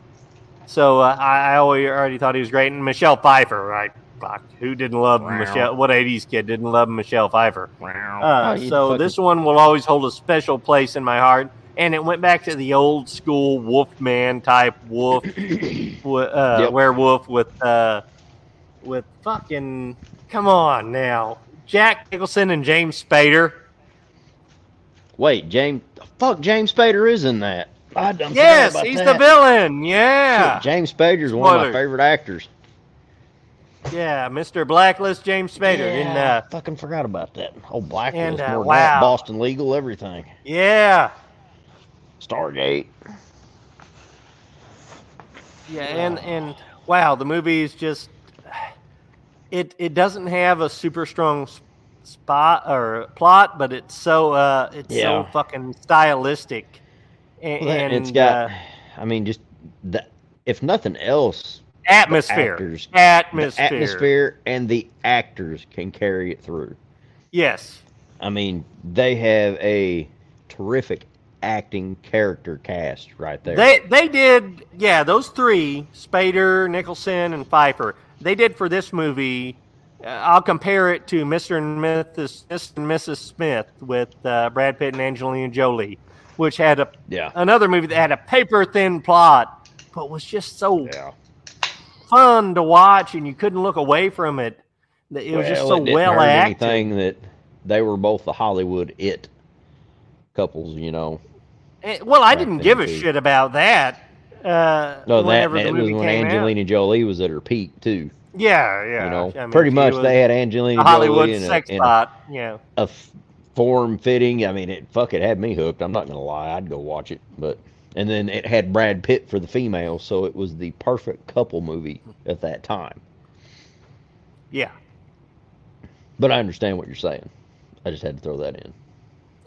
So uh, I, I always already thought he was great, and Michelle Pfeiffer, right? Fuck, who didn't love Wow. Michelle? What '80s kid didn't love Michelle Pfeiffer? Uh, Oh, so fucking- this one will always hold a special place in my heart. And it went back to the old school Wolfman type wolf, w- uh, Yep. werewolf with uh, with fucking come on now, Jack Nicholson and James Spader. Wait, James. Fuck, James Spader is in that. I done forgot Yes, about he's that. the villain. Yeah, Shit, James Spader's one of my favorite actors. yeah, Mr. Blacklist, James Spader. And Yeah, uh, I fucking forgot about that. Oh, Blacklist, And, uh, more than wow. that, Boston Legal, everything. yeah, Stargate. Yeah, and and wow, the movie is just it it doesn't have a super strong spot or plot, but it's so uh it's Yeah. so fucking stylistic. And, and it's got, uh, I mean, just the, if nothing else, atmosphere. actors- atmosphere. atmosphere and the actors can carry it through. Yes. I mean, they have a terrific acting character cast right there. They they did yeah, those three, Spader, Nicholson and Pfeiffer. They did for this movie uh, I'll compare it to Mr. and Mrs. Mr. and Mrs. Smith with uh, Brad Pitt and Angelina Jolie, which had a yeah. another movie that had a paper thin plot, but was just so Yeah. fun to watch, and you couldn't look away from it. It was just so it well acted. Anything that they were both the Hollywood it couples, you know. Eh, Well, I didn't give a too. shit about that. Uh, No, that, that was when came out. Angelina Jolie was at her peak too. Yeah, yeah. you know, I mean, pretty much they had Angelina Jolie in a, in a. Yeah. a form fitting. I mean, it fuck it had me hooked. I'm not gonna lie, I'd go watch it. But and then it had Brad Pitt for the female, so it was the perfect couple movie at that time. Yeah. But I understand what you're saying. I just had to throw that in.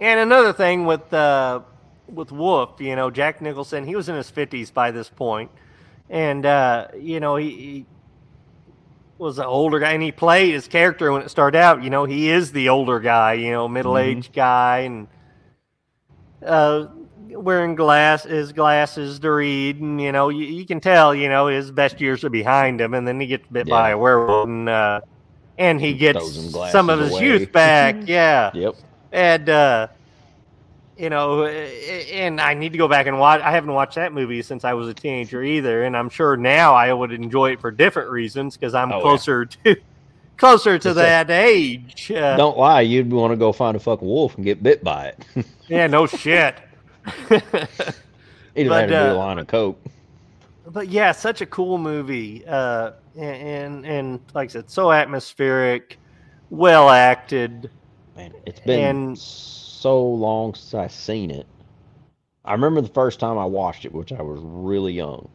And another thing with uh, with Wolf, you know, Jack Nicholson, he was in his fifties by this point, and uh, you know he, he was an older guy, and he played his character when it started out. You know, he is the older guy, you know, middle aged guy, and uh, wearing glass his glasses to read, and you know, you, you can tell, you know, his best years are behind him, and then he gets bit by a werewolf, and uh, and he gets some of his away. youth back. Yeah Yep. and uh you know and i need to go back and watch i haven't watched that movie since i was a teenager either and i'm sure now i would enjoy it for different reasons because i'm Oh, yeah. closer to closer to It's a- that age uh, Don't lie, you'd want to go find a fucking wolf and get bit by it. yeah no shit Either But, that or do a uh, line of coke. but yeah such a cool movie uh and, and and like i said so atmospheric well acted Man, it's been and- so long since I seen it. I remember the first time I watched it, which I was really young,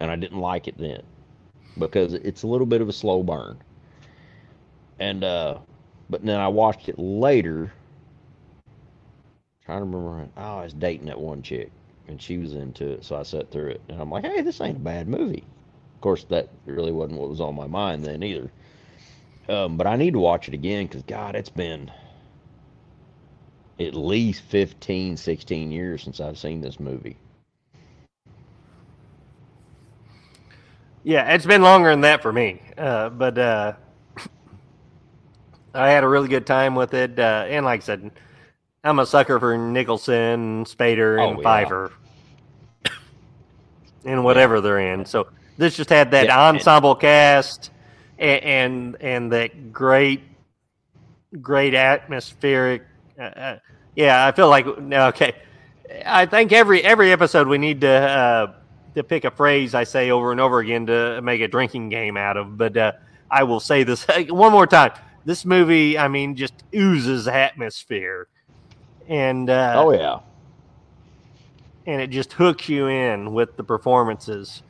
and I didn't like it then. because it's a little bit of a slow burn. And uh but then I watched it later. Trying to remember oh, I was dating that one chick and she was into it, so I sat through it and I'm like, hey, this ain't a bad movie. Of course that really wasn't what was on my mind then either. Um, but I need to watch it again because God, it's been at least 15, 16 years since I've seen this movie. Yeah, it's been longer than that for me. Uh, but uh, I had a really good time with it. Uh, and like I said, I'm a sucker for Nicholson, Spader, and Oh, yeah. Pfeiffer. and whatever they're in. So this just had that Yeah, and- ensemble cast and, and and that great, great atmospheric. Uh, uh, yeah, I feel like okay. I think every every episode we need to uh, to pick a phrase I say over and over again to make a drinking game out of. But uh, I will say this one more time. This movie, I mean, just oozes atmosphere, and uh, Oh yeah. and it just hooks you in with the performances.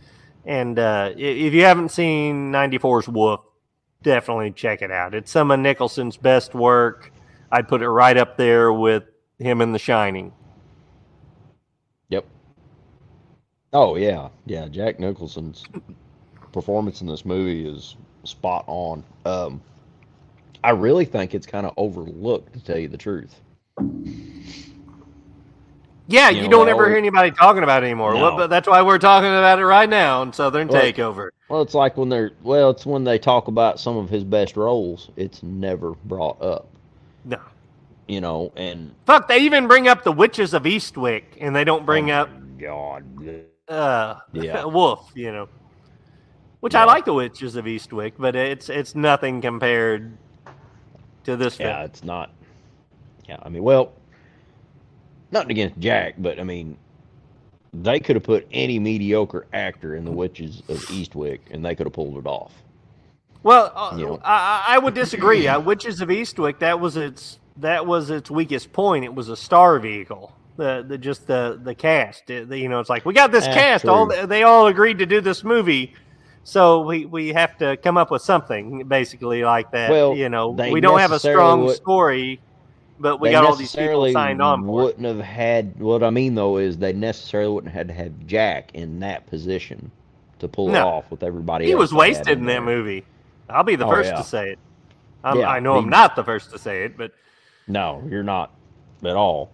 And uh, if you haven't seen 94's Wolf, definitely check it out. It's some of Nicholson's best work. I'd put it right up there with him in The Shining. Yep. Oh yeah, yeah. Jack Nicholson's performance in this movie is spot on. Um, I really think it's kind of overlooked, to tell you the truth. Yeah, You you, know, don't ever hear anybody talking about it anymore. Well, No. but that's why we're talking about it right now on Southern Well, Takeover. Well, it's like when they're well, it's when they talk about some of his best roles. It's never brought up, No. you know. And Fuck, they even bring up the Witches of Eastwick, and they don't bring oh up God, uh, Yeah. Wolf, you know. Which I like the Witches of Eastwick, but it's it's nothing compared to this film. yeah, it's not. Yeah, I mean, well, nothing against Jack, but I mean, they could have put any mediocre actor in the Witches of Eastwick, and they could have pulled it off. Well, uh, You know. I, I I would disagree. uh, Witches of Eastwick that was its that was its weakest point. It was a star vehicle. The, the just the the cast. It- the- you know, it's like we got this That's cast. All they all agreed to do this movie, so we we have to come up with something basically like that. Well, you know, we don't have a strong would- story, but we got all these people signed on for. Wouldn't have had. What I mean though is they necessarily wouldn't have had to have Jack in that position to pull it off with everybody. He else was wasted in there. that movie. I'll be the Oh, first yeah. to say it. I'm, Yeah, I know I'm not the first to say it, but No, you're not at all.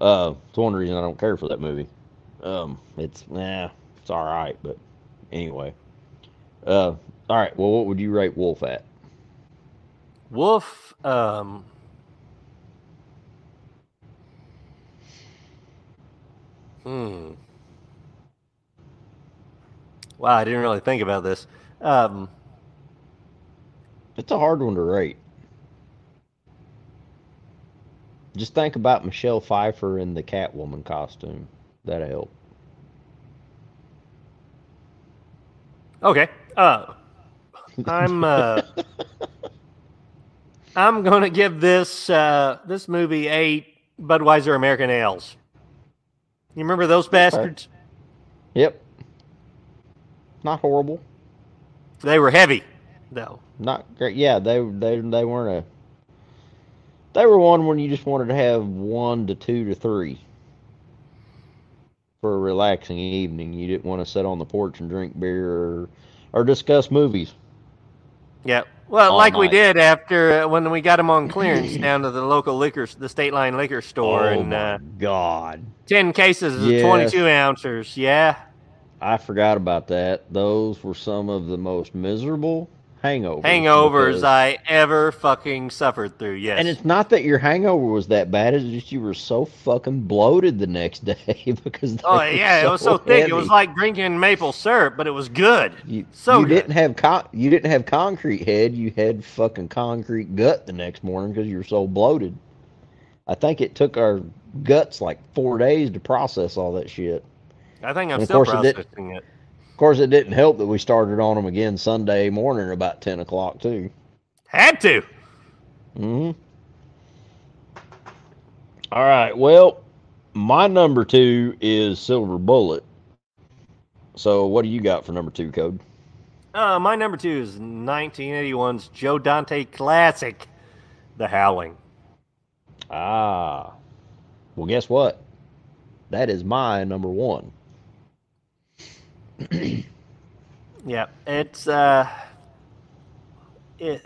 Uh, it's one reason I don't care for that movie. Um, it's nah, it's all right, but anyway. Uh, all right. Well, what would you rate Wolf at? Wolf. Um, hmm. Wow, I didn't really think about this. Um, It's a hard one to rate. Just think about Michelle Pfeiffer in the Catwoman costume. That'll help. okay. Uh, I'm. Uh, I'm gonna give this uh, this movie eight Budweiser American ales. You remember those bastards? Yep. Not horrible. They were heavy, though. Not great. Yeah, they they they weren't a. They were one when you just wanted to have one to two to three for a relaxing evening. You didn't want to sit on the porch and drink beer or, or discuss movies. Yeah. Well, like we did after uh, when we got them on clearance down to the local liquor, the state line liquor store, oh and my uh, God! ten cases of Yes. twenty-two ounces. Yeah. I forgot about that. Those were some of the most miserable hangovers. Hangovers because- I ever fucking suffered through. Yes. And it's not that your hangover was that bad; it's just you were so fucking bloated the next day because. Oh yeah, it was so thick. It was like drinking maple syrup, but it was good. You, So you good. didn't have con- you didn't have concrete head. You had fucking concrete gut the next morning because you were so bloated. I think it took our guts like four days to process all that shit. I think I'm And still course it processing it. Of course, it didn't help that we started on them again Sunday morning about ten o'clock too. Had to. hmm All right. Well, my number two is Silver Bullet. So, what do you got for number two, Code? Uh, my number two is 1981's Joe Dante classic, The Howling. Ah. Well, guess what? That is my number one. Yeah, it's uh, it.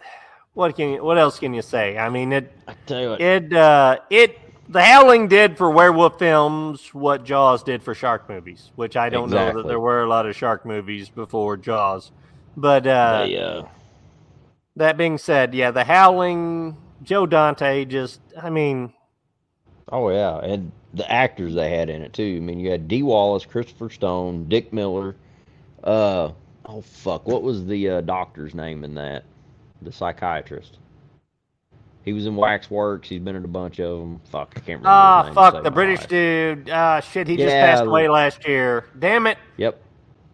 What can you, what else can you say? I mean, it I tell you what. it uh it The Howling did for werewolf films what Jaws did for shark movies, which I don't know that there were a lot of shark movies before Jaws. But uh, they, uh, that being said, yeah, The Howling, Joe Dante, just I mean, oh yeah, and the actors they had in it too. I mean, you had Dee Wallace, Christopher Stone, Dick Miller. Uh, oh fuck, what was the uh, doctor's name in that? The psychiatrist. He was in Waxworks. He's been in a bunch of them. Fuck, I can't remember. ah, name fuck the British life. dude. Ah, shit, he just Yeah, passed away last year. Damn it, Yep.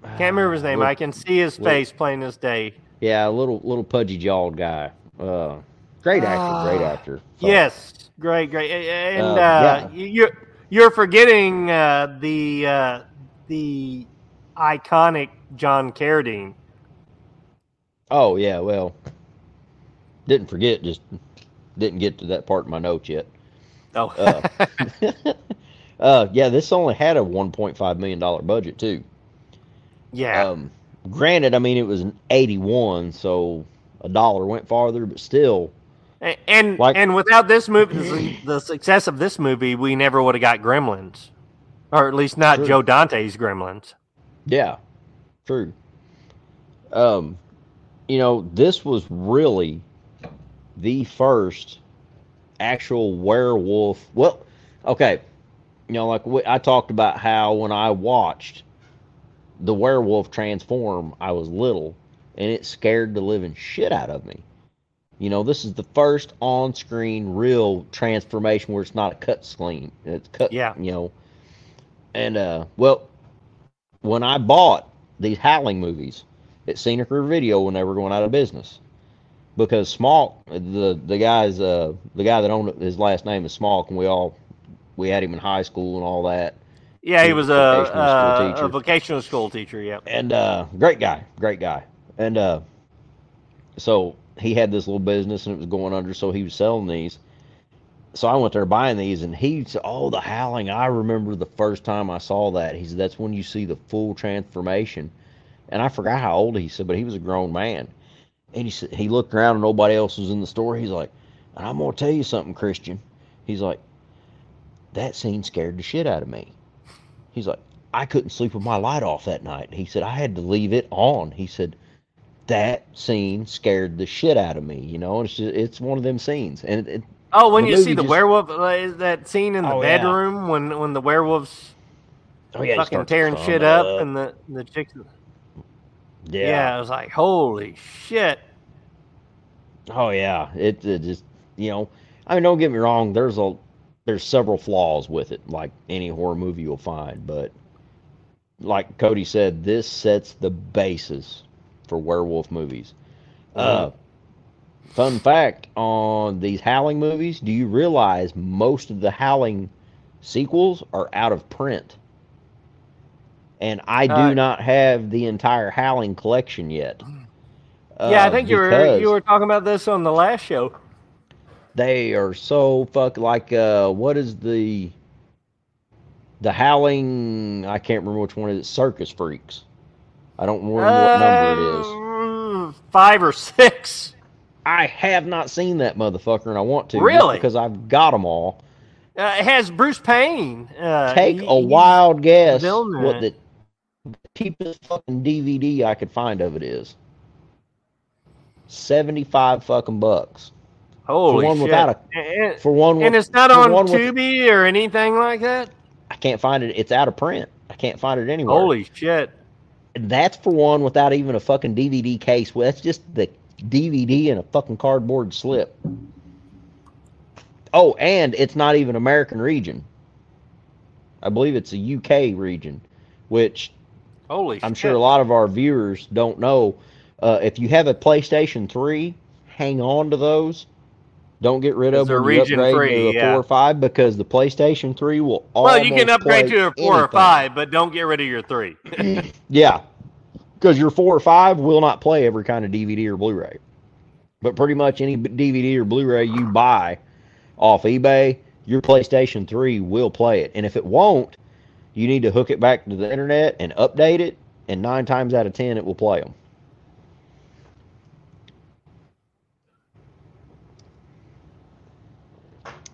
can't remember his name. Little- I can see his little- face plain as day. Yeah, a little little pudgy jawed guy. Uh, great actor, great Ah, actor. Fuck. Yes, great, great, and Uh, uh, yeah. you- you're forgetting uh, the uh, the iconic John Carradine. Oh yeah, well, didn't forget, just didn't get to that part in my notes yet. Oh, Uh, uh, yeah, this only had a 1.5 million dollar budget too. yeah, Um, granted, I mean it was an 81, so a dollar went farther, but still, and like- and without this movie, the, success of this movie, we never would have got Gremlins, or at least not True. Joe Dante's Gremlins. yeah, true. Um, you know, this was really the first actual werewolf. Well, okay, you know, like wh- I talked about how when I watched the werewolf transform, I was little, and it scared the living shit out of me. You know, this is the first on-screen real transformation where it's not a cut screen. It's cut, Yeah. you know. And uh, well, when I bought these Howling movies at Scenic River Video when they were going out of business, because Smalk, the the guy's uh the guy that owned it, his last name is Smalk, and we all we had him in high school and all that. Yeah, he He was a, a vocational school uh, a teacher. vocational school teacher. Yeah. and uh great guy great guy and uh so he had this little business and it was going under so he was selling these. So i went there buying these and he said oh the howling. I remember the first time i saw that. He said that's when you see the full transformation. And i forgot how old he said but he was a grown man. And he said he looked around and nobody else was in the store. He's like and i'm gonna tell you something christian. He's like that scene scared the shit out of me. He's like I couldn't sleep with my light off that night. He said I had to leave it on. He said that scene scared the shit out of me. You know, it's just, it's one of them scenes, and it, it, Oh, when you see the just- werewolf, uh, that scene in the Oh, yeah. bedroom when when the werewolves oh yeah, fucking tearing shit come up, and the the chicks. yeah. Yeah. I was like, holy shit. oh yeah, it, it just you know, I mean, don't get me wrong. There's a there's several flaws with it, like any horror movie you'll find, but like Cody said, this sets the basis for werewolf movies. Uh, fun fact on these Howling movies, do you realize most of the Howling sequels are out of print? And I do Uh, not have the entire Howling collection yet. yeah, I Uh, think you were you were talking about this on the last show. They are so fuck like uh what is the the Howling I can't remember which one it is Circus Freaks. I don't remember what number it is. Uh, Five or six. I have not seen that motherfucker, and I want to. Really? Because I've got them all. Uh, it has Bruce Payne. Uh, Take he- a wild guess what the cheapest fucking DVD I could find of it is. Seventy-five fucking bucks Holy one shit! without a- and, for one. and it's not on one with- Tubi or anything like that. I can't find it. It's out of print. I can't find it anywhere. Holy shit! That's for one without even a fucking DVD case. Well, that's just the DVD and a fucking cardboard slip. Oh, and it's not even American region. I believe it's a UK region, which Holy I'm shit! sure a lot of our viewers don't know. Uh, if you have a PlayStation 3, hang on to those. Don't get rid of them region upgrade free, to a yeah. four or five because the PlayStation 3 will well, you can upgrade to a four or five, but don't get rid of your three. Yeah. because your four or five will not play every kind of DVD or Blu-ray. But pretty much any DVD or Blu-ray you buy off eBay, your PlayStation 3 will play it. And if it won't, you need to hook it back to the internet and update it, and nine times out of ten, it will play them.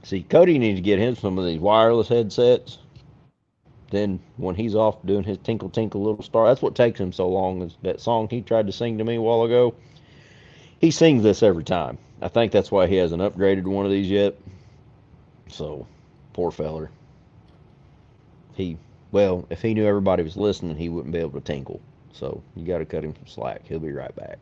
See, Cody needs to get him some of these wireless headsets. Then when he's off doing his tinkle tinkle little star, that's what takes him so long. Is that song he tried to sing to me a while ago? He sings this every time. I think that's why he hasn't upgraded one of these yet. So, poor feller. He, well, if he knew everybody was listening, he wouldn't be able to tinkle. So you got to cut him some slack. He'll be right back.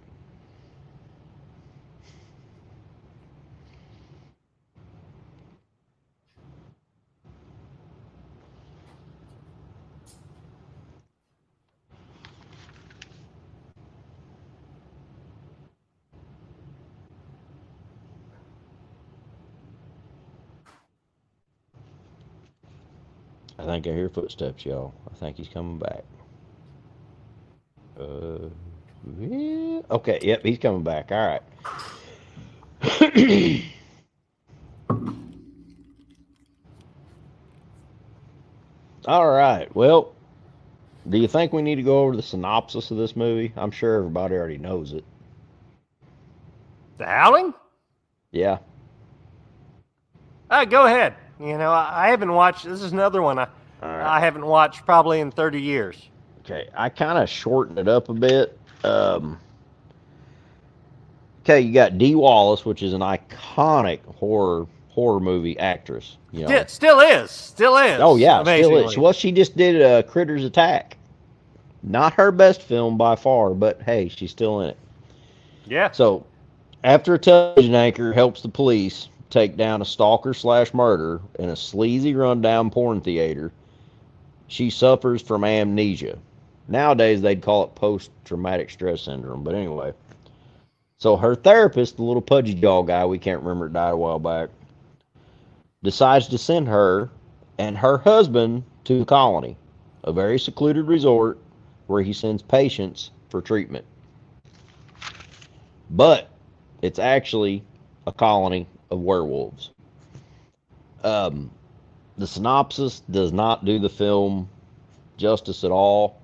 I think I hear footsteps, y'all. I think he's coming back. Uh, yeah. Okay, yep, he's coming back. All right. All right. Well, do you think we need to go over the synopsis of this movie? I'm sure everybody already knows it. The Howling? Yeah. Uh, go ahead. You know, I, I haven't watched. This is another one I, right. I haven't watched probably in 30 years. Okay, I kind of shortened it up a bit. Um, okay, you got Dee Wallace, which is an iconic horror horror movie actress. You know. Still, still is. Still is. oh yeah, still is. amazingly. Well, she just did uh, Critters Attack. Not her best film by far, but hey, she's still in it. Yeah. So, after a television anchor helps the police take down a stalker slash murder in a sleazy rundown porn theater, she suffers from amnesia. Nowadays, they'd call it post traumatic stress syndrome, but anyway. So, her therapist, the little pudgy dog guy, we can't remember, died a while back, decides to send her and her husband to the colony, a very secluded resort where he sends patients for treatment but it's actually a colony of werewolves. Um, the synopsis does not do the film justice at all.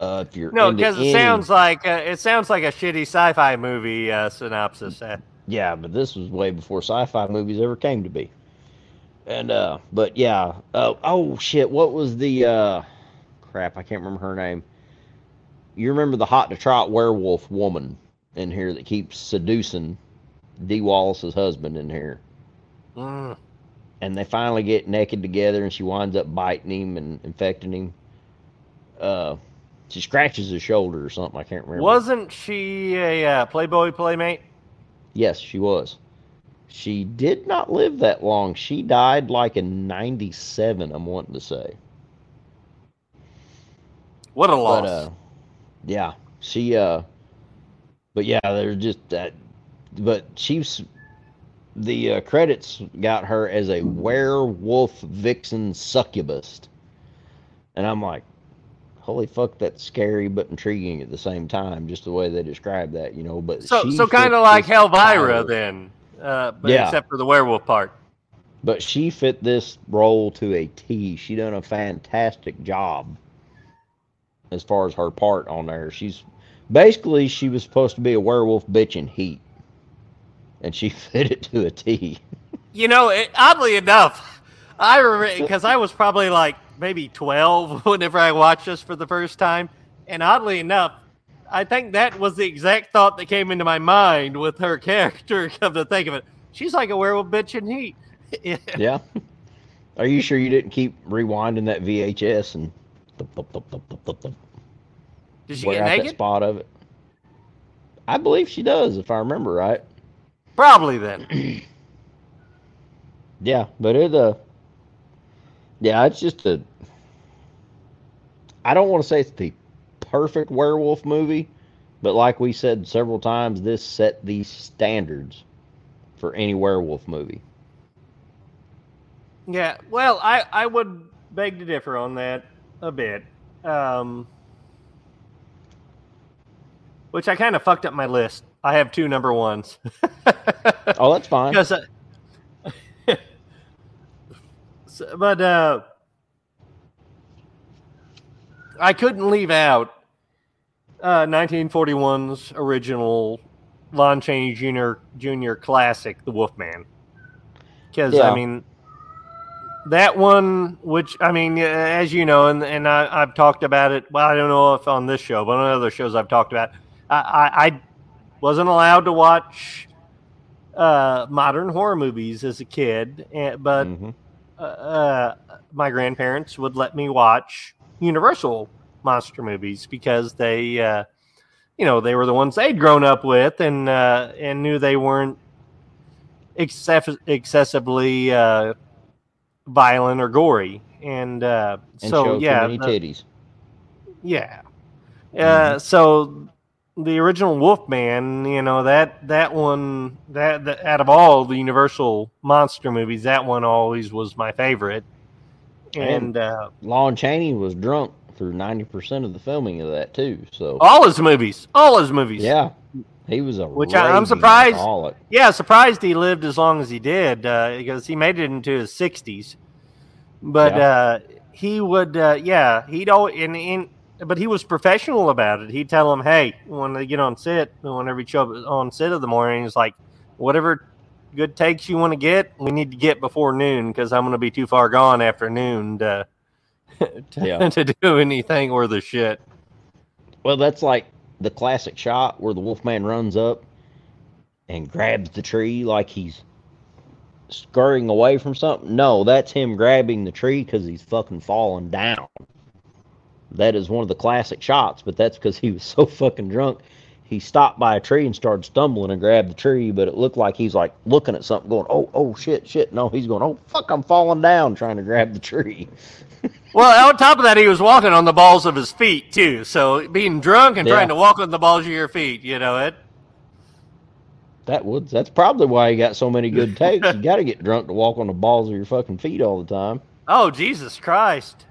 Uh, if you're No, because it any- sounds like uh, it sounds like a shitty sci-fi movie uh, synopsis. Yeah, but this was way before sci-fi movies ever came to be. And uh, but yeah, uh, oh shit, what was the uh, crap? I can't remember her name. You remember the hot to trot werewolf woman in here that keeps seducing Dee Wallace's husband in here. mm. and they finally get naked together and she winds up biting him and infecting him uh she scratches his shoulder or something i can't remember Wasn't she a uh, Playboy playmate? yes she was she did not live that long she died like in 97 i'm wanting to say What a loss. but uh yeah she uh but yeah there's just that but she's the uh, credits got her as a werewolf vixen succubus and i'm like holy fuck that's scary but intriguing at the same time just the way they describe that you know but so so kind of like Helvira then, uh, but Yeah. except for the werewolf part. but she fit this role to a T. She done a fantastic job as far as her part on there. She's basically she was supposed to be a werewolf bitch in heat, and she fit it to a T. You know, it, oddly enough, I remember because I was probably like maybe twelve whenever I watched this for the first time, and oddly enough, I think that was the exact thought that came into my mind with her character. Come to think of it, she's like a werewolf bitch in heat. Yeah. yeah. Are you sure you didn't keep rewinding that VHS and thump, thump, thump, thump, thump, thump, Did she get out that spot of it? I believe she does, if I remember right. Probably then. Yeah, but it uh yeah, it's just a I don't want to say it's the perfect werewolf movie, but like we said several times, this set the standards for any werewolf movie. Yeah, well, I, I would beg to differ on that a bit. Um, which I kind of fucked up my list. I have two number ones. Oh, that's fine. Because, uh, so- but uh, I couldn't leave out uh, 1941's original Lon Chaney Jr. Jr. classic, The Wolfman. Because Yeah. I mean, that one, which I mean, as you know, and and I, I've talked about it. Well, I don't know if on this show, but on other shows I've talked about. I, I, I wasn't allowed to watch uh, modern horror movies as a kid, and, but Mhm. uh, uh, my grandparents would let me watch Universal monster movies because they, uh, you know, they were the ones they'd grown up with and uh, and knew they weren't excess- excessively uh, violent or gory. And, uh, And so, yeah, the- yeah. Uh, so the original Wolfman, you know that that one that, that out of all the Universal monster movies, that one always was my favorite. And uh, Lon Chaney was drunk through ninety percent of the filming of that too. So all his movies, all his movies. yeah, he was a Which I- I'm surprised- alcoholic. yeah. Surprised he lived as long as he did uh, because he made it into his sixties. But Yeah. uh, he would, uh, yeah, he'd always and, and but he was professional about it. He'd tell them, "Hey, when they get on set, whenever you show up on set of the morning, he's like, whatever good takes you want to get, we need to get before noon because I'm going to be too far gone after noon to to, Yeah. to do anything worth a shit." Well, that's like the classic shot where the Wolfman runs up and grabs the tree like he's scurrying away from something. No, that's him grabbing the tree because he's fucking falling down. That is one of the classic shots, but that's because he was so fucking drunk. He stopped by a tree and started stumbling and grabbed the tree, but it looked like he's like looking at something, going, "Oh, oh, shit, shit." No, he's going, "Oh, fuck, I'm falling down," trying to grab the tree. Well, on top of that, he was walking on the balls of his feet too. So being drunk and Yeah. trying to walk on the balls of your feet, you know it. That would. That's probably why he got so many good takes. you got to get drunk to walk on the balls of your fucking feet all the time. Oh Jesus Christ!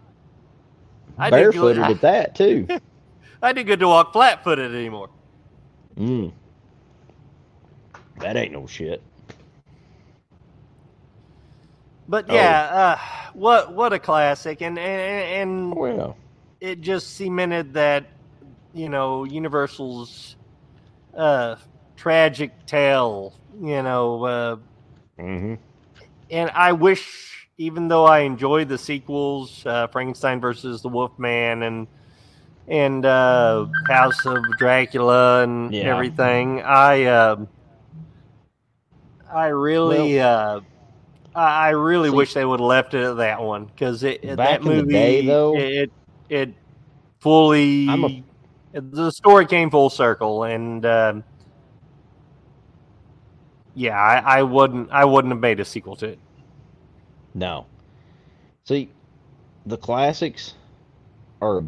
I. Barefooted at that too. I did good to walk flat-footed anymore. Mm. That ain't no shit. But Oh. yeah, uh, what what a classic, and and, and Well, it just cemented that you know Universal's uh, tragic tale. You know, uh, hmm and I wish, even though I enjoyed the sequels, uh, Frankenstein versus the Wolfman and and uh, House of Dracula and Yeah. everything, I um I really uh, I really See- wish they would have left it at that one because it that movie day, though- it it fully a- the story came full circle and. Um, yeah, I, I wouldn't. I wouldn't have made a sequel to it. No. See, the classics are a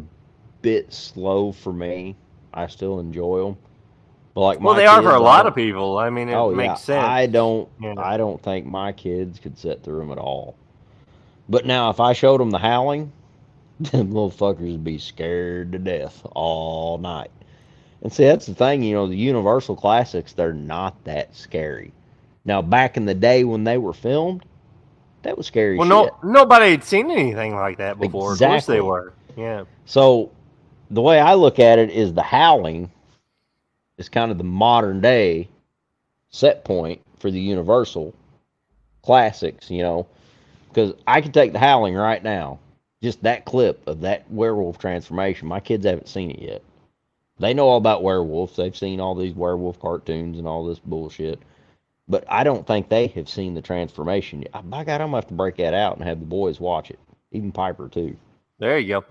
bit slow for me. I still enjoy them. But like Well, they are for a lot of people. I mean, it oh makes yeah, sense. I don't. Yeah. I don't think my kids could sit through them at all. But now, if I showed them the Howling, them little fuckers would be scared to death all night. And see, that's the thing. You know, the Universal classics, they're not that scary. Now, back in the day when they were filmed, that was scary well, shit. no, nobody had seen anything like that before. Of course, they were. Yeah. So the way I look at it is the Howling is kind of the modern day set point for the Universal classics, you know, because I could take the Howling right now, just that clip of that werewolf transformation. My kids haven't seen it yet. They know all about werewolves. They've seen all these werewolf cartoons and all this bullshit. But I don't think they have seen the transformation yet. By God, I'm gonna have to break that out and have the boys watch it. Even Piper too. There you go.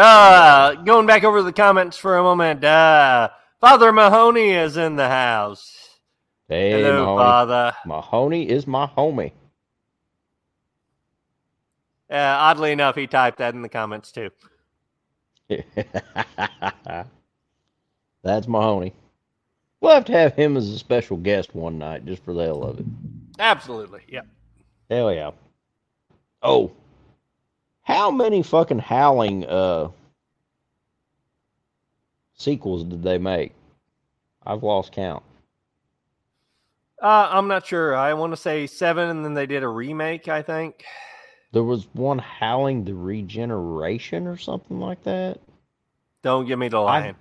Uh, going back over the comments for a moment. Uh, Father Mahoney is in the house. Hey, Hello, Mahoney. Father. Mahoney is my homie. Uh, oddly enough, he typed that in the comments too. That's Mahoney. We'll have to have him as a special guest one night just for the hell of it. Absolutely. Yeah. Hell yeah. Oh. How many fucking howling uh sequels did they make? I've lost count. Uh, I'm not sure. I want to say seven, and then they did a remake. I think. There was one Howling the Regeneration or something like that. Don't give me the line.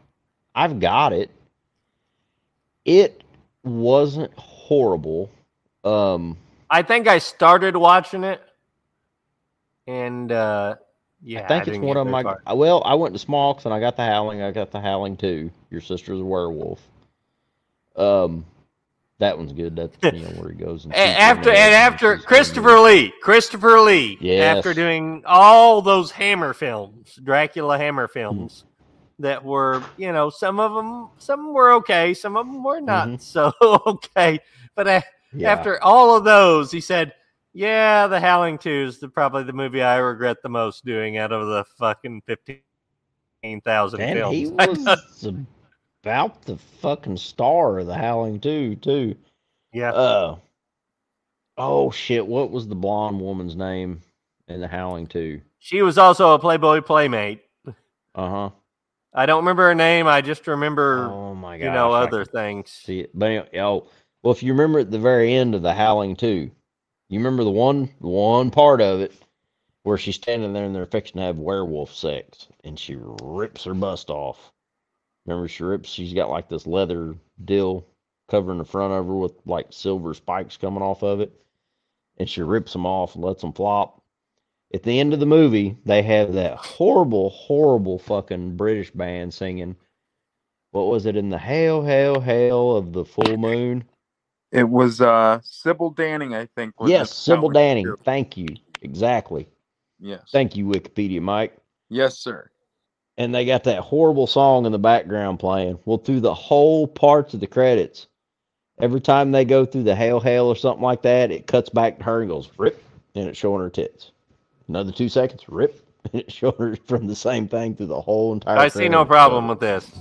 I've got it. It wasn't horrible. Um, I think I started watching it, and uh, yeah, I think it's one of my. far. Well, I went to Smokes and I got the Howling. I got the Howling too. Your sister's a werewolf. Um, that one's good. That's you know where he goes and after and and after Christopher. Lee, Christopher Lee, Yes. after doing all those Hammer films, Dracula Hammer films, that were you know some of them some were okay, some of them were not Mhm. so okay, but Yeah. after all of those, he said, "Yeah, The Howling Two is the, probably the movie I regret the most doing out of the fucking fifteen thousand and films." he was about the fucking star of the Howling Two, Too. yeah, Uh. Oh shit! What was the blonde woman's name in the Howling two? she was also a Playboy playmate. Uh huh. I don't remember her name. I just remember Oh my god! you know other things. see it. But anyway, oh, well, if you remember at the very end of the Howling two, you remember the one the one part of it where she's standing there and they're fixing to have werewolf sex, and she rips her bust off. Remember, she rips. She's got like this leather dill covering the front of her with like silver spikes coming off of it, and she rips them off and lets them flop. At the end of the movie, they have that horrible, horrible fucking British band singing. What was it in the hail, hail, hail of the full moon? It was uh Sybil Danning, I think. was Yes, Sybil Danning. too. Thank you. Exactly. Yes. Thank you, Wikipedia, Mike. yes, sir. And they got that horrible song in the background playing. Well, through the whole parts of the credits, every time they go through the hail, hail or something like that, it cuts back to her and goes rip, and it's showing her tits. Another two seconds, rip, and it's showing from the same thing through the whole entire. I see no problem So- with this.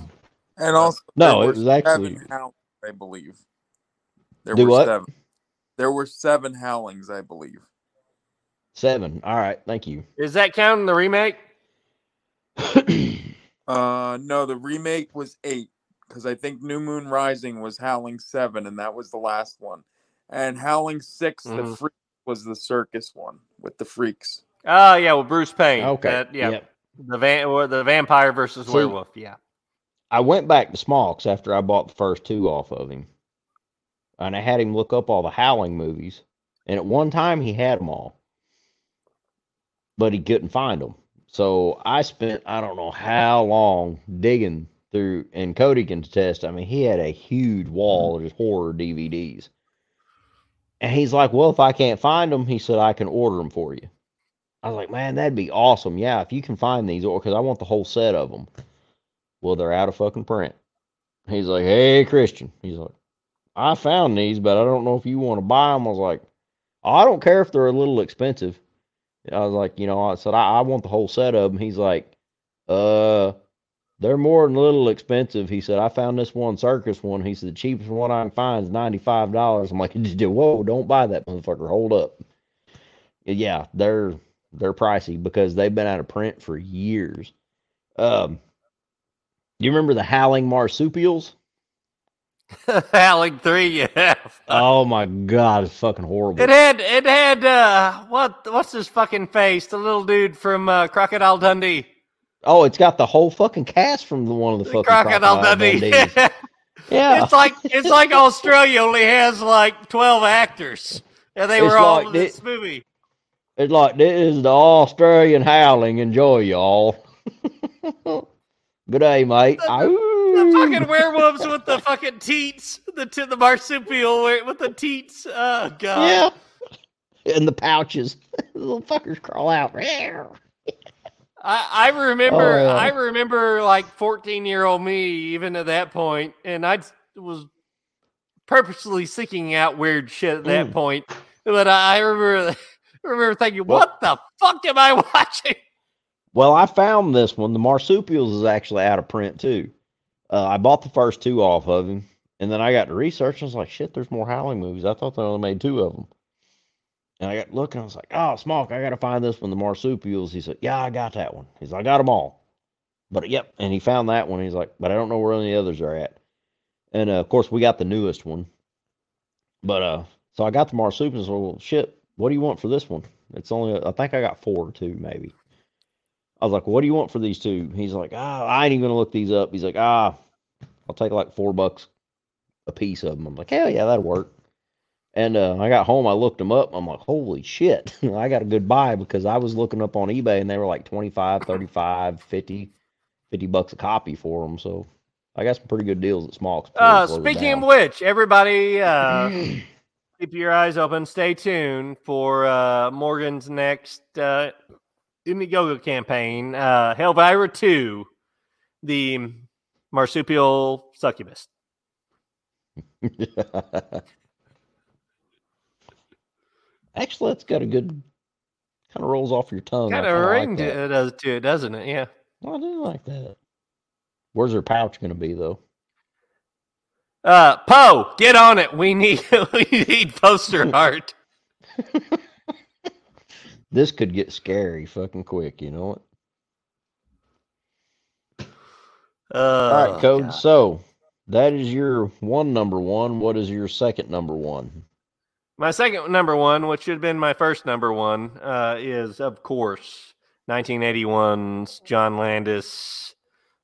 And also, No, it was actually- seven howlings, I believe. There Do were what? seven. There were seven howlings, I believe. Seven. All right. Thank you. Is that counting the remake? Uh, no, the remake was eight because I think New Moon Rising was Howling seven, and that was the last one. And Howling 6 the Mhm. freak was the circus one with the freaks. Oh yeah, well Bruce Payne. okay. That- yeah, Yep. the van or the vampire versus See- werewolf. Yeah. I went back to Smokes after I bought the first two off of him, and I had him look up all the Howling movies. And at one time, he had them all, but he couldn't find them. So I spent I don't know how long digging through, and Cody can attest. I mean, he had a huge wall of just horror DVDs. And he's like, "Well, if I can't find them, he said I can order them for you." I was like, "Man, that'd be awesome. Yeah, if you can find these, or because I want the whole set of them." Well, they're out of fucking print. He's like, hey, Christian. He's like, I found these, but I don't know if you want to buy them. I was like, "Oh, I don't care if they're a little expensive. I was like, you know, I said, I, I want the whole set of them. He's like, uh, they're more than a little expensive. He said, I found this one circus one. He said, the cheapest one I can find is $95. I'm like, whoa, don't buy that motherfucker. Hold up. Yeah, they're, they're pricey because they've been out of print for years. Um, do you remember the Howling Marsupials? Howling three, yeah. Oh my god, it's fucking horrible. It had it had uh what what's his fucking face? The little dude from uh, Crocodile Dundee. Oh, it's got the whole fucking cast from the one of the The fucking Crocodile Dundee. Dundees. Yeah, it's like it's like Australia only has like twelve actors, and they It's were all like in thi- this movie. It's like this is the Australian howling. Enjoy, y'all. Good day, mate. The fucking werewolves with the fucking teats, the t- the marsupial with the teats. Oh god. yeah, in the pouches, the little fuckers crawl out. I, I remember Oh, yeah. I remember like 14 year old me even at that point and I was purposely seeking out weird shit at that Mm. point but I remember I remember thinking Well- what the fuck am I watching Well, I found this one. The marsupials is actually out of print too. Uh, I bought the first two off of him, and then I got to research. And I was like, "Shit, there's more Howling movies." I thought they only made two of them. And I got looking. I was like, "Oh, Smoke, I got to find this one." The marsupials. He said, "Yeah, I got that one." He's like, "I got them all." But yep, and he found that one. He's like, "But I don't know where any others are at." And uh, of course, we got the newest one. But uh, so I got the marsupials. Well, shit, what do you want for this one? It's only, I think I got four or two, maybe. I was like, what do you want for these two? He's like, ah, I ain't even gonna look these up. He's like, ah, I'll take like four bucks a piece of them. I'm like, hell yeah, that'll work. And uh, I got home, I looked them up. I'm like, holy shit, I got a good buy because I was looking up on eBay and they were like 25, 35, 50, 50 bucks a copy for them. So I got some pretty good deals at small. Uh, speaking of which, everybody, uh, keep your eyes open. Stay tuned for uh, Morgan's next uh, Indiegogo campaign, uh, Helvira 2, the marsupial succubus. Actually, that's got a good kind of rolls off your tongue. Kind of ring like to, it does too, doesn't it? Yeah. I do like that. Where's her pouch going to be though? Uh, Poe, get on it. We need we need poster art. this could get scary fucking quick. You know what? Uh, All right, code. God. So that is your one number one. What is your second number one? My second number one, which should have been my first number one, uh, is of course 1981's John Landis,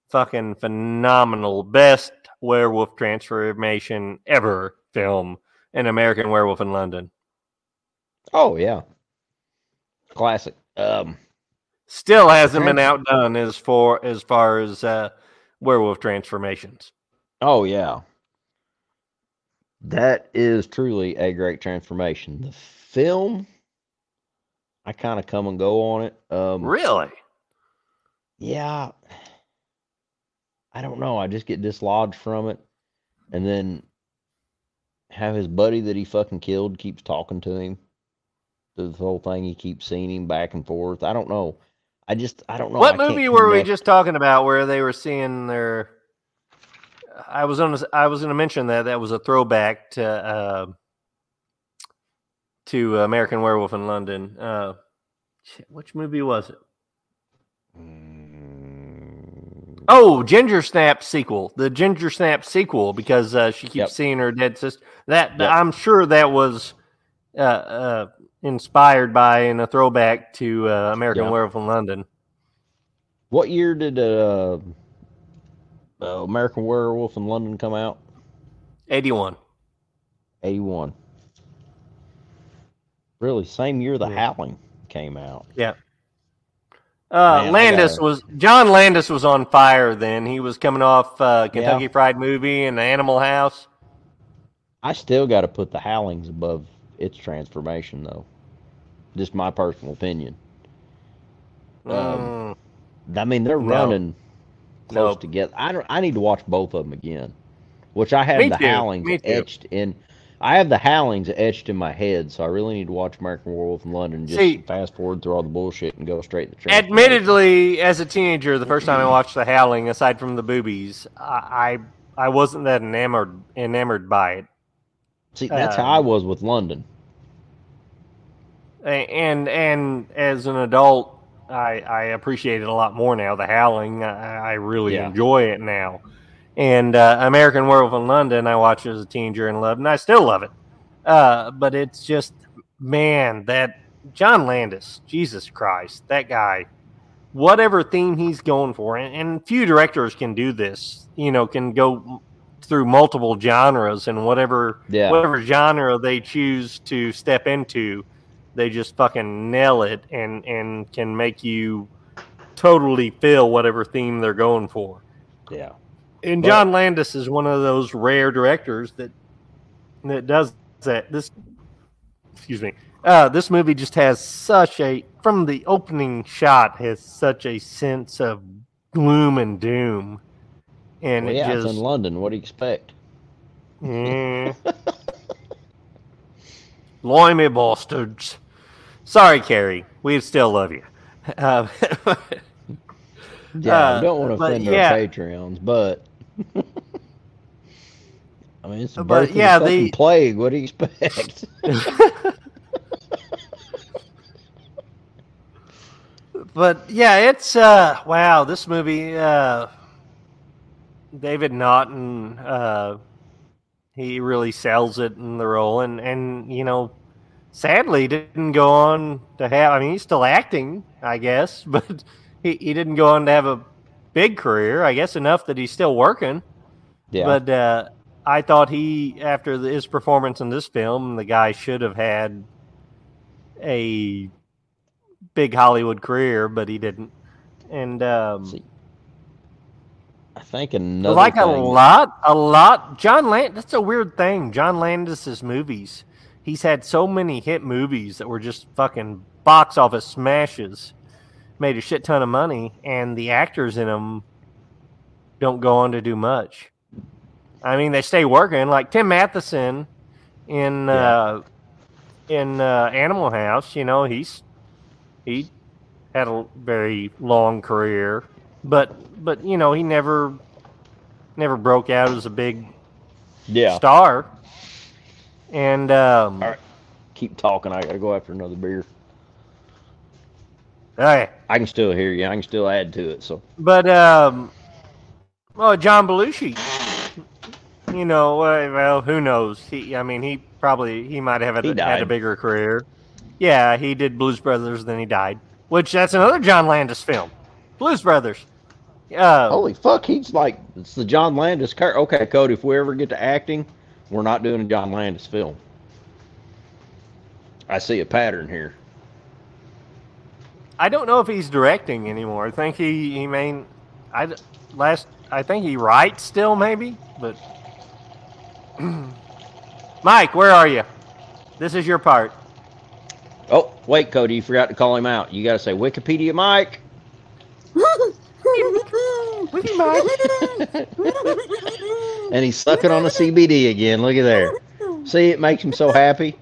fucking phenomenal, best werewolf transformation ever film, an American Werewolf in London. Oh yeah, classic. Um, still hasn't been outdone as far as far as uh, werewolf transformations. Oh yeah, that is truly a great transformation. The film, I kind of come and go on it. Um, really? Yeah. I don't know. I just get dislodged from it, and then have his buddy that he fucking killed keeps talking to him. The whole thing, he keeps seeing him back and forth. I don't know. I just I don't know. What movie were we just talking about where they were seeing their I was on. I was going to mention that that was a throwback to uh, to American Werewolf in London. Uh, which movie was it? Mm. Oh, Ginger Snap sequel. The Ginger Snap sequel because uh, she keeps yep. seeing her dead sister. That yep. I'm sure that was uh, uh, inspired by and a throwback to uh, American yep. Werewolf in London. What year did uh, uh, American Werewolf in London come out? 81. 81. Really, same year The yeah. Howling came out. Yeah. Uh, Man, Landis was John Landis was on fire then. He was coming off uh, Kentucky yeah. Fried Movie and Animal House. I still got to put the Howlings above its transformation, though. Just my personal opinion. Um, mm. I mean, they're no. running close nope. together. I don't. I need to watch both of them again, which I have Me the too. howlings etched in. I have the howlings etched in my head, so I really need to watch American Werewolf in London. Just See, fast forward through all the bullshit and go straight to the. Admittedly, as a teenager, the first time I watched the Howling, aside from the boobies, I I, I wasn't that enamored enamored by it. See, that's uh, how I was with London. And and as an adult, I, I appreciate it a lot more now. The Howling, I, I really yeah. enjoy it now. And uh, American Werewolf in London, I watched as a teenager and loved, and I still love it. Uh, but it's just, man, that John Landis, Jesus Christ, that guy, whatever theme he's going for, and, and few directors can do this, you know, can go through multiple genres and whatever yeah. whatever genre they choose to step into they just fucking nail it and and can make you totally feel whatever theme they're going for. Yeah. And John Landis is one of those rare directors that that does that. This excuse me. Uh, this movie just has such a from the opening shot has such a sense of gloom and doom. And well, yeah, it just, it's in London. What do you expect? Yeah. Blimey bastards. Sorry, Carrie. We still love you. Uh, yeah, uh, don't want to offend yeah. our Patreons, but I mean, it's a birth but, yeah, the, the plague. What do you expect? but yeah, it's uh wow, this movie uh David Naughton uh he really sells it in the role, and and you know, sadly didn't go on to have. I mean, he's still acting, I guess, but he, he didn't go on to have a big career. I guess enough that he's still working. Yeah. But uh, I thought he, after the, his performance in this film, the guy should have had a big Hollywood career, but he didn't. And um, See, I think another like a lot, a lot. John Land. That's a weird thing. John Landis's movies. He's had so many hit movies that were just fucking box office smashes, made a shit ton of money, and the actors in them don't go on to do much. I mean, they stay working. Like Tim Matheson in uh, in uh, Animal House. You know, he's he had a very long career, but but you know he never never broke out as a big Yeah. star. And um, All right. Keep talking. I gotta go after another beer. Hey, I can still hear you. I can still add to it. So but um, well, John Belushi. You know, well, who knows? He, I mean, he probably he might have had, had a bigger career. Yeah, he did Blues Brothers, then he died. Which that's another John Landis film, Blues Brothers. Uh, holy fuck, he's like it's the John Landis. Car- okay, Cody. If we ever get to acting, we're not doing a John Landis film. I see a pattern here. I don't know if he's directing anymore. I think he he main I d- last I think he writes still maybe, but Mike, where are you? This is your part. Oh, wait, Cody, you forgot to call him out. You got to say Wikipedia Mike. Wiki Mike. and he's sucking on a CBD again. Look at there. See, it makes him so happy.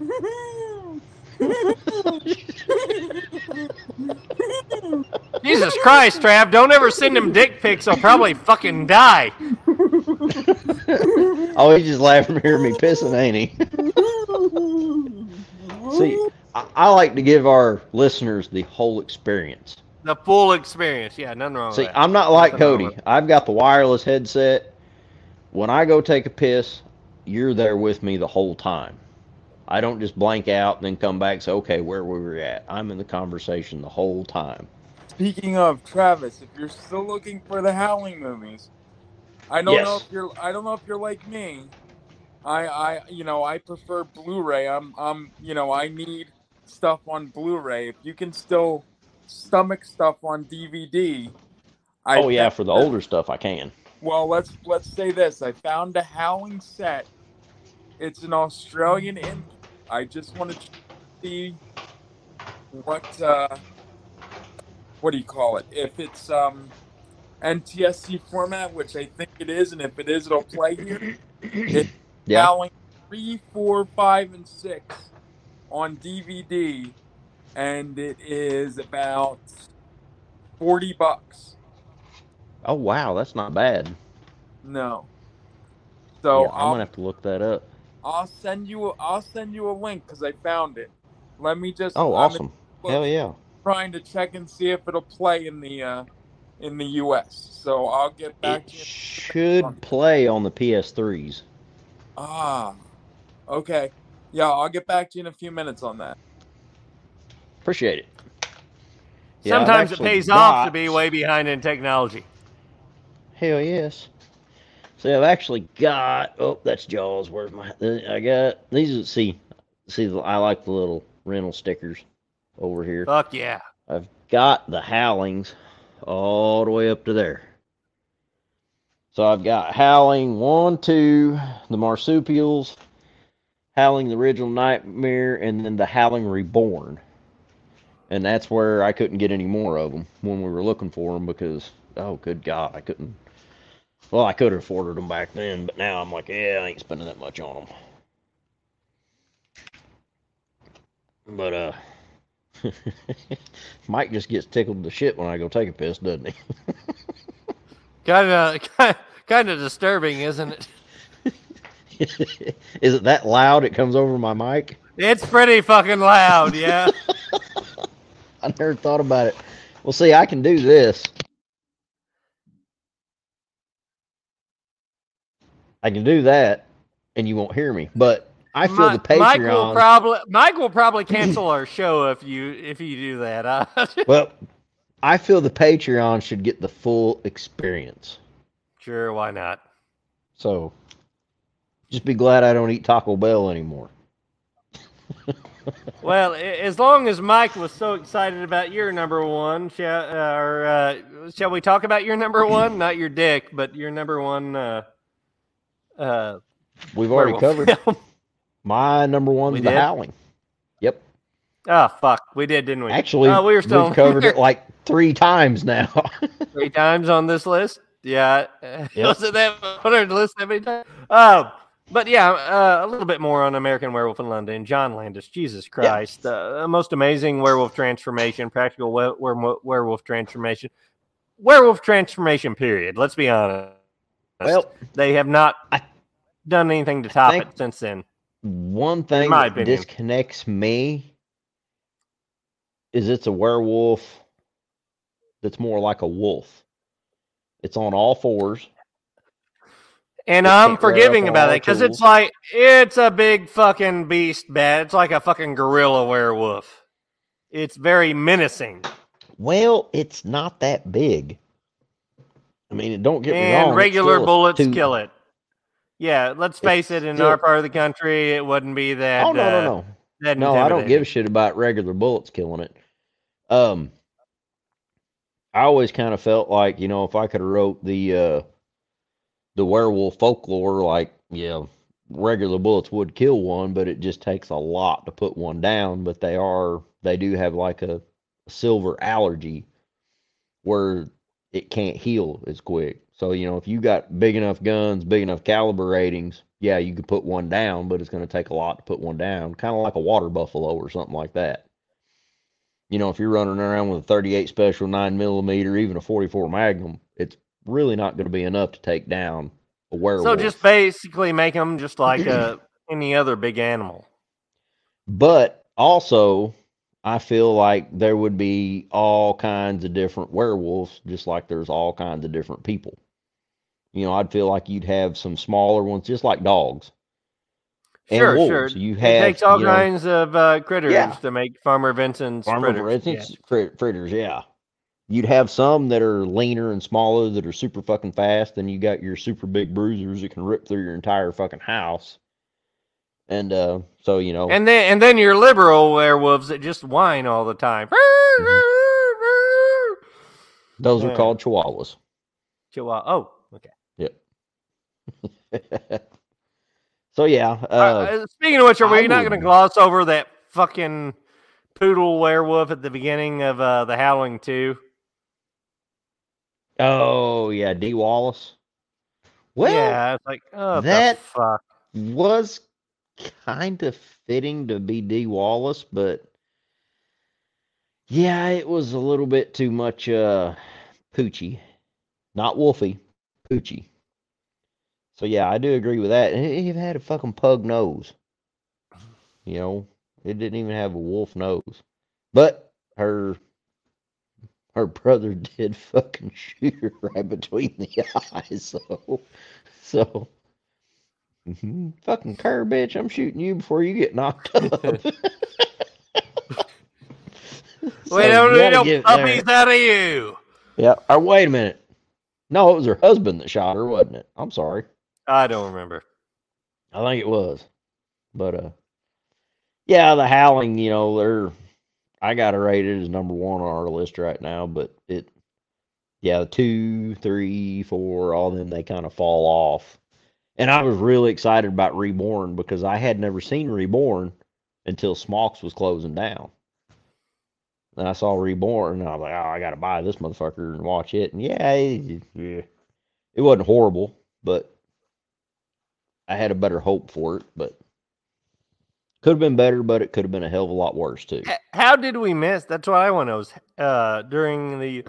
Jesus Christ, Trav, don't ever send him dick pics. I'll probably fucking die. Oh, he's just laughing to hear me pissing, ain't he? See, I, I like to give our listeners the whole experience. The full experience. Yeah, nothing wrong See, with that. I'm not like Nothing Cody. I've got the wireless headset. When I go take a piss, you're there with me the whole time. I don't just blank out and then come back and say, okay, where were we were at. I'm in the conversation the whole time. Speaking of Travis, if you're still looking for the Howling movies, I don't know if you're I don't know if you're like me. I I you know I prefer Blu-ray. I'm I'm you know I need stuff on Blu-ray. If you can still stomach stuff on DVD. I oh, yeah, for the that- older stuff, I can. Well, let's let's say this. I found a Howling set. It's an Australian in. I just want to see what uh, what do you call it? If it's um, NTSC format, which I think it is, and if it is, it'll play here. It's Yeah. Three, four, five, and six on DVD, and it is about forty bucks. Oh, wow, that's not bad. No. So yeah, I'm I'll going to have to look that up. I'll send you. I'll send you a link because I found it. Let me just. Oh, I'm awesome. Hell yeah. Trying to check and see if it'll play in the uh, in the U.S. So I'll get back It to you. should play on the PS3s. Ah, okay. Yeah, I'll get back to you in a few minutes on that. Appreciate it. Yeah, Sometimes it actually pays off to be way behind in technology. Hell yes. See, I've actually got. Oh, that's Jaws. Where's my? I got these. are- See, see, I like the little rental stickers over here. Fuck yeah. I've got the Howlings all the way up to there. So I've got Howling one, two, the Marsupials, Howling the Original Nightmare, and then the Howling Reborn. And that's where I couldn't get any more of them when we were looking for them because, oh, good God, I couldn't. Well, I could have afforded them back then, but now I'm like, yeah, I ain't spending that much on them. But, uh, Mike just gets tickled to shit when I go take a piss, doesn't he? Kind of, kind of disturbing, isn't it? Is it that loud it comes over my mic? It's pretty fucking loud, yeah. I never thought about it. Well, see, I can do this. I can do that, and you won't hear me. But I feel Mi- the Mike will Patreon. probably Mike will probably cancel our show if you if you do that. Uh, well, I feel the Patreon should get the full experience. sure, why not? So, just be glad I don't eat Taco Bell anymore. Well, as long as Mike was so excited about your number one, shall, uh, or, uh, shall we talk about your number one? Not your dick, but your number one. Uh, uh, We've already covered film. my number one, We The did? Howling. Yep. Oh fuck, we did, didn't we? Actually, Oh, we were still we've covered it like three times now. three times on this list. Yeah, was it that on our list that many times? Um, but yeah, uh, a little bit more on American Werewolf in London. John Landis, Jesus Christ, uh, the most amazing werewolf transformation, practical we- were- werewolf transformation, werewolf transformation. Period. Let's be honest. Well, they have not I- done anything to top it since then. one thing that opinion. disconnects me is it's a werewolf that's more like a wolf. It's on all fours. And It I'm forgiving about it because it's like it's a big fucking beast bat. It's like a fucking gorilla werewolf. It's very menacing. Well, it's not that big. I mean, don't get me wrong. and regular bullets two- kill it. Yeah, let's face it. In still- our part of the country, it wouldn't be that. Oh no, uh, no, no. that No, I don't give a shit about regular bullets killing it. Um, I always kind of felt like you know if I could have wrote the uh, the werewolf folklore, like yeah, regular bullets would kill one, but it just takes a lot to put one down. But they are they do have like a silver allergy where it can't heal as quick. So you know if you got big enough guns, big enough caliber ratings, yeah, you could put one down, but it's going to take a lot to put one down, kind of like a water buffalo or something like that. You know, if you're running around with a 38 special, nine millimeter, even a 44 Magnum, it's really not going to be enough to take down a werewolf. So just basically make them just like uh, any other big animal. But also, I feel like there would be all kinds of different werewolves, just like there's all kinds of different people. You know, I'd feel like you'd have some smaller ones, just like dogs. And Sure, wolves. sure. You it have takes all you know, kinds of uh, critters Yeah. to make Farmer Vincent's Farmer critters. Vincent's crit- fritters, yeah. You'd have some that are leaner and smaller that are super fucking fast, and you got your super big bruisers that can rip through your entire fucking house. And uh, so you know, And then and then your liberal werewolves that just whine all the time. those are called chihuahuas. Chihuahua. Oh, okay. Yep. so yeah, Uh, uh, uh, speaking of which, are I we not going to gloss over that fucking poodle werewolf at the beginning of uh, the Howling Two? oh yeah, Dee Wallace. Well, yeah, it's like oh that- fuck. was kind of fitting to be Dee Wallace, but yeah, it was a little bit too much uh Poochie. Not Wolfie, Poochie. So yeah, I do agree with that. It it had a fucking pug nose. You know, it didn't even have a wolf nose. But her her brother did fucking shoot her right between the eyes, so so Mhm. Fucking cur bitch, I'm shooting you before you get knocked up. So we you don't need no get there. puppies out of you. Yeah. Or wait a minute. No, it was her husband that shot her, wasn't it? I'm sorry. I don't remember. I think it was. But uh yeah, the howling, you know, they're I got it rated as number one on our list right now, but it yeah, two, three, four, all them they kind of fall off. And I was really excited about Reborn because I had never seen Reborn until Smokes was closing down. And I saw Reborn and I was like, Oh, I gotta buy this motherfucker and watch it. And yeah, it, yeah, it wasn't horrible, but I had a better hope for it, but could have been better, but it could have been a hell of a lot worse too. How did we miss? That's what I want to know. Uh, during the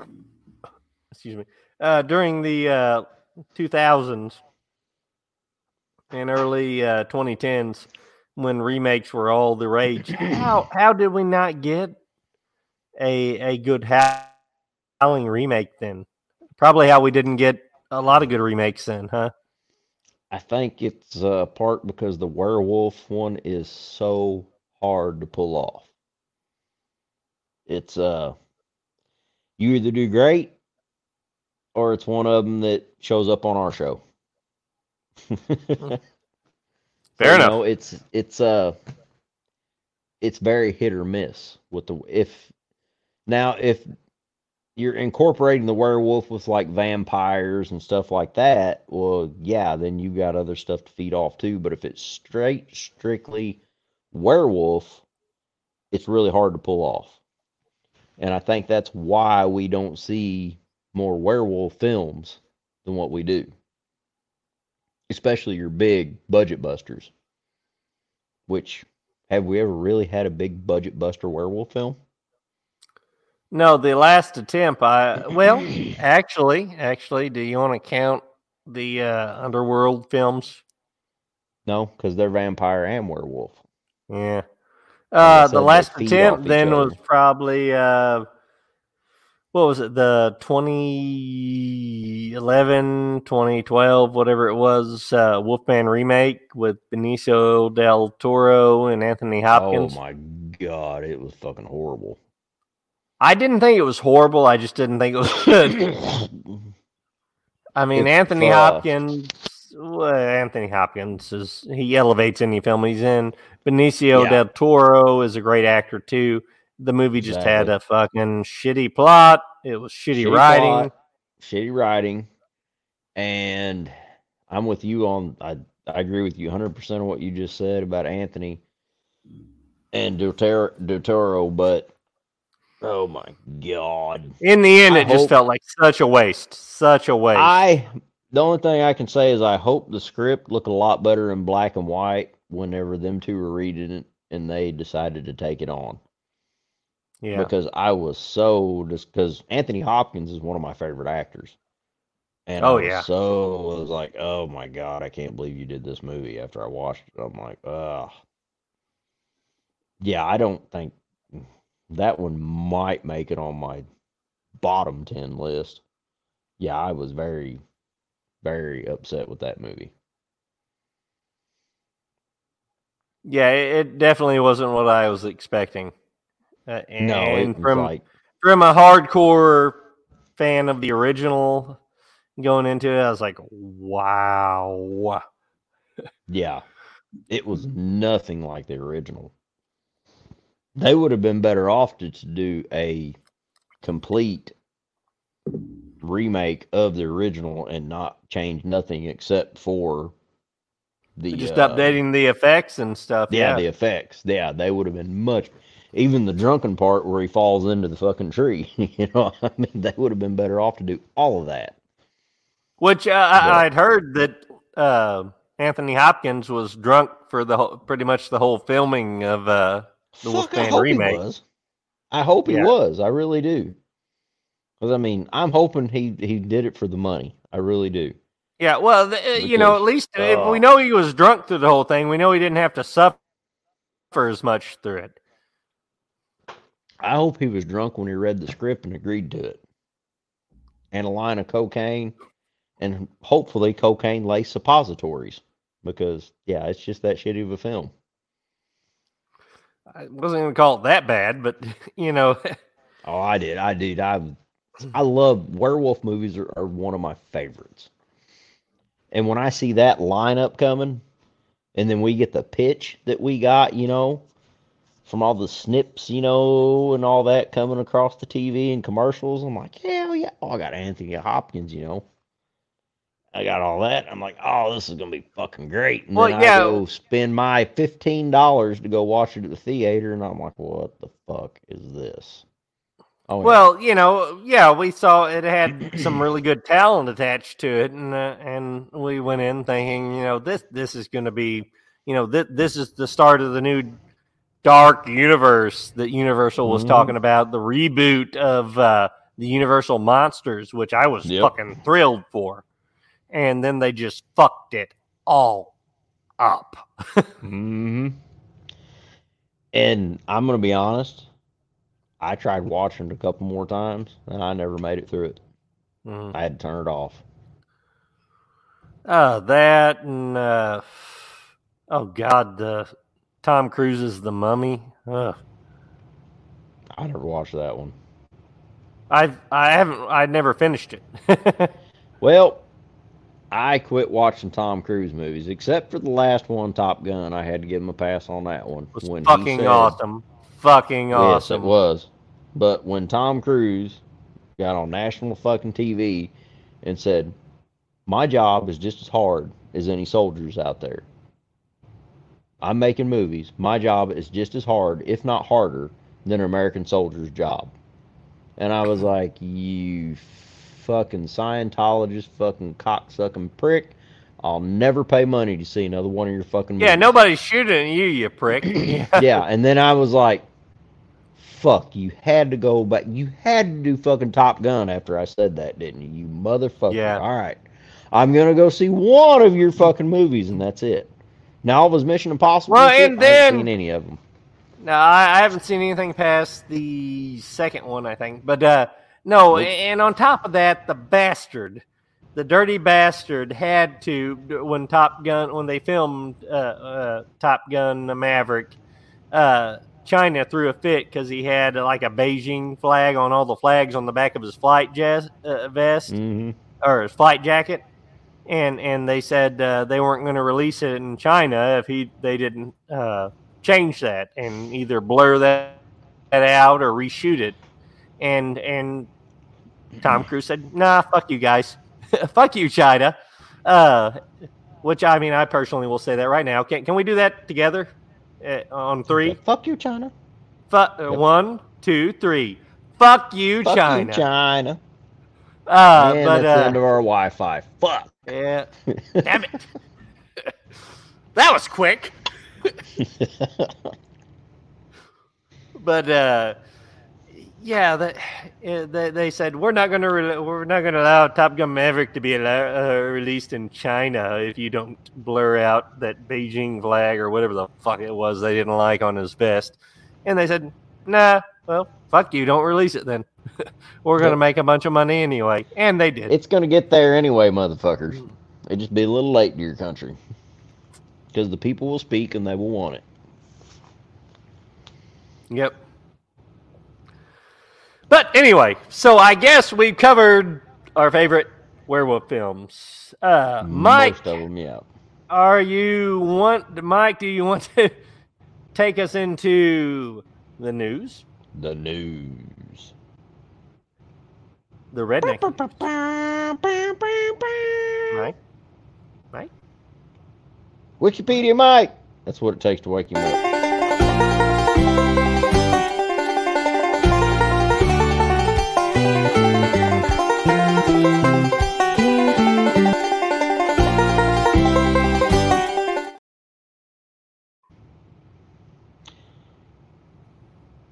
excuse me, uh, during the uh, 2000s and early uh, 2010s, when remakes were all the rage, how how did we not get a a good howling remake then? Probably how we didn't get a lot of good remakes then, huh? I think it's uh, part because the werewolf one is so hard to pull off. It's uh, you either do great, or it's one of them that shows up on our show. Fair enough. know, it's it's uh, it's very hit or miss with the if now if you're incorporating the werewolf with like vampires and stuff like that, well, yeah, then you got other stuff to feed off too. But if it's straight, strictly werewolf, it's really hard to pull off. And I think that's why we don't see more werewolf films than what we do, especially your big budget busters. Which have we ever really had a big budget buster werewolf film? No, the last attempt. I well, actually, actually, do you want to count the uh, underworld films? No, because they're vampire and werewolf. Yeah. Uh, the last attempt then was probably uh, what was it? The 2011, 2012, whatever it was, uh, Wolfman remake with Benicio del Toro and Anthony Hopkins. Oh my god, it was fucking horrible. I didn't think it was horrible. I just didn't think it was good. I mean, If, Anthony Hopkins. Well, Anthony Hopkins is he elevates any film he's in. Benicio Yeah. del Toro is a great actor too. The movie just had a fucking shitty plot. It was shitty, Shitty writing. plot, shitty writing, and I'm with you on. I I agree with you 100 percent of what you just said about Anthony and Del Toro, but oh my god, In the end, I it just felt like such a waste. Such a waste. I the only thing I can say is I hope the script looked a lot better in black and white whenever them two were reading it and they decided to take it on. Yeah. because I was so just because Anthony Hopkins is one of my favorite actors. And Oh, I yeah. so I was like, oh my god, I can't believe you did this movie. After I watched it, I'm like, ugh. Yeah, I don't think that one might make it on my bottom ten list. Yeah, I was very, very upset with that movie. Yeah, it definitely wasn't what I was expecting. Uh, No, and it from like from a hardcore fan of the original going into it, I was like, wow. Yeah. It was nothing like the original. They would have been better off to, to do a complete remake of the original and not change nothing except for the Just uh, updating the effects and stuff. yeah, Yeah. the effects. Yeah, they would have been much even the drunken part where he falls into the fucking tree. you know, I mean they would have been better off to do all of that. Which uh, I, I'd heard that uh, Anthony Hopkins was drunk for the whole, pretty much the whole filming of uh, The Fuck, Wolfman remake. I hope he Yeah. was. I really do. Because I mean, I'm hoping he he did it for the money. I really do. Yeah, well, th- uh, you know, at Because, least if we uh, know he was drunk through the whole thing, we know he didn't have to suffer as much through it. I hope he was drunk when he read the script and agreed to it. And a line of cocaine, and hopefully cocaine laced suppositories. Because yeah, it's just that shitty of a film. I wasn't going to call it that bad, but you know, Oh, I did. I did. I I love werewolf movies are, are one of my favorites. And when I see that lineup coming, and then we get the pitch that we got, you know, from all the snips, you know, and all that coming across the TV and commercials, I'm like, hell yeah! Oh, I got Anthony Hopkins, you know. I got all that. I'm like, oh, this is gonna be fucking great. And Well, then yeah. I go spend my fifteen dollars to go watch it at the theater, and I'm like, what the fuck is this? Oh, yeah. well, you know, yeah, we saw it had some really good talent attached to it, and uh, and we went in thinking, you know, this this is going to be, you know, this this is the start of the new dark universe that Universal was Mhm. talking about, the reboot of uh, the Universal monsters, which I was Yep. fucking thrilled for, and then they just fucked it all up. hmm And I'm gonna be honest. I tried watching it a couple more times, and I never made it through it. Mhm. I had to turn it off. Uh, that and uh, oh god, the Tom Cruise's The Mummy. Ugh. I never watched that one. I've I haven't I never finished it. Well, I quit watching Tom Cruise movies, except for the last one, Top Gun. I had to give him a pass on that one. was when fucking said- awesome. Fucking Yes, awesome. it was. But when Tom Cruise got on national fucking TV and said, "My job is just as hard as any soldiers out there. I'm making movies. My job is just as hard, if not harder, than an American soldier's job." And I was like, "You fucking Scientologist, fucking cocksucking prick! I'll never pay money to see another one of your fucking Yeah, nobody's shooting at you, you prick. yeah. and then I was like, "Fuck, you had to go back. You had to do fucking Top Gun after I said that, didn't you? You motherfucker. Yeah. All right, I'm gonna go see one of your fucking movies, and that's it. Now all of his Mission Impossible. Well, shit, and I haven't then- seen any of them. No, I, I haven't seen anything past the second one, I think. But uh, no, Nope. and on top of that, the bastard, the dirty bastard, had to when Top Gun when they filmed uh, uh, Top Gun the Maverick, uh, China threw a fit because he had like a Beijing flag on all the flags on the back of his flight uh, vest hmm or his flight jacket, and and they said uh, they weren't going to release it in China if he they didn't uh, change that and either blur that, that out or reshoot it. And and Tom Cruise said, "Nah, fuck you guys, fuck you, China." Uh, which I mean, I personally will say that right now. Can can we do that together uh, on three? Fuck you, China. Fu- uh, One, two, three. Fuck you, Fuck China. you, China. Uh, and but that's the uh, end of our Wi-Fi. Fuck. Yeah. Damn it. that was quick. But uh yeah, that, uh, they, they said we're not going to re- we're not going to allow Top Gun Maverick to be allow- uh, released in China if you don't blur out that Beijing flag or whatever the fuck it was they didn't like on his vest. And they said, "Nah, well, fuck you, don't release it then. we're going to make a bunch of money anyway." And they did. it's gonna get there anyway, motherfuckers. It'd just be a little late to your country, because the people will speak and they will want it. Yep. But anyway, so I guess we've covered our favorite werewolf films. Uh, Mike, Most of them, yeah. are you want Mike? Do you want to take us into the news, The news. The redneck? Mike, Mike. Wikipedia Mike. That's what it takes to wake him up.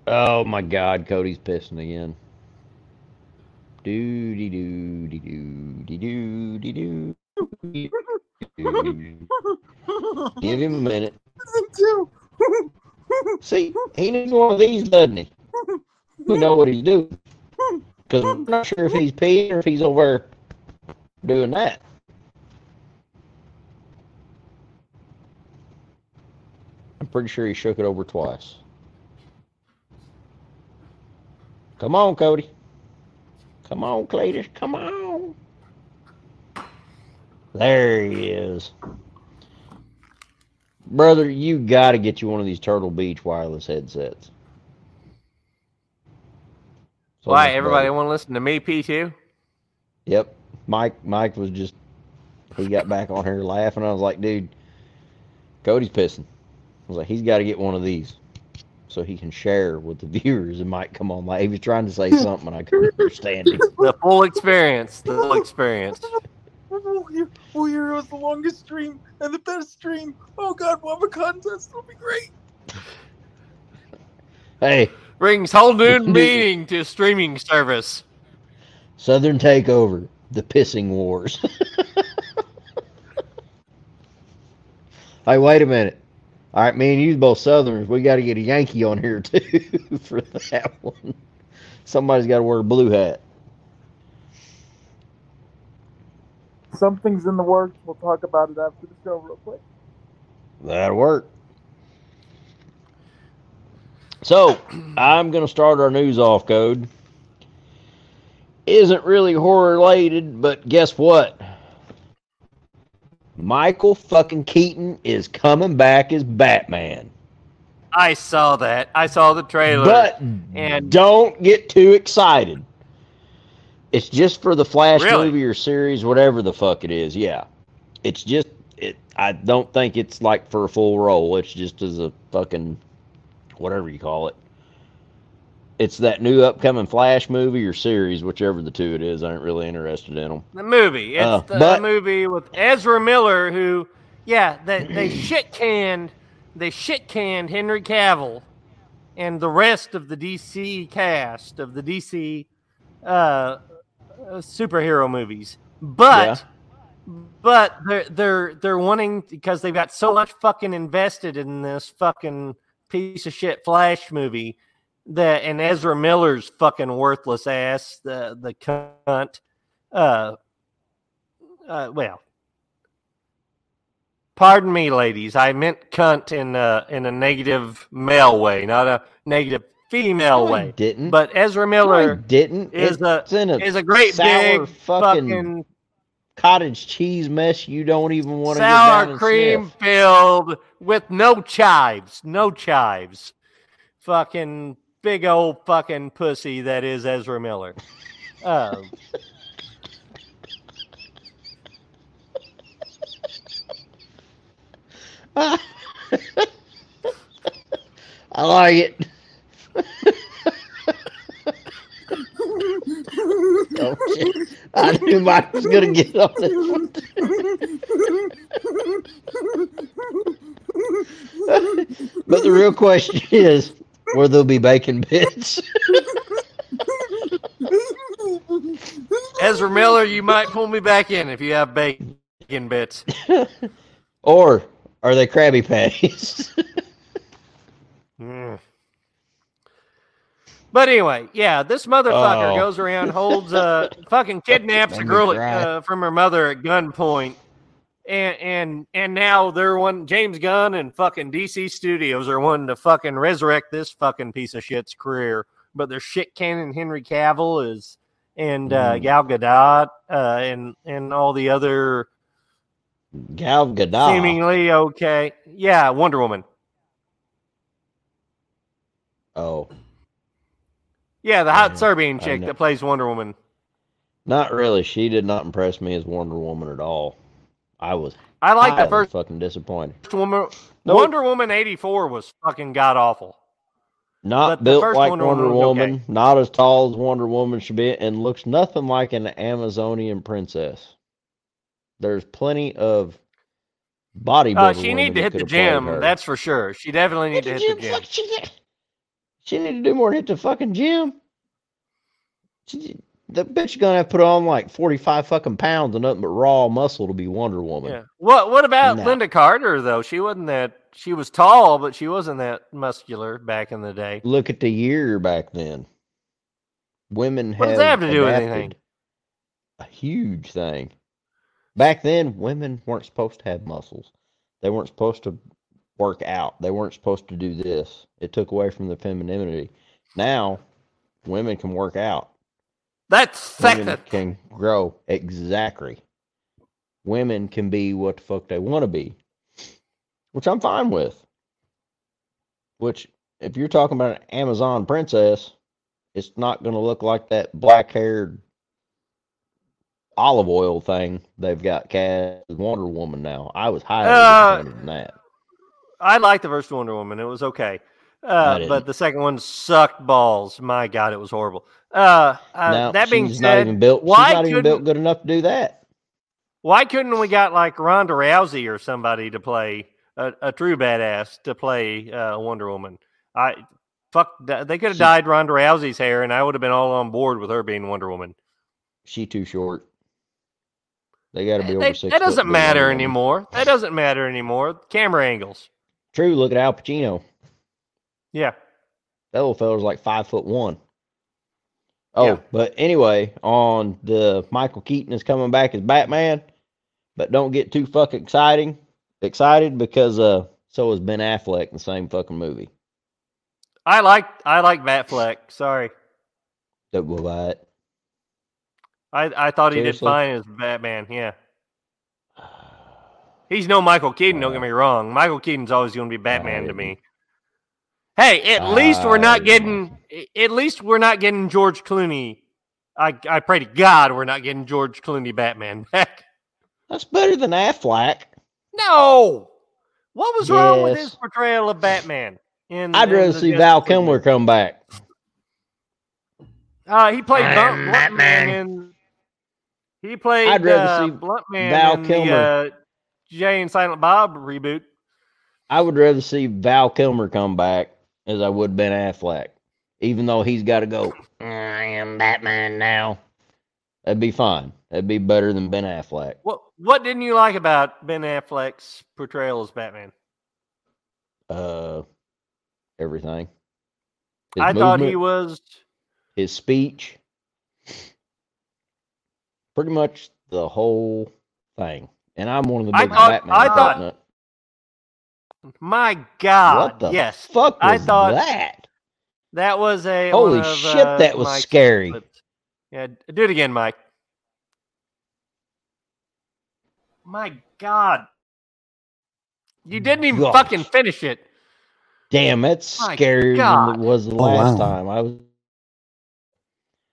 Oh my God, Cody's pissing again. Doo dee doo dee doo dee doo. dee doo. Give him a minute. See, he needs one of these, doesn't he? We know what he's doing. Because I'm not sure if he's peeing or if he's over doing that. I'm pretty sure he shook it over twice. Come on, Cody. Come on, Cletus. Come on. There he is. Brother, you got to get you one of these Turtle Beach wireless headsets. So Why everybody want to listen to me, P two? Yep. Mike Mike was just he got back on here laughing. I was like, dude, Cody's pissing. I was like, he's got to get one of these so he can share with the viewers and might come on like he was trying to say something and I couldn't understand him. The full experience. The full experience. Oh, here, oh, here was the longest stream and the best stream. Oh God, we'll have a contest. It'll be great. Hey, Brings whole new meaning to streaming service. Southern Takeover, the pissing wars. hey, wait a minute. All right, me and you both Southerners. We got to get a Yankee on here too for that one. Somebody's got to wear a blue hat. something's in the works. We'll talk about it after the show, real quick. That'll work. So, I'm going to start our news off code. Isn't really horror related, but guess what? Michael fucking Keaton is coming back as Batman. I saw that. I saw the trailer. But and- don't get too excited. It's just for the Flash Really? movie or series, whatever the fuck it is. Yeah, it's just it. I don't think it's like for a full role. It's just as a fucking whatever you call it. It's that new upcoming Flash movie or series, whichever the two it is. I ain't really interested in them. The movie. It's Uh, the but- movie with Ezra Miller, who, yeah, they, they shit canned, they shit canned Henry Cavill and the rest of the DC cast of the DC uh, superhero movies. But, but they're they're they're wanting because they've got so much fucking invested in this fucking piece of shit Flash movie that and Ezra Miller's fucking worthless ass, the the cunt. Uh, uh, well, pardon me, ladies. I meant cunt in a, in a negative male way, not a negative female No, I way. didn't. But Ezra No, Miller didn't. is a it's in a is a great big fucking, fucking cottage cheese mess. You don't even want to sour cream filled with no chives, no chives. Fucking big old fucking pussy that is Ezra Miller. Um, I like it. oh, shit. I knew Mike was gonna get on this one. but the real question is, will there'll be bacon bits? Ezra Miller, you might pull me back in if you have bacon bits. or are they Krabby Patties? Mm. But anyway, yeah, this motherfucker Oh. goes around, holds, uh, fucking kidnaps a girl uh, from her mother at gunpoint, and and and now they're one James Gunn and fucking DC Studios are wanting to fucking resurrect this fucking piece of shit's career, but their shit cannon Henry Cavill is and uh, Mm. Gal Gadot uh, and and all the other Gal Gadot. seemingly okay, yeah, Wonder Woman. Oh, Yeah, the hot Serbian chick that plays Wonder Woman. not really. She did not impress me as Wonder Woman at all. I was I like the first fucking disappointed. First Woman. Nope. Wonder Woman eighty four was fucking god awful. Not But the built first like Wonder Wonder, Woman okay. Not as tall as Wonder Woman should be, and looks nothing like an Amazonian princess. There's plenty of body. Uh, she need to hit the gym. That's for sure. She definitely need to hit the gym. Fuck, She, she need to do more than hit the fucking gym. She, the bitch gonna have to put on like forty five fucking pounds of nothing but raw muscle to be Wonder Woman. Yeah. What What about No. Lynda Carter though? She wasn't that. She was tall, but she wasn't that muscular back in the day. Look at the year back then. Women What does that have to do with anything? A huge thing. Back then, women weren't supposed to have muscles. They weren't supposed to work out. They weren't supposed to do this. It took away from the femininity. Now, women can work out. That's Women sexist. can grow. Exactly. Women can be what the fuck they want to be, which I'm fine with. Which, if you're talking about an Amazon princess, it's not going to look like that black haired olive oil thing they've got cast Wonder Woman now. I was highly Uh, disappointed in that. I liked the first Wonder Woman. It was okay. Uh, but the second one sucked balls. My God, it was horrible. Uh, uh, now, that being she's not even built. why she's not even built good enough to do that. Why couldn't we got like Ronda Rousey or somebody to play a, a true badass to play uh, Wonder Woman? I fuck. They could have dyed Ronda Rousey's hair, and I would have been all on board with her being Wonder Woman. She too short. They got to be That, over six. to doesn't matter anymore. That doesn't matter anymore. Camera angles. True. Look at Al Pacino. Yeah. That little fella's like five foot one. Oh, Yeah. but anyway, on the Michael Keaton is coming back as Batman. but don't get too fucking exciting excited because uh so is Ben Affleck in the same fucking movie. I like I like Batfleck. Sorry, That will buy it. I I thought he did fine as Batman. Yeah, he's no Michael Keaton. Don't get me wrong. Michael Keaton's always going to be Batman to me. Hey, at least we're not getting. At least we're not getting George Clooney. I I pray to God we're not getting George Clooney Batman back. That's better than Affleck. No, what was wrong with his portrayal of Batman? In, I'd in rather see Justice Val Kilmer movie? come back. Uh, he played Blunt, Batman. In. He played I'd rather uh, see Bluntman Val in Kilmer. the uh, Jay and Silent Bob reboot. I would rather see Val Kilmer come back as I would Ben Affleck, even though he's got to go. I am Batman now. That'd be fine. That'd be better than Ben Affleck. What What didn't you like about Ben Affleck's portrayal as Batman? Uh, everything. His I thought he was. his speech, pretty much the whole thing. And I'm one of the I thought- Batman. I thought- fuck nut- My God! what the yes, fuck I thought- that? that was a. Holy of, shit, uh, that was Mike's scary. clips. Yeah, do it again, Mike. My God! You didn't even Gosh. fucking finish it. Damn, that's My scarier than it was the Oh, last wow. time. I was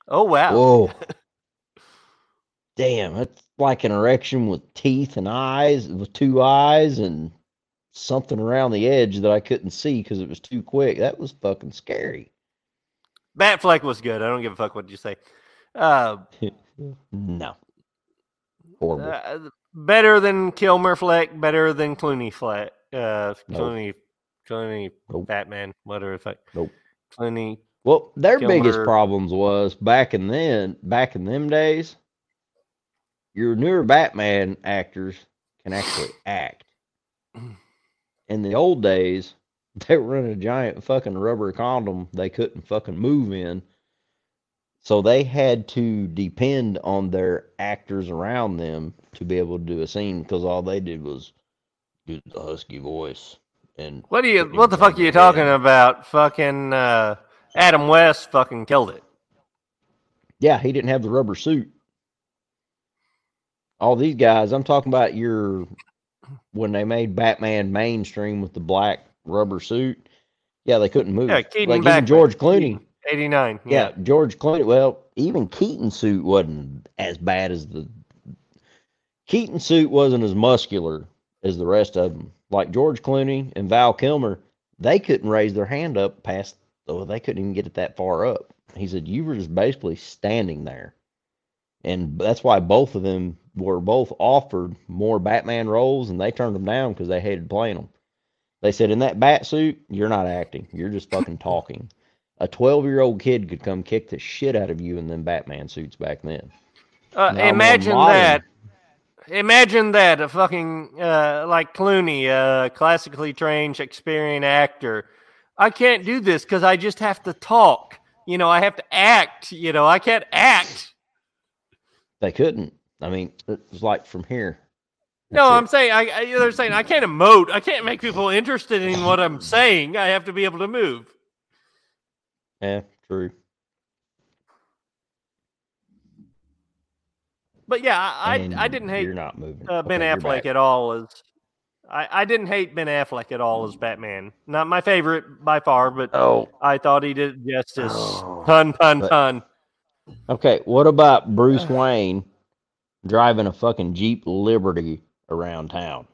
Oh wow! Whoa. Damn, it's like an erection with teeth and eyes, with two eyes and something around the edge that I couldn't see because it was too quick. That was fucking scary. Batfleck was good. I don't give a fuck what you say. Uh, No. Horrible. uh, better than Kilmer Fleck. Better than Clooney Fleck. Uh, Nope. Clooney, Clooney, Nope. Batman, whatever the fuck. Nope. Clooney. Well, their biggest problems was back in then, back in them days, your newer Batman actors can actually act. In the old days, they were in a giant fucking rubber condom they couldn't fucking move in. So they had to depend on their actors around them to be able to do a scene because all they did was do the husky voice. And What are you? What the fuck are you the talking about? Fucking uh, Adam West fucking killed it. Yeah, he didn't have the rubber suit. All these guys, I'm talking about your when they made Batman mainstream with the black rubber suit. Yeah, they couldn't move. Yeah, Keaton like even Batman. George Clooney. Eighty nine. Yeah. George Clooney. Well, even Keaton's suit wasn't as bad as the Keaton's suit wasn't as muscular as the rest of them. Like George Clooney and Val Kilmer, they couldn't raise their hand up past. Oh, they couldn't even get it that far up. He said you were just basically standing there, and that's why both of them were both offered more Batman roles, and they turned them down because they hated playing them. They said in that bat suit, you're not acting. You're just fucking talking a 12 year old kid could come kick the shit out of you in them Batman suits back then. Uh, Now, imagine that. Imagine that a fucking uh, like Clooney, a classically trained Shakespearean actor. I can't do this because I just have to talk. You know, I have to act. You know, I can't act. They couldn't. I mean, it was like from here. No, That's I'm saying I, I. They're saying I can't emote. I can't make people interested in what I'm saying. I have to be able to move. Yeah, true. But yeah, I, I, And I didn't hate You're not moving. uh, Ben Okay, you're Affleck at all as I, I didn't hate Ben Affleck at all as Batman. Not my favorite by far, but Oh, I thought he did justice. Oh. Pun, pun, But- pun. Okay. What about Bruce Wayne driving a fucking Jeep Liberty around town?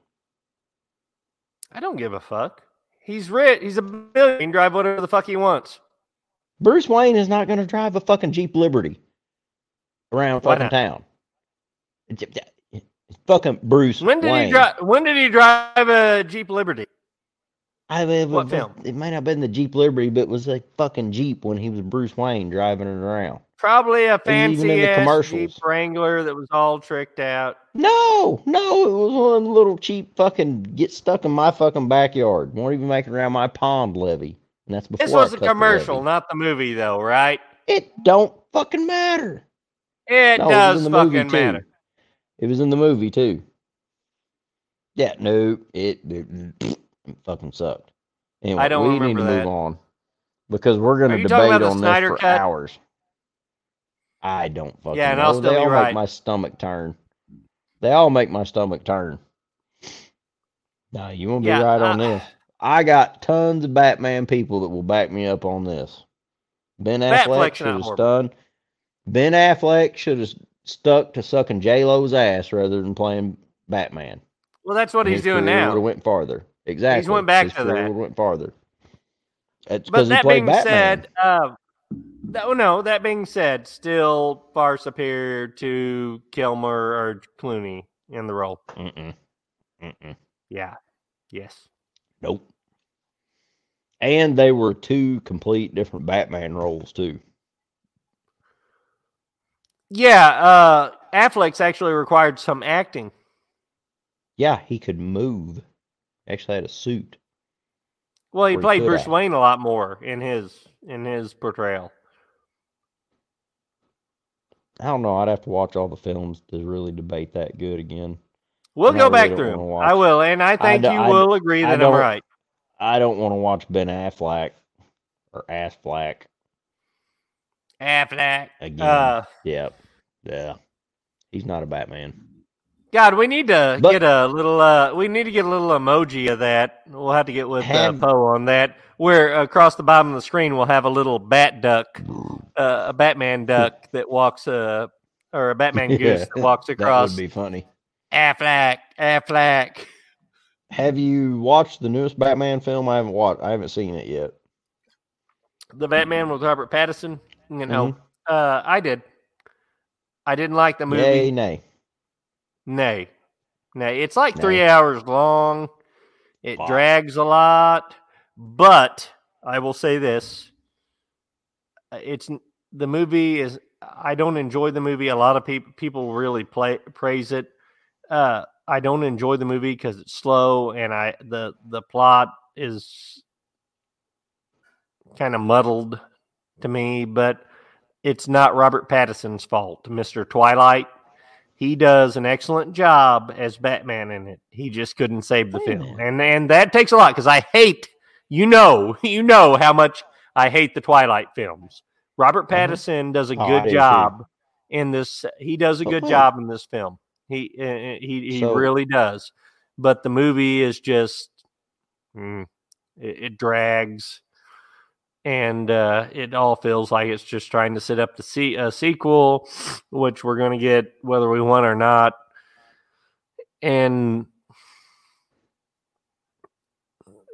I don't give a fuck. He's rich. He's a billionaire. He can drive whatever the fuck he wants. Bruce Wayne is not going to drive a fucking Jeep Liberty around Why fucking not? town. It's- Fucking Bruce When did Wayne. he drive? When did he drive a Jeep Liberty? I mean, What it- film? It might not have been the Jeep Liberty, but it was a fucking Jeep when he was Bruce Wayne driving it around. Probably a fancy the ass Jeep. Wrangler that was all tricked out. No, no, it was one little cheap fucking get stuck in my fucking backyard. Won't even make it around my pond levee. And that's before This was a cut the commercial, levee. not the movie, though, right? It don't fucking matter. It No, does the movie fucking too. matter. It was in the movie too. Yeah, no, it, it, it fucking sucked. Anyway, I don't we need to remember move on because we're going to debate on this for Cut? hours. I don't fucking Yeah, and know. I'll still they all right. make my stomach turn. They all make my stomach turn. Nah, you won't Yeah, be right on uh, this. I got tons of Batman people that will back me up on this. Ben Affleck should have done. Ben Affleck should have stuck to sucking J Lo's ass rather than playing Batman. Well, that's what And he's doing now. would've went farther. Exactly. went back his to that. went farther. It's But that being Batman. said, uh, oh, no, that being said, still far superior to Kilmer or Clooney in the role. Mm-mm. Mm-mm. Yeah. Yes. Nope. And they were two complete different Batman roles too. Yeah. Uh, Affleck's actually required some acting. Yeah, he could move. Actually had a suit. Well, he Or he played Bruce. Wayne a lot more in his in his portrayal. I don't know. I'd have to watch all the films to really debate that good again. We'll And go really back don't through. I will, and I think d- you I will agree that I'm right. I don't want to watch Ben Affleck or Affleck Affleck. again. Uh, yep. Yeah. He's not a Batman. God, we need to But- get a little. Uh, we need to get a little emoji of that. We'll have to get with uh, Poe on that. Where across the bottom of the screen we'll have a little bat duck, uh, a Batman duck that walks, uh, or a Batman goose Yeah, that walks across. That would be funny. Affleck, Affleck. Have you watched the newest Batman film? I haven't watched. I haven't seen it yet. The Batman with Robert Pattinson. You know, Mm-hmm. uh, I did. I didn't like the movie. Yay, nay. Nay, nay. It's like Nay. three hours long. It Fuck. drags a lot, but I will say this: uh, it's the movie is. I don't enjoy the movie. A lot of people people really play praise it. Uh, I don't enjoy the movie because it's slow and I the the plot is kind of muddled to me. But it's not Robert Pattinson's fault, Mister Twilight. He does an excellent job as Batman in it. He just couldn't save the Wait film, and and that takes a lot because I hate you know you know how much I hate the Twilight films. Robert Mhm. Pattinson does a Oh, good job in this. He does a good wait. job in this film. He uh, he he So- really does. But the movie is just mm, it, it drags, and uh, it all feels like it's just trying to set up the se- a sequel, which we're going to get whether we want or not. And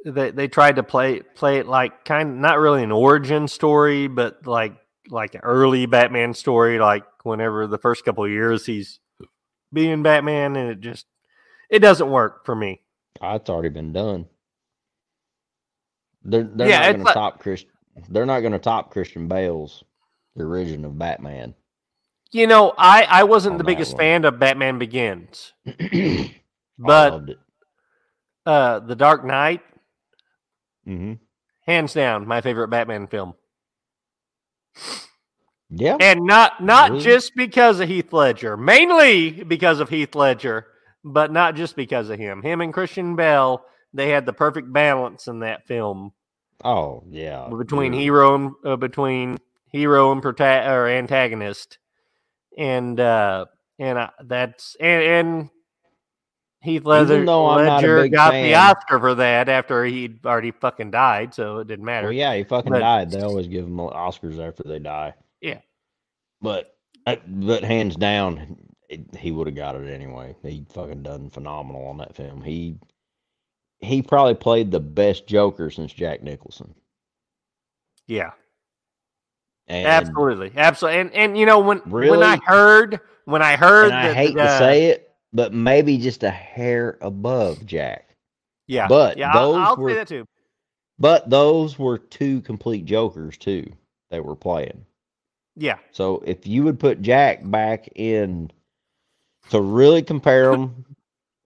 they they tried to play play it like kind of not really an origin story, but like like an early Batman story, like whenever the first couple of years he's being Batman, and it just it doesn't work for me. Oh, it's already been done. They're they're Yeah, not going to like- top Chris. They're not going to top Christian Bale's the origin of Batman. You know, I I wasn't the biggest one. fan of Batman Begins, but uh The Dark Knight, hmm hands down, my favorite Batman film. Yeah, and not not Really? just because of Heath Ledger, mainly because of Heath Ledger, but not just because of him. Him and Christian Bale, they had the perfect balance in that film oh yeah. between you're- hero and uh, between hero and prota- or antagonist, and uh, and uh, that's and, and Heath Ledger, Ledger got the Oscar for that after he'd already fucking died, so it didn't matter. Well, yeah, he fucking But- died. They always give them Oscars after they die. Yeah. But uh, but hands down, it, he would have got it anyway. He fucking done phenomenal on that film. He he probably played the best Joker since Jack Nicholson. yeah. And, Absolutely, absolutely, and and you know when when I heard when I heard And I that, hate to uh, say it, but maybe just a hair above Jack. yeah, but yeah, I'll, I'll were- say that too. But those were two complete Jokers too. They were playing. Yeah, So if you would put Jack back in to really compare them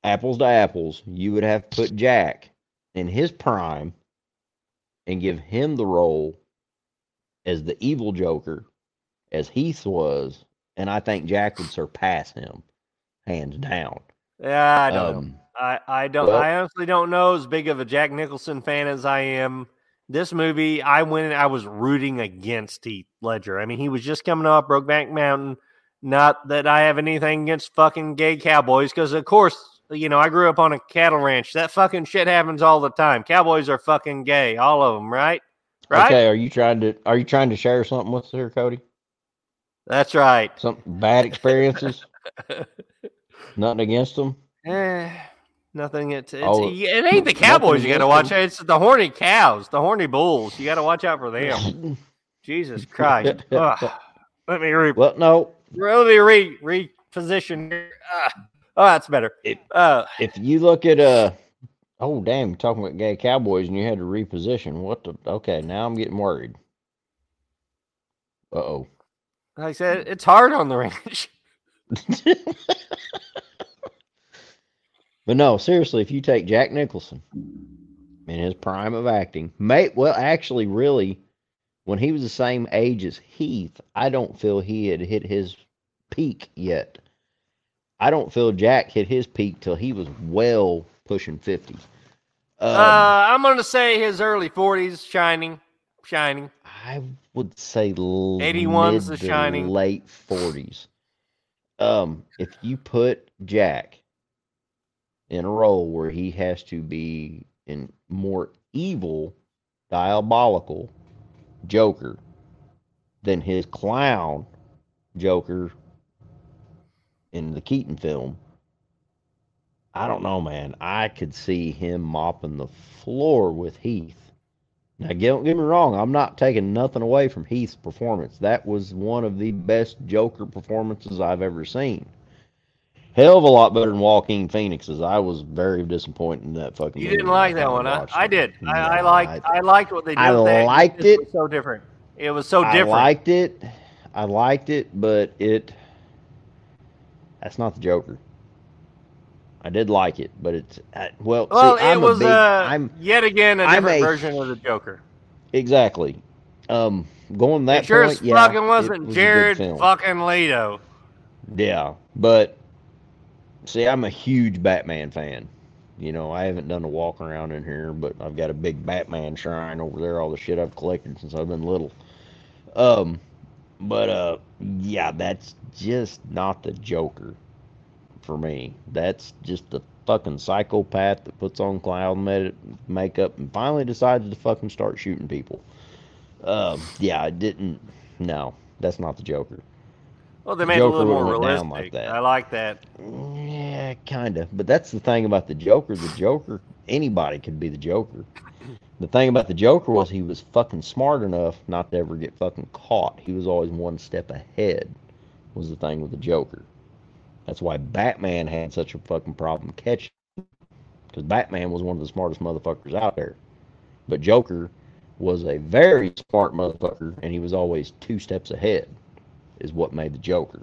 apples to apples, you would have put Jack in his prime and give him the role as the evil Joker as Heath was, and I think Jack would surpass him hands down. yeah, I don't. Um, I, I don't. Well- I honestly don't know. As big of a Jack Nicholson fan as I am, this movie, I went. I was rooting against Heath Ledger. I mean, he was just coming off Brokeback Mountain. Not that I have anything against fucking gay cowboys, because of course, you know, I grew up on a cattle ranch. That fucking shit happens all the time. Cowboys are fucking gay, all of them, right? Right. Okay, are you trying to are you trying to share something with us here, Cody? That's right. Some bad experiences? Nothing against them. Eh, nothing. It's, it's Oh, it ain't the Cowboys you got to watch. It's the horny cows, the horny bulls. You got to watch out for them. Jesus Christ! Ugh. Let me re, well, no. let me re reposition. here. Oh, that's better. It- Uh, If you look at uh oh damn, talking about gay cowboys and you had to reposition. What the okay, now I'm getting worried. Uh oh. like I said, it's hard on the ranch. But no, seriously, if you take Jack Nicholson in his prime of acting, may well actually really when he was the same age as Heath, I don't feel he had hit his peak yet. I don't feel Jack hit his peak till he was well pushing 50. Um, uh, I'm gonna say his early 40s, shining, shining. I would say l- 81's mid The Shining. late 40s. Um, if you put Jack in a role where he has to be in more evil, diabolical Joker than his clown Joker in the Keaton film, I don't know, man. I could see him mopping the floor with Heath. Now, don't get me wrong. I'm not taking nothing away from Heath's performance. That was one of the best Joker performances I've ever seen. Hell of a lot better than Joaquin Phoenix's. I was very disappointed in that fucking. You didn't like that one, I it. did. I, I No, liked. I, liked what they did. I liked it. was so different. It was so different. I liked it. I liked it, but it. That's not the Joker. I did like it, but it's uh, well. well, see, it I'm was a big. uh, I'm yet again a I'm different a- version of the Joker. exactly. Um, going that it sure point, yeah, fucking wasn't was Jared fucking Leto. Yeah, but see, I'm a huge Batman fan. You know, I haven't done a walk around in here, but I've got a big Batman shrine over there. All the shit I've collected since I've been little. Um, but uh, yeah, that's just not the Joker for me. That's just the fucking psychopath that puts on clown med- makeup and finally decides to fucking start shooting people. Um, yeah, I didn't. No, that's not the Joker. Well, they made Joker it a little more realistic. like. I like that. Yeah, kind of. But that's the thing about the Joker. The Joker, anybody could be the Joker. The thing about the Joker was he was fucking smart enough not to ever get fucking caught. He was always one step ahead. Was the thing with the Joker. That's why Batman had such a fucking problem catching. Because Batman was one of the smartest motherfuckers out there. But Joker was a very smart motherfucker, and he was always two steps ahead. Is what made the Joker.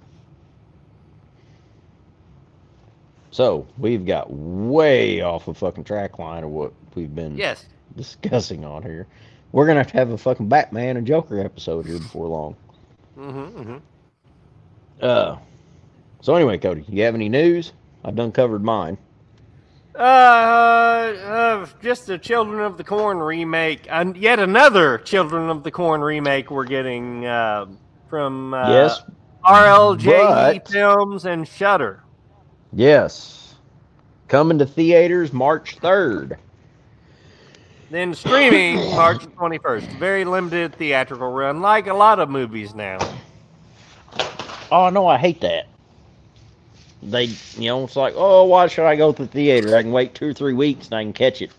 So we've got way off the fucking track line of what we've been Yes. Discussing on here. We're gonna have to have a fucking Batman and Joker episode here before long. Mm-hmm, mm-hmm. Uh, so anyway, Cody, you have any news? I've done covered mine. Uh, uh, just the Children of the Corn remake, and yet another Children of the Corn remake we're getting uh, from uh, yes, RLJE but- Films and Shudder. yes, coming to theaters March third. Then streaming March 21st. Very limited theatrical run, like a lot of movies now. Oh no, I hate that. They, you know, it's like, oh, why should I go to the theater? I can wait two or three weeks and I can catch it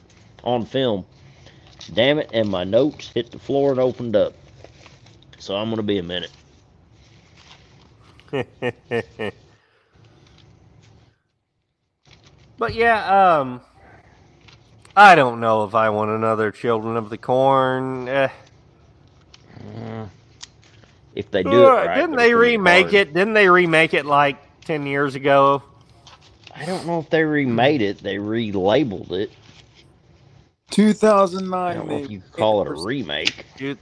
on film. Damn it! And my notes hit the floor and opened up. So I'm gonna be a minute. but yeah, um, I don't know if I want another Children of the Corn. Eh. Mm. If they do it Uh, right, didn't they it's gonna be remake hard. it? Didn't they remake it like 10 years ago? I don't know if they remade it. They relabeled it. I 2009. don't know if you call it a remake. Dude,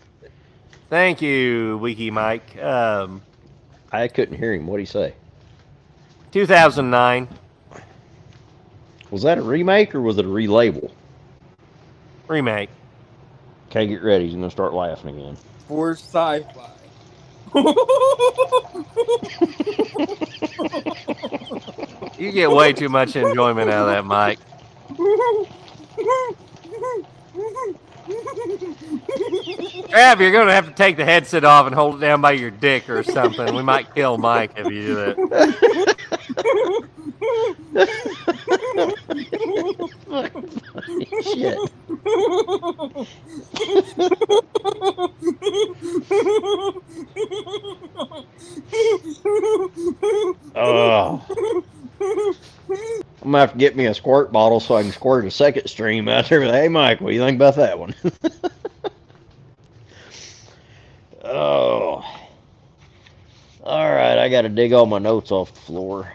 thank you, Wiki Mike. Um, I couldn't hear him. What would he say? 2009. Was that a remake or was it a relabel? Remake. Okay, get ready. He's gonna start laughing again. For sci-fi. You get way too much enjoyment out of that, Mike. Trav, you're gonna have to take the headset off and hold it down by your dick or something. We might kill Mike if you do that. Shit. Oh. I'm gonna have to get me a squirt bottle so I can squirt a second stream out there. Hey, Mike, what do you think about that one? oh. All right, I got to dig all my notes off the floor.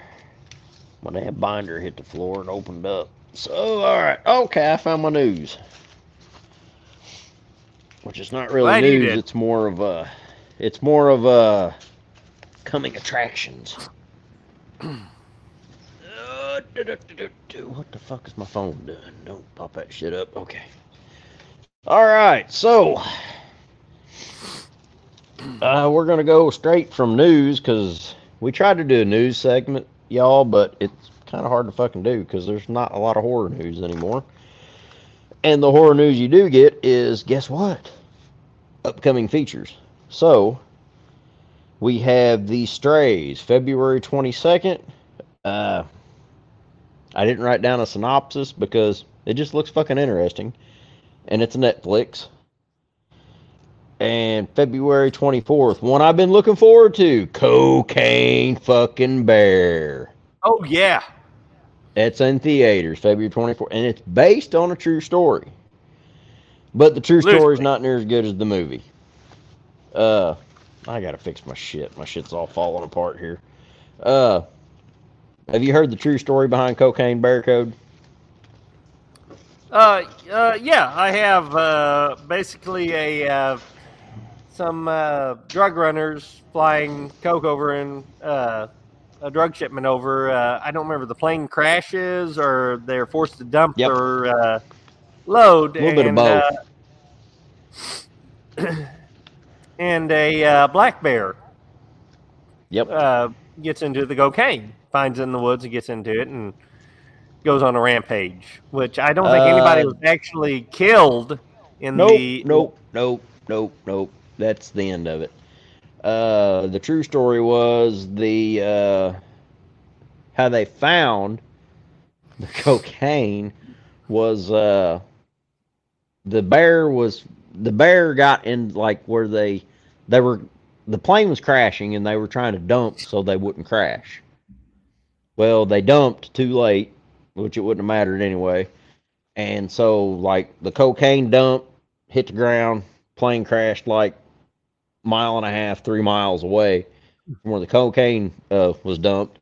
My damn binder hit the floor and opened up. So, all right, okay, I found my news, which is not really Glad news. It's more of a, it's more of a coming attractions. Uh. What the fuck is my phone doing? Don't pop that shit up. Okay. All right, so uh, we're gonna go straight from news because we tried to do a news segment, y'all, but it's kind of hard to fucking do because there's not a lot of horror news anymore. And the horror news you do get is guess what? Upcoming features. So we have the Strays, February 22nd. Uh, I didn't write down a synopsis because it just looks fucking interesting. And it's Netflix. And February 24th, one I've been looking forward to Cocaine Fucking Bear. Oh yeah. It's in theaters, February 24th. And it's based on a true story. But the true story is not near as good as the movie. Uh, I gotta fix my shit. My shit's all falling apart here. Uh, have you heard the true story behind Cocaine Bear Code? Uh, uh, yeah, I have uh, basically a uh, some uh, drug runners flying coke over in uh, a drug shipment over. Uh, I don't remember the plane crashes or they're forced to dump Yep. their uh, load. A little bit of and, both. uh, and a uh, black bear Yep. uh, gets into the cocaine, finds it in the woods, and gets into it, and goes on a rampage. Which I don't think anybody was actually killed in Nope, the. nope, nope, nope, nope. That's the end of it. Uh, the true story was the uh, how they found the cocaine was uh, the bear was the bear got in like where they they were the plane was crashing and they were trying to dump so they wouldn't crash. Well, they dumped too late, which it wouldn't have mattered anyway. And so, like, the cocaine dump hit the ground, plane crashed like mile and a half, three miles away from where the cocaine uh, was dumped.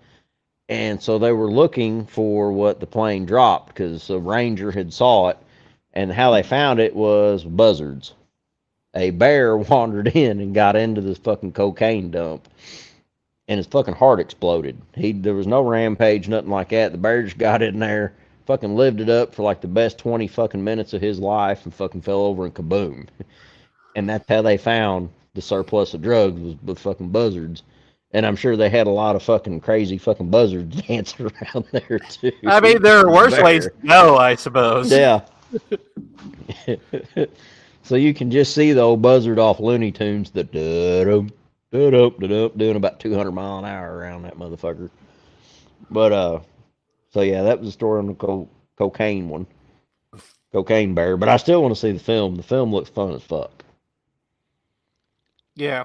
And so they were looking for what the plane dropped because a ranger had saw it. And how they found it was buzzards. A bear wandered in and got into this fucking cocaine dump. And his fucking heart exploded. He there was no rampage, nothing like that. The bear just got in there, fucking lived it up for like the best 20 fucking minutes of his life and fucking fell over and kaboom. And that's how they found the surplus of drugs was with fucking buzzards. And I'm sure they had a lot of fucking crazy fucking buzzards dancing around there too. I mean, there are worse ways to go, I suppose. Yeah. so you can just see the old buzzard off Looney Tunes that da-dum, da-dum, da-dum, doing about 200 mile an hour around that motherfucker. But uh, so yeah, that was the story on the co- cocaine one, cocaine bear. But I still want to see the film. The film looks fun as fuck. Yeah.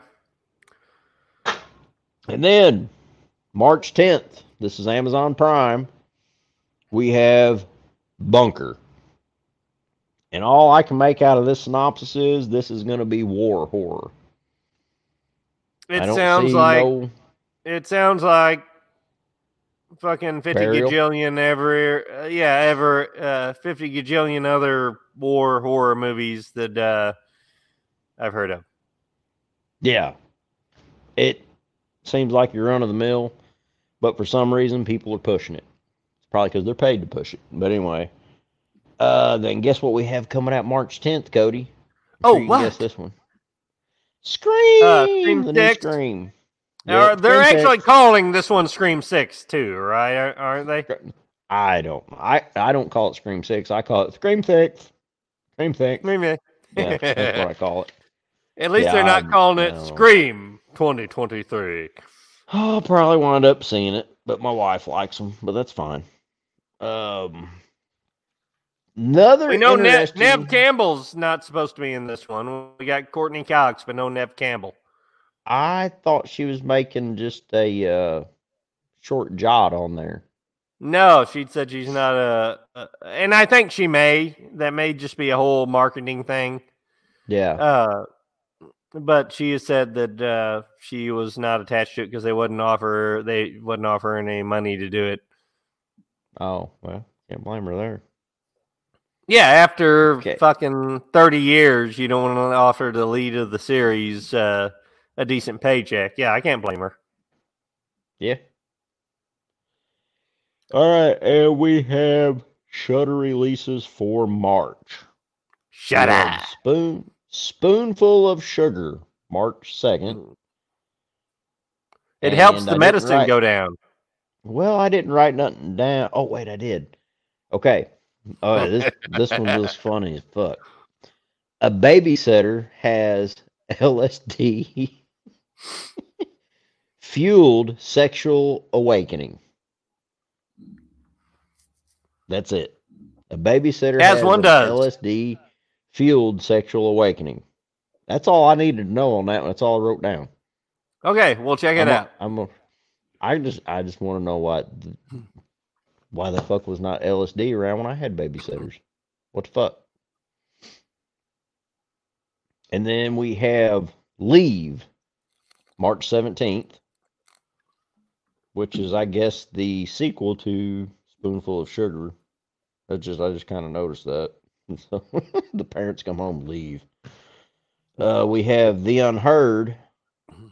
And then March 10th, this is Amazon Prime. We have Bunker. And all I can make out of this synopsis is this is going to be war horror. It sounds like no- it sounds like fucking fifty Burial? gajillion ever, uh, yeah, ever uh, fifty gajillion other war horror movies that uh, I've heard of. Yeah. It seems like you're run of the mill, but for some reason people are pushing it. It's probably because they're paid to push it. But anyway, uh, then guess what we have coming out March 10th, Cody? I'm Oh, sure can guess this one. Scream, Scream the new Scream. Or Yep, they're Scream actually Six. calling this one Scream Six too, right? Ar- Aren't they? I don't. I I don't call it Scream Six. I call it Scream Six. Scream Six. Maybe. Yeah, that's what I call it. At least Yeah, they're not I- calling it. Scream 2023. I'll probably wind up seeing it, but my wife likes them, but that's fine. Um, another We know Neve. Neve Campbell's not supposed to be in this one. We got Courteney Cox, but no Neve Campbell. I thought she was making just a uh, short jot on there. No, she said she's not a, a. And I think she may. That may just be a whole marketing thing. Yeah. Uh, but she said that uh, she was not attached to it because they wouldn't offer they wouldn't offer her any money to do it. Oh well, can't blame her there. Yeah, after Okay. fucking thirty years, you don't want to offer the lead of the series uh, a decent paycheck. Yeah, I can't blame her. Yeah. All right, and we have Shudder releases for March. Shut up. Spoon spoonful of sugar, March second. Hmm. It helps the medicine write- go down. Well, I didn't write nothing down. Oh wait, I did. Okay. Oh, this this one was funny as fuck. A babysitter has LSD fueled sexual awakening. That's it. A babysitter As has one does. LSD fueled sexual awakening. That's all I needed to know on that one. That's all I wrote down. Okay, we'll check it I'm out. I'm a, I just I just want to know why why the fuck was not LSD around when I had babysitters? What the fuck? And then we have Leave, March seventeenth, which is I guess the sequel to Spoonful of Sugar. That just I just kind of noticed that. So the parents come home, leave. Uh, we have The Unheard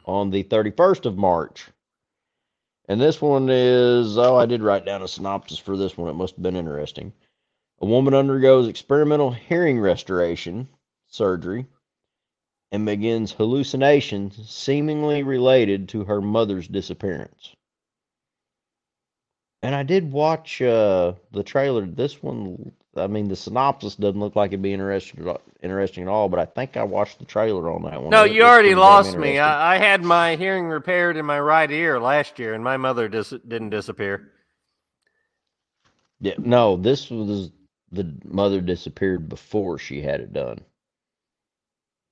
on the 31st of March. And this one is, oh, I did write down a synopsis for this one. It must have been interesting. A woman undergoes experimental hearing restoration surgery and begins hallucinations seemingly related to her mother's disappearance. And I did watch uh, the trailer. This one, I mean, the synopsis doesn't look like it'd be interesting, interesting at all. But I think I watched the trailer on that one. No, you already lost me. I, I had my hearing repaired in my right ear last year, and my mother dis- didn't disappear. Yeah, no, this was the mother disappeared before she had it done.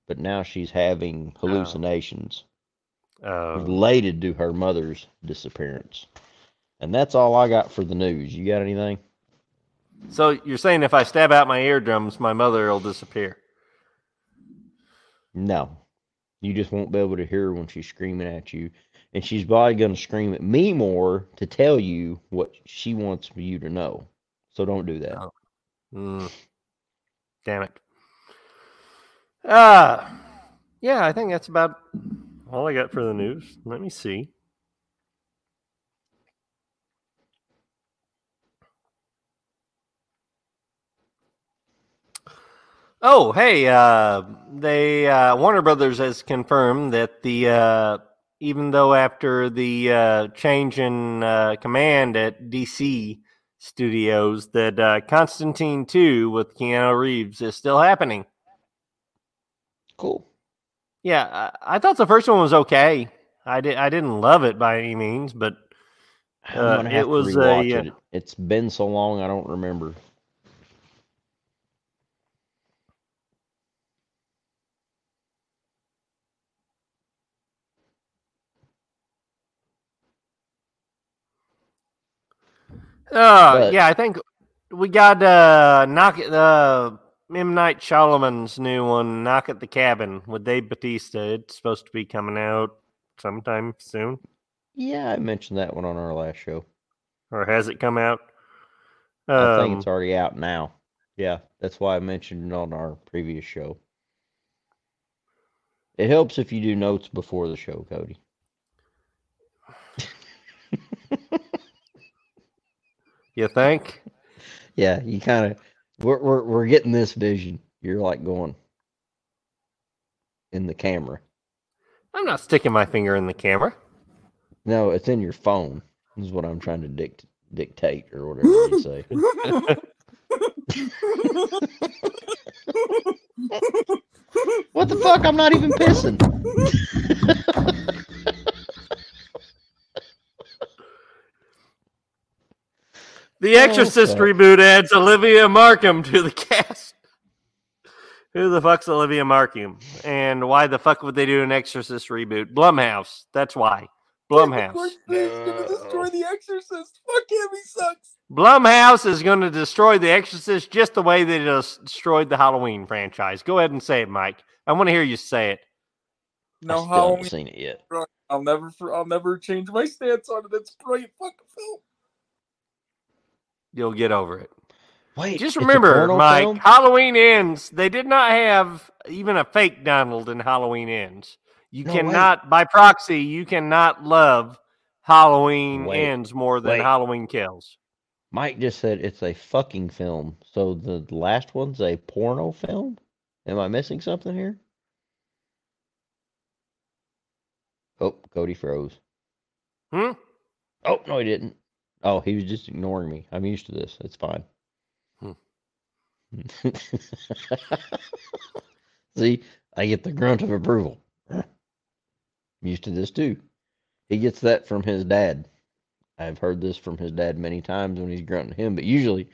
But now she's having hallucinations Uh, related to her mother's disappearance. And that's all I got for the news. You got anything? So you're saying if I stab out my eardrums, my mother will disappear? No. You just won't be able to hear her when she's screaming at you. And she's probably going to scream at me more to tell you what she wants you to know. So don't do that. Oh. Mm. Damn it. Uh, yeah, I think that's about all I got for the news. Let me see. Oh, hey, uh, they uh, Warner Brothers has confirmed that the uh, even though after the uh, change in uh, command at DC Studios, that uh, Constantine Two with Keanu Reeves is still happening. Cool. Yeah, I, I thought the first one was okay. I did I didn't love it by any means, but Uh, it was a, it. It's been so long I don't remember. Uh, But- yeah, I think we got uh, knock it. Uh, M Night Shyamalan's new one, Knock at the Cabin with Dave Batista. It's supposed to be coming out sometime soon, Yeah, I mentioned that one on our last show. or has it come out? I think Um, it's already out now. Yeah, that's why I mentioned it on our previous show. It helps if you do notes before the show, Cody. You think? Yeah, you kind of we're, we're we're getting this vision. You're like going in the camera. I'm not sticking my finger in the camera. No, it's in your phone. Is what I'm trying to dict- dictate or whatever you say. what the fuck? I'm not even pissing. The oh, Exorcist fuck. reboot adds Olivia Marcum to the cast. Who the fuck's Olivia Marcum? And why the fuck would they do an Exorcist reboot? Blumhouse. That's why. Of Blumhouse. course, Dave's gonna destroy the Exorcist. Fuck him, he sucks. Blumhouse is going to destroy The Exorcist just the way they just destroyed the Halloween franchise. Go ahead and say it, Mike. I want to hear you say it. I No still haven't Halloween. seen it yet. I'll never, I'll never change my stance on it. It's a brilliant fucking film. You'll get over it. Wait, Just remember, Mike, film? Halloween ends. They did not have even a fake Donald in Halloween ends. You No, wait. cannot, by proxy, you cannot love Halloween Wait, ends more than wait. Halloween kills. Mike just said it's a fucking film. So the last one's a porno film? Am I missing something here? Oh, Cody froze. Hmm? Oh, no, he didn't. Oh, he was just ignoring me. I'm used to this. It's fine. Hmm. See, I get the grunt of approval. I'm used to this too. He gets that from his dad. I've heard this from his dad many times when he's grunting him, but usually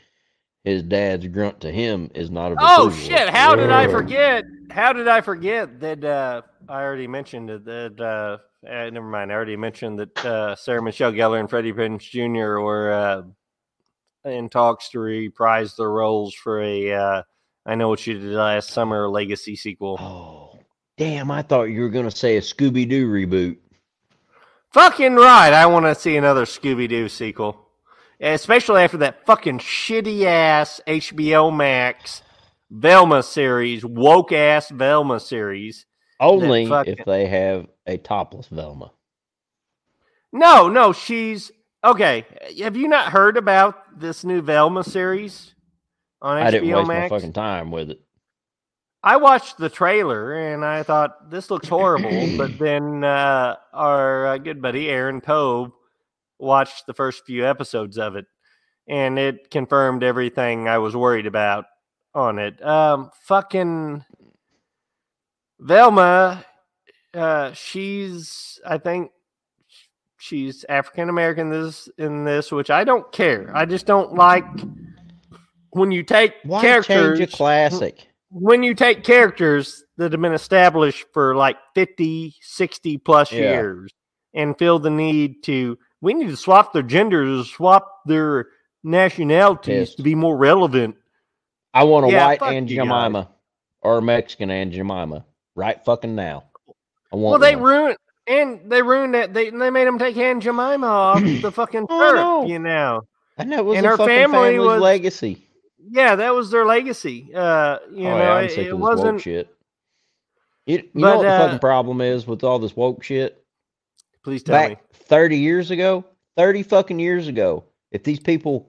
his dad's grunt to him is not a Oh approval. shit! How did I forget? How did I forget that? Uh, I already mentioned it. That uh, uh, never mind. I already mentioned that uh, Sarah Michelle Gellar and Freddie Prinze Jr. were uh, in talks to reprise their roles for a uh, "I Know What You Did Last Summer" legacy sequel. Oh, damn! I thought you were gonna say a Scooby Doo reboot. Fucking right! I want to see another Scooby Doo sequel, especially after that fucking shitty ass HBO Max Velma series, woke ass Velma series. Only fucking- if they have a topless Velma. No, no, she's okay. Have you not heard about this new Velma series on HBO I didn't waste Max? my fucking time with it. I watched the trailer and I thought this looks horrible, but then uh, our uh, good buddy Aaron Poe watched the first few episodes of it, and it confirmed everything I was worried about on it. Um, fucking Velma, uh, she's I think she's African American this in this, which I don't care. I just don't like when you take Why characters change a classic? when you take characters that have been established for like 50 60 plus Yeah. years and feel the need to we need to swap their genders swap their nationalities to be more relevant I want a Yeah, white Aunt guys. Jemima or a Mexican Aunt Jemima right fucking now. I want well they one. ruined and they ruined that they, they made them take Aunt Jemima off the fucking Oh, turf, you know and that was and her fucking family was- legacy. yeah that was their legacy uh you oh, know yeah, it, it of this woke wasn't shit. You, you But, know what the uh, fucking problem is with all this woke shit? please tell me 30 years ago, 30 fucking years ago, if these people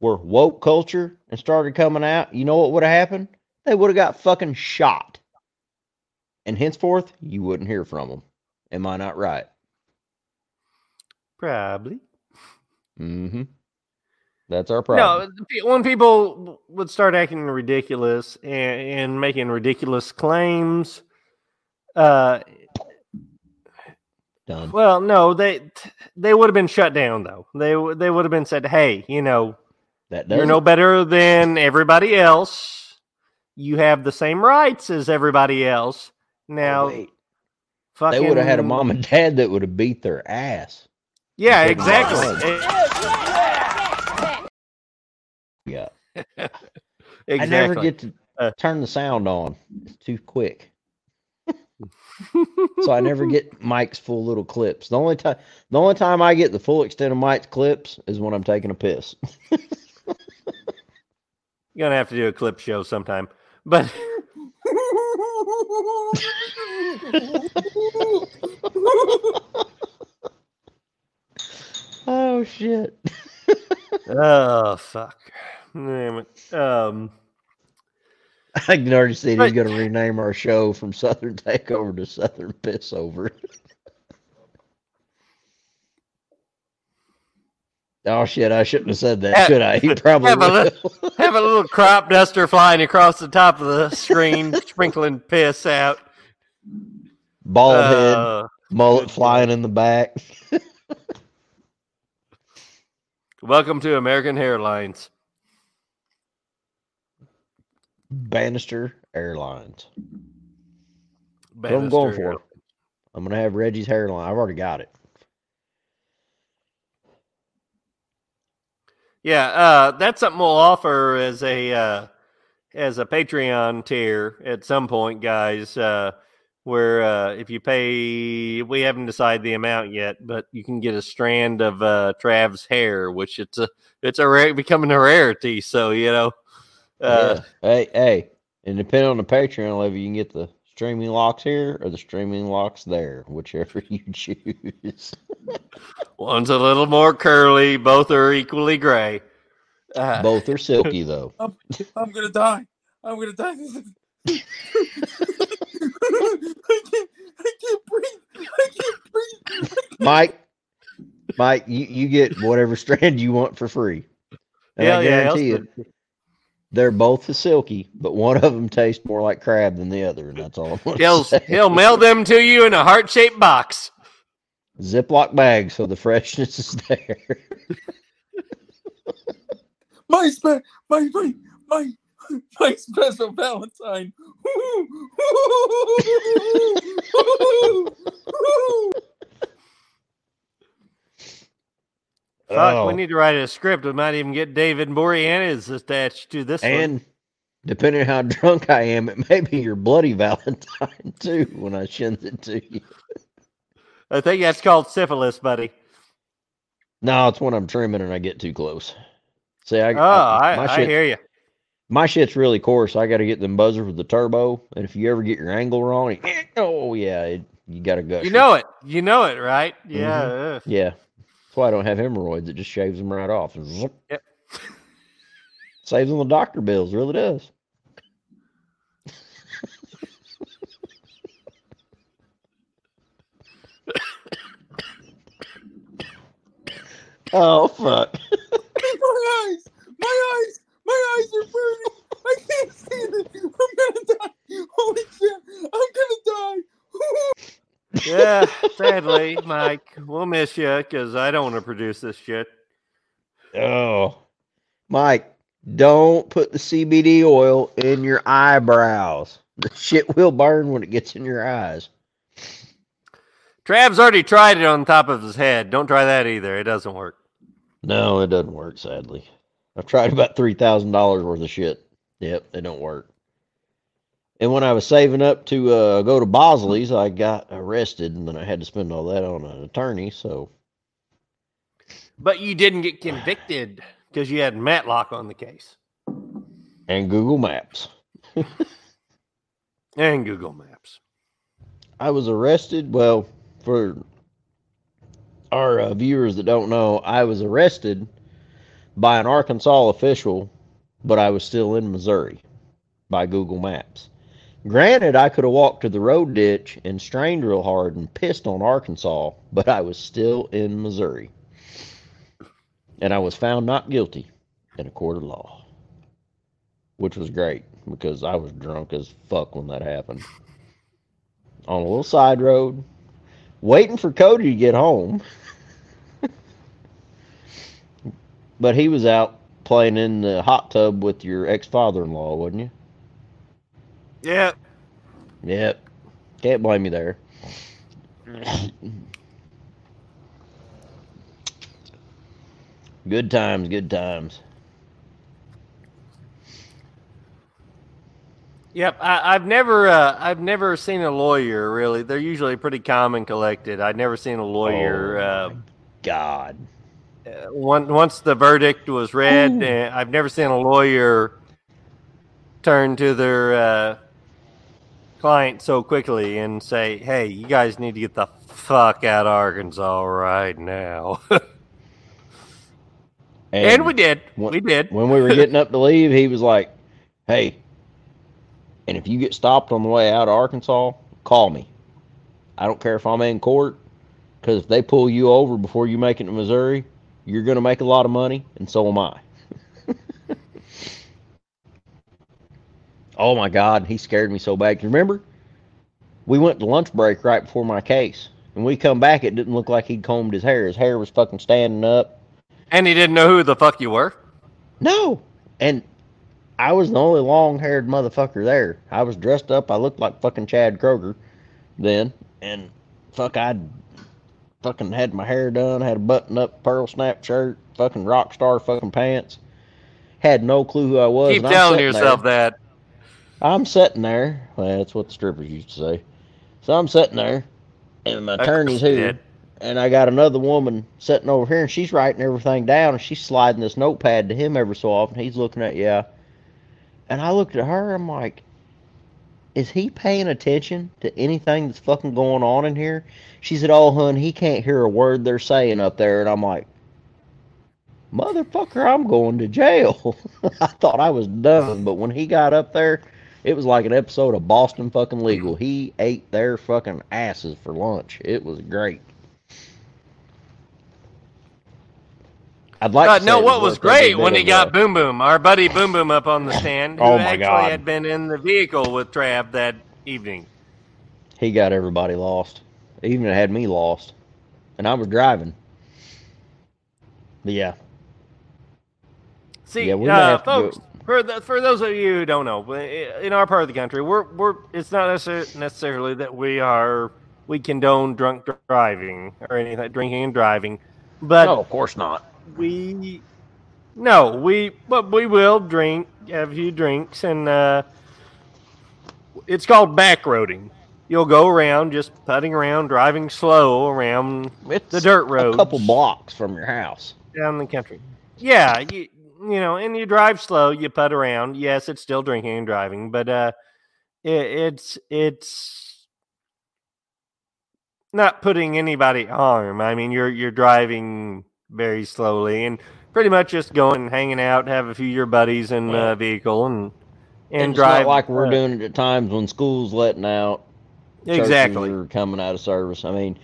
were woke culture and started coming out, you know what would have happened? They would have got fucking shot. And henceforth, you wouldn't hear from them. Am I not right? probably Mm-hmm. That's our problem. No, when people would start acting ridiculous and, and making ridiculous claims, uh, Done. well, no, they they would have been shut down though. They they would have been said, "Hey, you know, that you're no better than everybody else. You have the same rights as everybody else." Oh, Now, wait. fucking, They would have had a mom and dad that would have beat their ass. Yeah, exactly. Yeah. exactly. I never get to Uh, turn the sound on. It's too quick. so I never get Mike's full little clips. The only time the only time I get the full extent of Mike's clips is when I'm taking a piss. You're gonna have to do a clip show sometime, but. Oh shit. Oh fuck! Damn it. Um, I can already see he's But- going to rename our show from Southern Takeover to Southern Piss oh shit! I shouldn't have said that, Have- should I? He probably have a li- will. have a little crop duster flying across the top of the screen, sprinkling piss out. Bald head, Uh, mullet flying in the back. welcome to American Hairlines. Bannister Airlines. what I'm going Bannister. for. I'm gonna have Reggie's hairline. I've already got it. Yeah, uh, that's something we'll offer as a uh, as a Patreon tier at some point, guys. Uh, where uh, if you pay, we haven't decided the amount yet, but you can get a strand of uh, Trav's hair, which it's a it's a rare, becoming a rarity. So you know, uh, yeah. Hey, hey, and depending on the Patreon level, you can get the streaming locks here or the streaming locks there, whichever you choose. one's a little more curly, both are equally gray. Uh, Both are silky though. I'm, I'm gonna die. I'm gonna die. I can't. I can't breathe. I can't breathe. Mike, Mike, you, you get whatever strand you want for free. And Hell I yeah, guarantee Elspeth. you, they're both as silky, but one of them tastes more like crab than the other, and that's all I'm he'll say. he'll mail them to you in a heart shaped box. Ziploc bag, so the freshness is there. My spe- my my my my special Valentine. Fuck, Oh. we need to write a script. We might even get David Boreanaz attached to this one. And depending on how drunk I am, it may be your bloody Valentine too when I send it to you. I think that's called syphilis, buddy. No, it's when I'm trimming and I get too close. See, I, Oh, I, I shit, hear you. my shit's really coarse. I got to get them buzzers with the turbo, and if you ever get your angle wrong, it- oh yeah, it, you got to go. You know it. You know it, right? Yeah. Mm-hmm. Yeah, why I don't have hemorrhoids. It just shaves them right off. Zip. Yep. Saves them the doctor bills. Really does. oh fuck! my eyes, my eyes, my eyes are burning. I can't see it. I'm gonna die. Holy shit! I'm gonna die. Yeah. Sadly, Mike, we'll miss you because I don't want to produce this shit. Oh, Mike, don't put the CBD oil in your eyebrows. The shit will burn when it gets in your eyes. Trav's already tried it on top of his head. Don't try that either. It doesn't work. No, it doesn't work. Sadly, I've tried about three thousand dollars worth of shit. Yep, they don't work. And when I was saving up to uh, go to Bosley's, I got arrested, and then I had to spend all that on an attorney. So But you didn't get convicted because you had Matlock on the case and Google Maps. and Google Maps. I was arrested. Well, for our uh, viewers that don't know, I was arrested by an Arkansas official, but I was still in Missouri by Google Maps. Granted, I could have walked to the road ditch and strained real hard and pissed on Arkansas, but I was still in Missouri. And I was found not guilty in a court of law, which was great because I was drunk as fuck when that happened on a little side road, waiting for Cody to get home. but he was out playing in the hot tub with your ex father in law, wasn't you? Yeah. Yep. Can't blame you there. good times, good times. Yep, I, I've never, uh, I've never seen a lawyer really. They're usually pretty calm and collected. I've never seen a lawyer. Oh, uh, God. uh, one, once the verdict was read, uh, I've never seen a lawyer turn to their uh, client so quickly and say, "Hey, you guys need to get the fuck out of Arkansas right now." And, we did. What- we did. when we were getting up to leave, he was like, "Hey, and if you get stopped on the way out of Arkansas, call me. I don't care if I'm in court, because if they pull you over before you make it to Missouri, you're gonna make a lot of money, and so am I." oh my God, he scared me so bad. Remember, we went to lunch break right before my case, and we come back. It didn't look like he'd combed his hair. His hair was fucking standing up. And he didn't know who the fuck you were. No. And I was the only long haired motherfucker there. I was dressed up. I looked like fucking Chad Kroeger then. And fuck, I'd fucking had my hair done, had a button up pearl snap shirt, fucking rock star fucking pants. Had no clue who I was. Keep telling yourself there. that. I'm sitting there. Well, that's what the strippers used to say. So I'm sitting there, and my attorney's here, and I got another woman sitting over here, and she's writing everything down, and she's sliding this notepad to him every so often. He's looking at yeah, and I looked at her. I'm like, is he paying attention to anything that's fucking going on in here? She said, "Oh, hun, he can't hear a word they're saying up there," and I'm like. Motherfucker, I'm going to jail. I thought I was done, but when he got up there, it was like an episode of Boston fucking Legal. He ate their fucking asses for lunch. It was great. I'd like Uh, to no, what was great when he got Boom Boom, our buddy Boom Boom, up on the stand, who Oh, my actually God. had been in the vehicle with Trav that evening. he got everybody lost. Even had me lost, and I was driving. But yeah, See, Yeah, we uh, have to go- folks, for the, for those of you who don't know, in our part of the country, we're we're it's not necessarily that we are we condone drunk driving or anything, drinking and driving, but no, of course not. we no we but we will drink have a few drinks and uh it's called backroading you'll go around just putting around driving slow around It's the dirt road, a couple blocks from your house. down the country yeah you, you know and you drive slow you putt around yes it's still drinking and driving but uh it, it's it's not putting anybody at harm i mean you're you're driving very slowly and pretty much just going and hanging out have a few of your buddies in the vehicle and and it's drive not like we're doing it at times when school's letting out. exactly are coming out of service. I mean,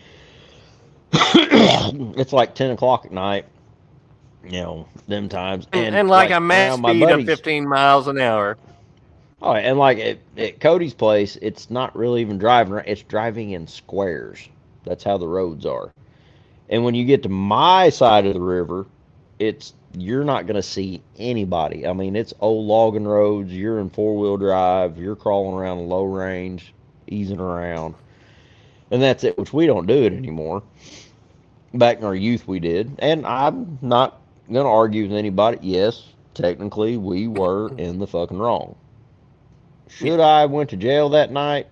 it's like ten o'clock at night. You know, them times, and, and like, a max speed of 15 miles an hour Oh, and like at, at Cody's place, it's not really even driving; right, it's driving in squares. That's how the roads are. And when you get to my side of the river, it's you're not going to see anybody. I mean, it's old logging roads. You're in four wheel drive. You're crawling around low range, easing around, and that's it. Which we don't do it anymore. Back in our youth, we did, and I'm not to argue with anybody. Yes, technically, we were in the fucking wrong. Should I have went to jail that night?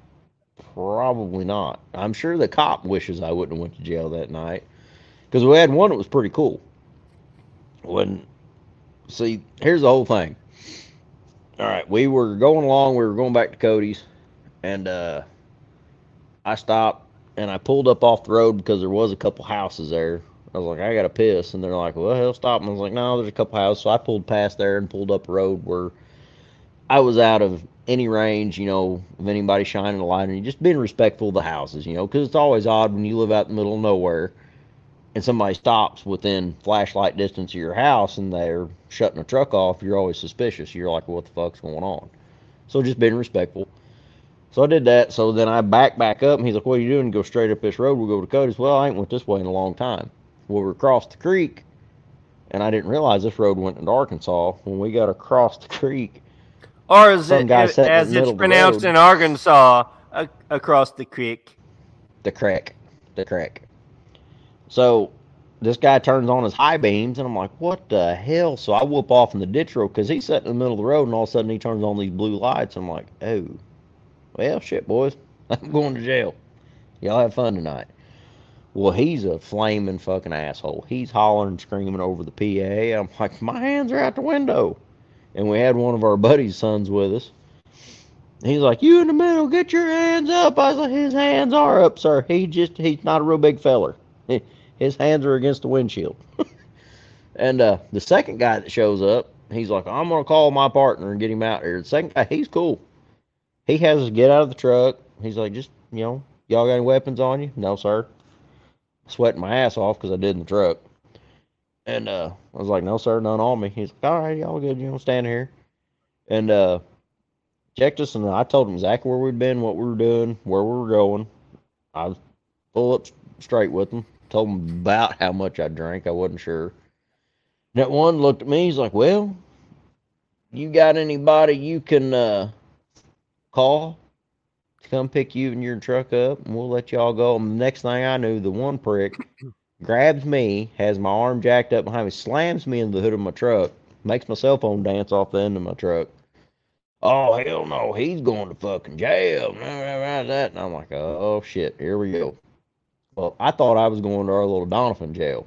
Probably not. I'm sure the cop wishes I wouldn't have went to jail that night because we had one that was pretty cool. When see, here's the whole thing. All right, we were going along. We were going back to Cody's, and uh, I stopped and I pulled up off the road because there was a couple houses there. I was like, I got to piss, and they're like, well, hell, stop. And I was like, no, there's a couple houses. So I pulled past there and pulled up a road where I was out of any range, you know, of anybody shining a light, and just being respectful of the houses, you know, because it's always odd when you live out in the middle of nowhere and somebody stops within flashlight distance of your house and they're shutting a truck off. You're always suspicious. You're like, what the fuck's going on? So just being respectful. So I did that. So then I back back up, and he's like, "What are you doing? Go straight up this road. We'll go to Cody's." Well, I ain't went this way in a long time. Well, we crossed the creek, and I didn't realize this road went into Arkansas. When we got across the creek, or Some it, guy it- sat in the as it's pronounced in arkansas a, across the creek the crack, the crack. So this guy turns on his high beams, and I'm like, what the hell? So I whoop off in the ditch road because he's sitting in the middle of the road, and all of a sudden he turns on these blue lights. I'm like, oh, well, shit, boys, I'm going to jail. Y'all have fun tonight. Well, he's a flaming fucking asshole. He's hollering and screaming over the PA. I'm like, my hands are out the window. And we had one of our buddies' sons with us. He's like, you in the middle, get your hands up. I was like, his hands are up, sir. He just, he's not a real big feller. His hands are against the windshield. And uh, the second guy that shows up, he's like, I'm gonna call my partner and get him out here. The second guy, he's cool. He has us get out of the truck. He's like, just you know, y'all got any weapons on you? No, sir. Sweating my ass off because I did in the truck. And uh, I was like, no, sir, none on me. He's like, all right, y'all good. You know, stand here. And uh, checked us, and I told him exactly where we'd been, what we were doing, where we were going. I was full up straight with him. Told him about how much I drank. I wasn't sure. And that one looked at me. He's like, well, you got anybody you can uh, call come pick you and your truck up, and we'll let y'all go. And the next thing I knew, the one prick grabs me, has my arm jacked up behind me, slams me in the hood of my truck, makes my cell phone dance off the end of my truck. Oh hell no, he's going to fucking jail. That and I'm like, oh shit, here we go. Well, I thought I was going to our little Doniphan jail.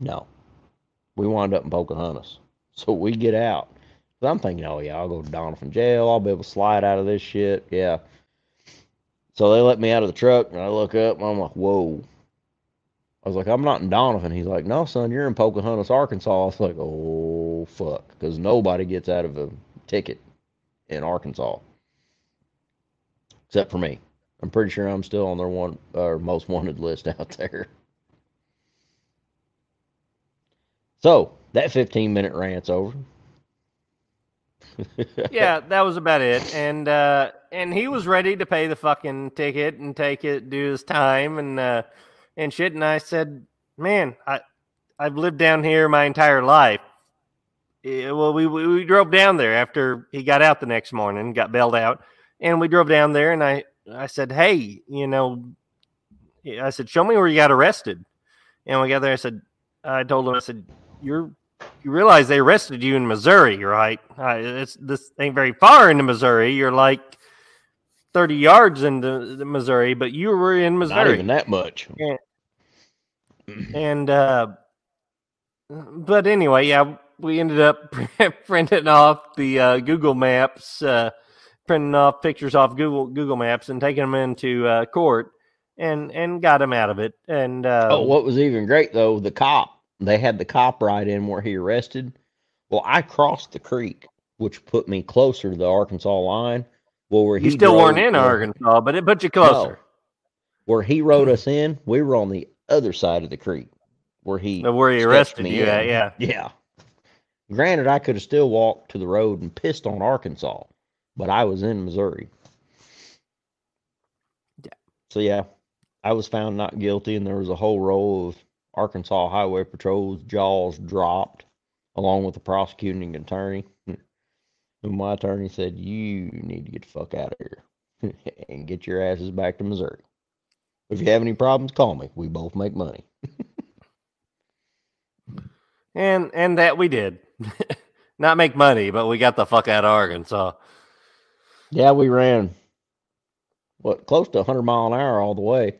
No, we wind up in Pocahontas. So we get out. So I'm thinking, oh yeah, I'll go to Doniphan jail. I'll be able to slide out of this shit. Yeah. So they let me out of the truck, and I look up, and I'm like, whoa. I was like, I'm not in Doniphan. He's like, no, son, you're in Pocahontas, Arkansas. I was like, oh, fuck. Because nobody gets out of a ticket in Arkansas except for me. I'm pretty sure I'm still on their one or most wanted list out there. So that 15 minute rant's over. Yeah, that was about it. And uh, and he was ready to pay the fucking ticket and take it, do his time, and uh, and shit. And I said, man, I I've lived down here my entire life. Well, we, we we drove down there after he got out the next morning, got bailed out, and we drove down there. And I I said, hey, you know, I said, show me where you got arrested. And we got there. I said, I told him, I said, you're you realize they arrested you in Missouri, right? Uh, it's this ain't very far into Missouri. You're like thirty yards into Missouri, but you were in Missouri. Not even that much. And, and uh, but anyway, yeah, we ended up printing off the uh, Google Maps, uh, printing off pictures off Google Google Maps, and taking them into uh, court, and and got him out of it. And uh, oh, what was even great though, the cop they had the cop right in where he arrested. Well, I crossed the creek, which put me closer to the Arkansas line. Well, where you still weren't in Arkansas, but it put you closer. No. Where he rode us in, we were on the other side of the creek, where he where he arrested me you at. Yeah, yeah. Granted, I could have still walked to the road and pissed on Arkansas, but I was in Missouri. Yeah. So yeah, I was found not guilty, and there was a whole row of Arkansas Highway Patrol's jaws dropped, along with the prosecuting attorney. And my attorney said, "You need to get the fuck out of here and get your asses back to Missouri. If you have any problems, call me. We both make money." and and that we did. Not make money, but we got the fuck out of Arkansas. Yeah, we ran what close to 100 mile an hour all the way.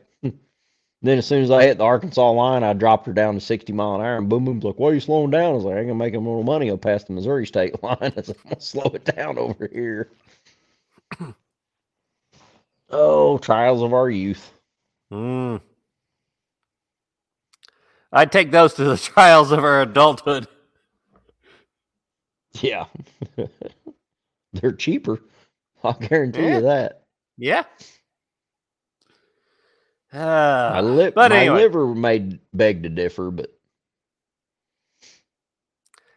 Then as soon as I hit the Arkansas line, I dropped her down to 60 mile an hour, and Boom Boom's like, "Why are you slowing down?" I was like, "I gonna make a little money up past the Missouri state line. I said, I'm gonna slow it down over here." oh, trials of our youth. Mm. I'd take those to the trials of our adulthood. Yeah, they're cheaper. I'll guarantee yeah. you that. Yeah. Uh, my lip, but my anyway. liver may beg to differ, but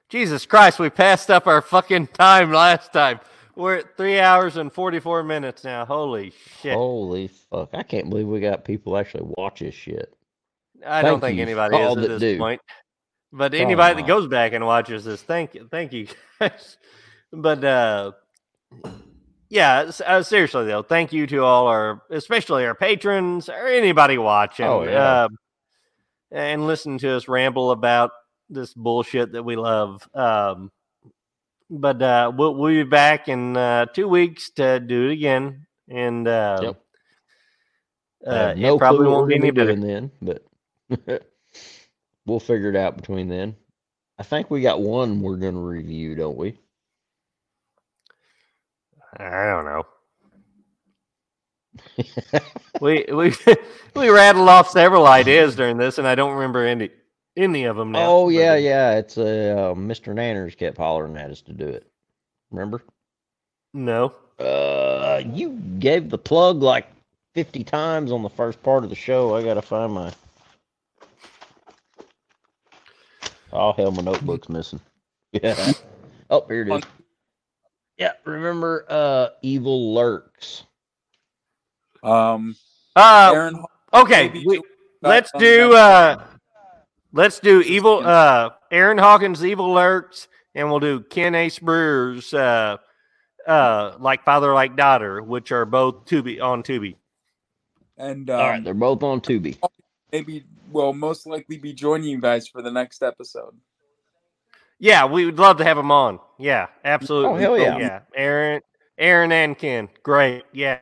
Jesus Christ, we passed up our fucking time last time. We're at three hours and forty four minutes now. Holy shit! Holy fuck! I can't believe we got people actually watch this shit. I thank don't think anybody is at this do. point. But anybody that goes back and watches this, thank you, thank you guys. but uh yeah, uh, seriously though, thank you to all our, especially our patrons or anybody watching, oh, yeah. uh, and listen to us ramble about this bullshit that we love. Um, but uh, we'll, we'll be back in uh, two weeks to do it again, and uh, yep. Uh, no probably won't be any better then, but we'll figure it out between then. I think we got one we're going to review, don't we? I don't know. we we we rattled off several ideas during this, and I don't remember any any of them now. Oh but, yeah, uh, yeah. It's uh, Mr. Nanners kept hollering at us to do it. Remember? No. Uh, you gave the plug like fifty times on the first part of the show. I gotta find my. Oh hell, my notebook's missing. Yeah. Oh, here it is. Yeah, remember uh Evil Lurks. Um, Uh, Aaron, okay. we- let's uh, do um, uh let's do evil uh Aaron Hawkins evil lurks and we'll do Ken Ace Brewer's uh uh like father like daughter which are both Tubi on Tubi. and All right, um, they're both on Tubi. maybe will most likely be joining you guys for the next episode. Yeah, we would love to have them on. Yeah, oh, absolutely. Oh, hell yeah. Yeah. Aaron Aaron and Ken. Great. Yeah.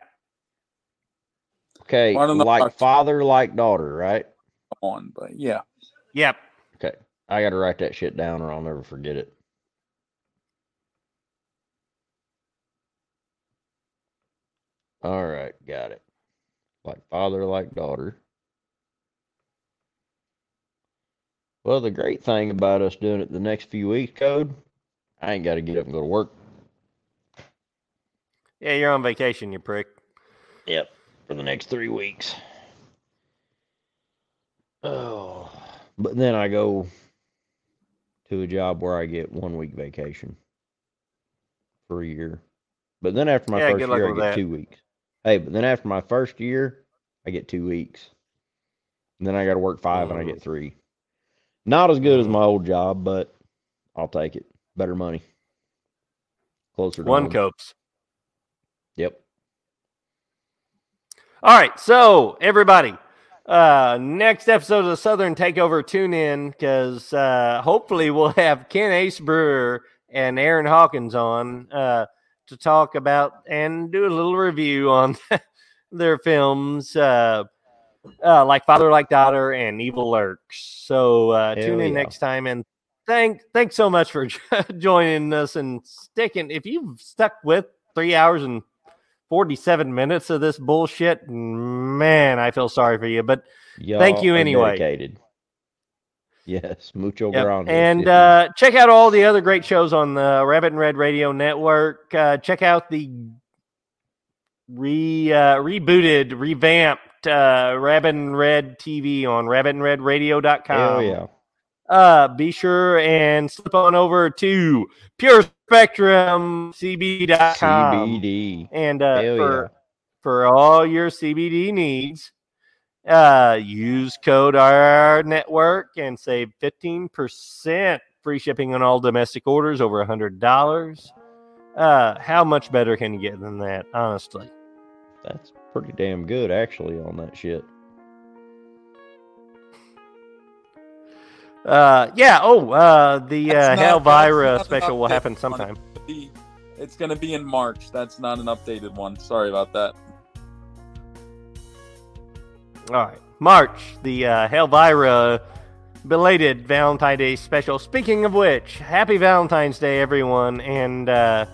Okay, Why don't I like watch- father, like daughter, right? On, but yeah, Yep. Okay, I got to write that shit down, or I'll never forget it. All right, got it. Like father, like daughter. Well, the great thing about us doing it the next few weeks, code, I ain't got to get up and go to work. Yeah, you're on vacation, you prick. Yep, for the next three weeks. Oh, but then I go to a job where I get one week vacation for a year. But then after my Yeah, first year, I get that. two weeks. Hey, but then after my first year, I get two weeks. And then I got to work five and I Mm. get three. Not as good as my old job, but I'll take it. Better money. Closer to One home. copes. Yep. All right, so everybody, uh, next episode of the Southern Takeover, tune in because uh, hopefully we'll have Ken Ace Brewer and Aaron Hawkins on uh, to talk about and do a little review on their films, uh, uh, like Father, Like Daughter, and Evil Lurks. So uh, tune in yeah. next time and. Thank, thanks so much for joining us and sticking. If you've stuck with three hours and 47 minutes of this bullshit. Man, I feel sorry for you. But Thank you Y'all anyway. Dedicated. Yes, mucho yep. grande. and uh, check out all the other great shows on the Rabbit and Red Radio Network. Uh, check out the re uh, rebooted, revamped uh, Rabbit and Red TV on rabbitandredradio.com. Hell yeah. uh, be sure and slip on over to Pure Spectrum CB.com. CBD. And uh, Hell for yeah. for all your CBD needs, uh, use code RR Network and save fifteen percent free shipping on all domestic orders over a hundred dollars. Uh, how much better can you get than that? Honestly, That's pretty damn good, actually, on that shit. uh, yeah. Oh, uh, the uh, That's not- that's Helvira special will happen sometime. The- It's gonna be in March. That's not an updated one. Sorry about that. All right. March, the uh, Helvira belated Valentine's Day special. Speaking of which, happy Valentine's Day, everyone. And uh,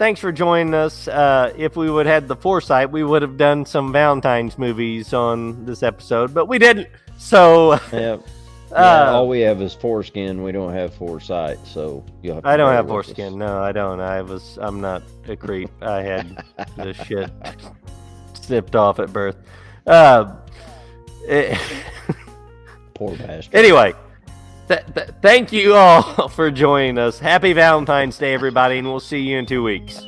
thanks for joining us. Uh, if we would have had the foresight, we would have done some Valentine's movies on this episode, but we didn't. So Yeah, uh, all we have is foreskin. We don't have foresight, so you'll have to I don't have with us. foreskin. No, I don't. I was. I'm not a creep. I had this shit snipped off at birth. Uh, eh, Poor bastard. Anyway, th- th- thank you all for joining us. Happy Valentine's Day, everybody, and we'll see you in two weeks.